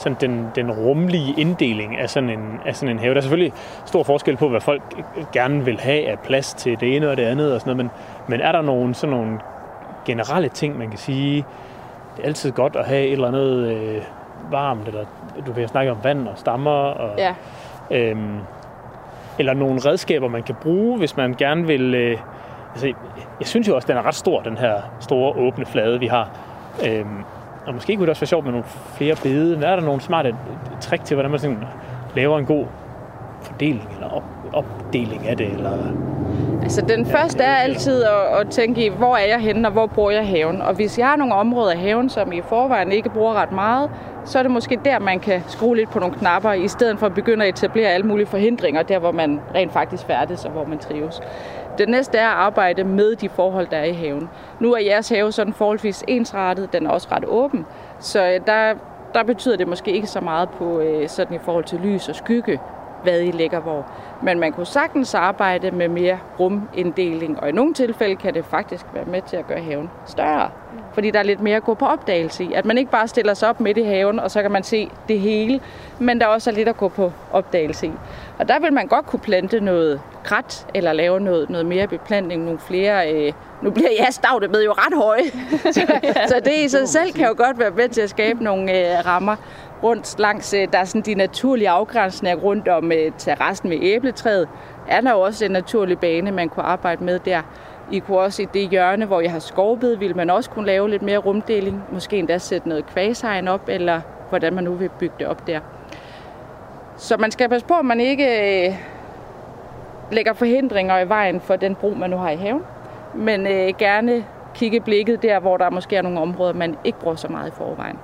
sådan den, den rumlige inddeling af sådan, en, af sådan en have? Der er selvfølgelig stor forskel på, hvad folk gerne vil have af plads til det ene og det andet og sådan noget, men, men er der nogle, sådan nogle generelle ting, man kan sige, det er altid godt at have et eller andet øh, varmt, eller du vil snakke om vand og stammer, og, Ja, Øhm, eller nogle redskaber, man kan bruge, hvis man gerne vil... Øh, altså, jeg synes jo også, den er ret stor, den her store åbne flade, vi har. Øhm, og måske kunne det også være sjovt med nogle flere bede. Men er der nogle smarte trick til, hvordan man sådan laver en god fordeling eller op, opdeling af det? Eller... altså den første er altid at, at tænke i, hvor er jeg henne, og hvor bruger jeg haven. Og hvis jeg har nogle områder af haven, som I i forvejen ikke bruger ret meget, så er det måske der, man kan skrue lidt på nogle knapper, i stedet for at begynde at etablere alle mulige forhindringer, der hvor man rent faktisk færdes og hvor man trives. Det næste er at arbejde med de forhold, der er i haven. Nu er jeres have sådan forholdsvis ensrettet, den er også ret åben, så øh, der, der betyder det måske ikke så meget på øh, sådan i forhold til lys og skygge, hvad I lægger hvor. Men man kunne sagtens arbejde med mere ruminddeling, og i nogle tilfælde kan det faktisk være med til at gøre haven større. Fordi der er lidt mere at gå på opdagelse i. At man ikke bare stiller sig op midt i haven, og så kan man se det hele, men der også er lidt at gå på opdagelse i. Og der vil man godt kunne plante noget krat, eller lave noget, noget mere beplantning, nogle flere... Øh, nu bliver jeres stavte med jo ret høje, så, så det i sig selv kan jo godt være med til at skabe nogle øh, rammer rundt langs, øh, der er sådan de naturlige afgrænsninger rundt om øh, terrassen med æbletræet, er der jo også en naturlig bane, man kunne arbejde med der. I kunne også i det hjørne, hvor jeg har skovbed, ville man også kunne lave lidt mere rumdeling. Måske endda sætte noget kvæshegn op, eller hvordan man nu vil bygge det op der. Så man skal passe på, at man ikke øh, lægger forhindringer i vejen for den brug, man nu har i haven. Men øh, gerne kigge blikket der, hvor der måske er nogle områder, man ikke bruger så meget i forvejen.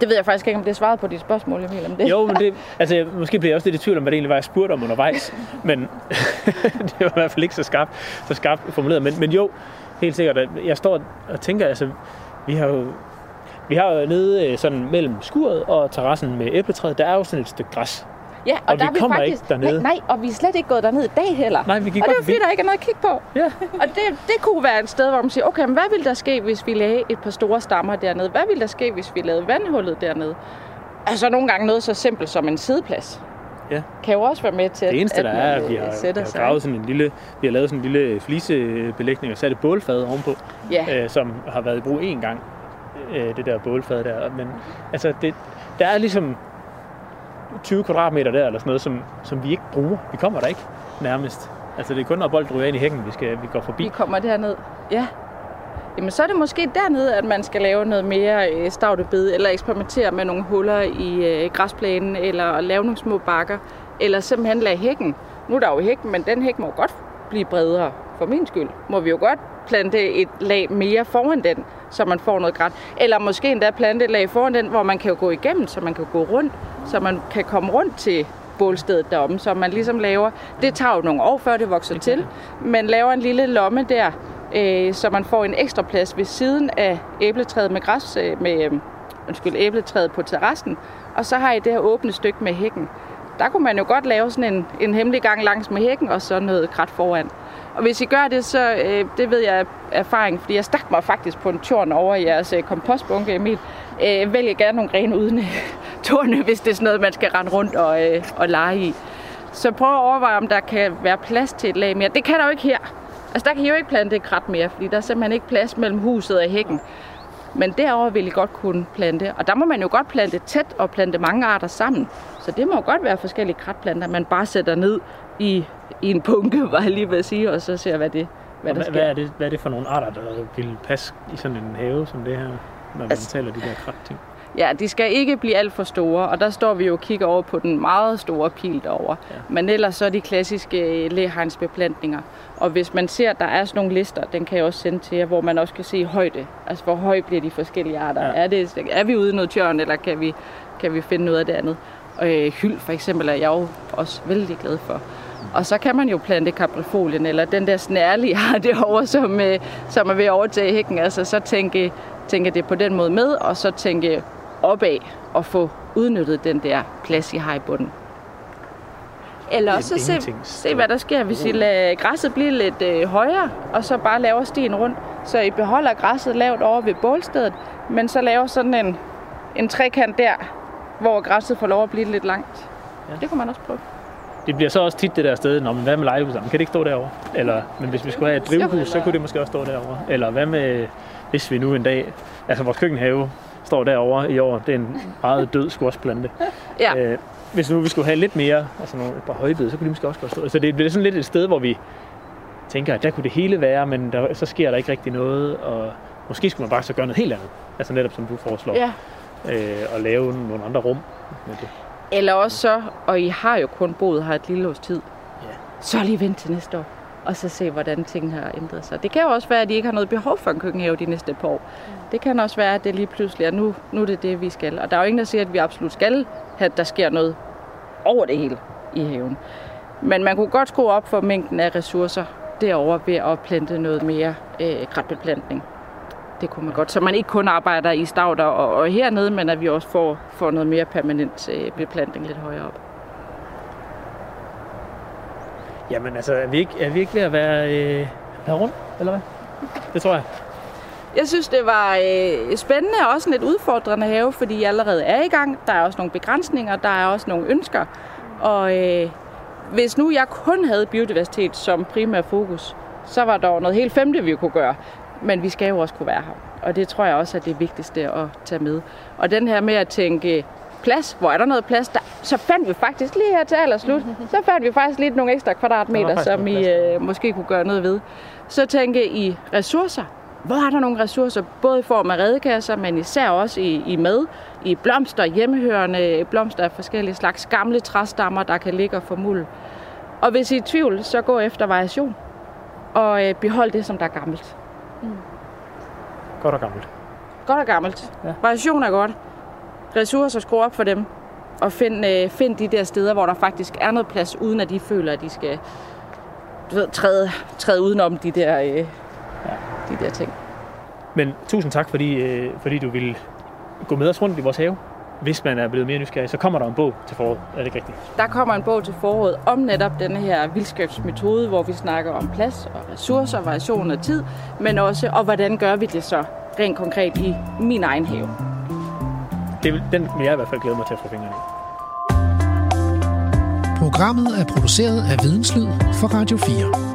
Det ved jeg faktisk ikke, om det er svaret på dit spørgsmål, Emil, om det. Jo, men det, altså, måske bliver jeg også lidt i tvivl om, hvad det egentlig var, jeg spurgte om undervejs. Men det var i hvert fald ikke så skarpt, så skarpt formuleret. Men, men jo, helt sikkert. at Jeg står og tænker, altså, vi har jo vi har jo nede øh, sådan mellem skuret og terrassen med æbletræet, der er jo sådan et stykke græs. Ja, og, Og der vi er vi kommer faktisk, ikke dernede. Nej, nej, og vi er slet ikke gået derned i dag heller. Nej, vi gik og det er fordi, der ikke er noget at kigge på. Ja. Og det, det kunne være et sted, hvor man siger, okay, men hvad ville der ske, hvis vi lagde et par store stammer dernede? Hvad ville der ske, hvis vi lavede vandhullet dernede? Altså nogle gange noget så simpelt som en sideplads. Ja. Kan jo også være med til, Det eneste, at der er, at øh, vi har, vi sætter har sig. gravet sådan en lille, vi har lavet sådan en lille flisebelægning og sat et bålfad ovenpå, Ja, øh, som har været i brug én gang, øh, det der bålfad der. Men altså, det, der er ligesom 20 kvadratmeter der, eller sådan noget, som, som vi ikke bruger. Vi kommer der ikke nærmest. Altså, det er kun, når bolden ryger ind i hækken, vi, skal, vi går forbi. vi kommer derned. Ja. Jamen så er det måske dernede, at man skal lave noget mere øh, stavtebed, eller eksperimentere med nogle huller i øh, græsplænen, eller lave nogle små bakker, eller simpelthen lade hækken. Nu er der jo hækken, men den hæk må godt blive bredere, for min skyld. Må vi jo godt plante et lag mere foran den, så man får noget græn. Eller måske endda plante et lag foran den, hvor man kan jo gå igennem, så man kan gå rundt, så man kan komme rundt til bålstedet deromme, så man ligesom laver, det tager jo nogle år før det vokser til, men laver en lille lomme der, øh, så man får en ekstra plads ved siden af æbletræet med græs, øh, med, øh, undskyld, æbletræet på terrassen, og så har I det her åbne stykke med hækken. Der kunne man jo godt lave sådan en, en hemmelig gang langs med hækken, og sådan noget krat foran. Og hvis I gør det, så øh, det ved jeg af erfaring, fordi jeg stak mig faktisk på en tjorn over i jeres øh, kompostbunke, Emil. Øh, vælg gerne nogle grene uden øh, torne, hvis det er sådan noget, man skal rende rundt og, øh, og lege i. Så prøv at overveje, om der kan være plads til et lag mere. Det kan der jo ikke her. Altså, der kan I jo ikke plante et krat mere, fordi der er simpelthen ikke plads mellem huset og hækken. Men derover vil I godt kunne plante. Og der må man jo godt plante tæt og plante mange arter sammen. Så det må jo godt være forskellige kratplanter, man bare sætter ned i, i en bunke, var jeg lige ved at sige, og så ser hvad det hvad der hvad, sker. hvad, er det, hvad er det for nogle arter, der vil passe i sådan en have som det her, når man Altså- taler de der krat-ting? Ja, de skal ikke blive alt for store, og der står vi jo og kigger over på den meget store pil derovre. Ja. Men ellers så er de klassiske øh, læhegnsbeplantninger. Og hvis man ser, at der er sådan nogle lister, den kan jeg også sende til jer, hvor man også kan se højde. Altså, hvor høj bliver de forskellige arter. Ja. Er, det, er vi ude i noget tjørn, eller kan vi, kan vi finde noget af det andet? Og øh, hyld for eksempel er jeg jo også vældig glad for. Og så kan man jo plante kaprifolien, eller den der snærlige har derovre, som, øh, som er ved at overtage hækken. Altså så tænke, tænke det på den måde med, og så tænke opad og få udnyttet den der plads, I har i bunden. Eller også se, se, hvad der sker, hvis I lader græsset blive lidt øh, højere, og så bare laver stien rundt. Så I beholder græsset lavt over ved bålstedet, men så laver sådan en, en trekant der, hvor græsset får lov at blive lidt langt. Ja. Det kunne man også prøve. Det bliver så også tit det der sted, når man hvad med legehuset? Kan det ikke stå derovre? Eller, men hvis vi skulle have et drivhus, så kunne det måske også stå derovre. Eller hvad med, hvis vi nu en dag, altså vores køkkenhave står derovre i år, det er en meget død squashplante. Ja. Øh, hvis nu vi skulle have lidt mere, altså nogle, et par højbede, så kunne de måske også godt stå. Så det bliver sådan lidt et sted, hvor vi tænker, at der kunne det hele være, men der, så sker der ikke rigtig noget, og måske skulle man bare så gøre noget helt andet. Altså netop som du foreslår. Ja. Øh, og lave nogle andre rum med det. Eller også så, og I har jo kun boet her et lille års tid, Ja. så lige vent til næste år, og så se, hvordan tingene har ændret sig. Det kan jo også være, at I ikke har noget behov for en køkkenhave de næste par år. Det kan også være, at det lige pludselig er nu, nu er det det, vi skal. Og der er jo ingen, der siger, at vi absolut skal have, at der sker noget over det hele i haven. Men man kunne godt skrue op for mængden af ressourcer derover ved at plante noget mere øh, kratbeplantning. Det kunne man godt, så man ikke kun arbejder i stavter og, og hernede, men at vi også får, får noget mere permanent øh, beplantning lidt højere op. Jamen altså, er vi ikke, er vi ikke ved at være, øh, være rundt, eller hvad? Det tror jeg. Jeg synes, det var øh, spændende og også en lidt udfordrende have, fordi jeg allerede er i gang. Der er også nogle begrænsninger, der er også nogle ønsker. Og øh, hvis nu jeg kun havde biodiversitet som primær fokus, så var der jo noget helt femte, vi kunne gøre. Men vi skal jo også kunne være her. Og det tror jeg også er det vigtigste at tage med. Og den her med at tænke plads, hvor er der noget plads, der, så fandt vi faktisk lige her til allerslut, så fandt vi faktisk lige nogle ekstra kvadratmeter, som I øh, måske kunne gøre noget ved. Så tænke i ressourcer. Hvor er der nogle ressourcer, både i form af redekasser, men især også i, i mad, i blomster, hjemmehørende blomster af forskellige slags gamle træstammer, der kan ligge og få muld. Og hvis I er i tvivl, så gå efter variation, og øh, behold det, som der er gammelt. Godt og gammelt. Godt og gammelt. Ja. Variation er godt ressourcer, skrue op for dem, og find, øh, find de der steder, hvor der faktisk er noget plads, uden at de føler, at de skal du ved, træde, træde udenom de der, øh, ja. de der ting. Men tusind tak, fordi, øh, fordi du ville gå med os rundt i vores have. Hvis man er blevet mere nysgerrig, så kommer der en bog til foråret. Er det ikke rigtigt? Der kommer en bog til foråret om netop denne her vildskabsmetode, hvor vi snakker om plads og ressourcer, variation og tid, men også, og hvordan gør vi det så rent konkret i min egen have det, den vil jeg i hvert fald glæde mig til at få fingrene i. Programmet er produceret af Videnslyd for Radio 4.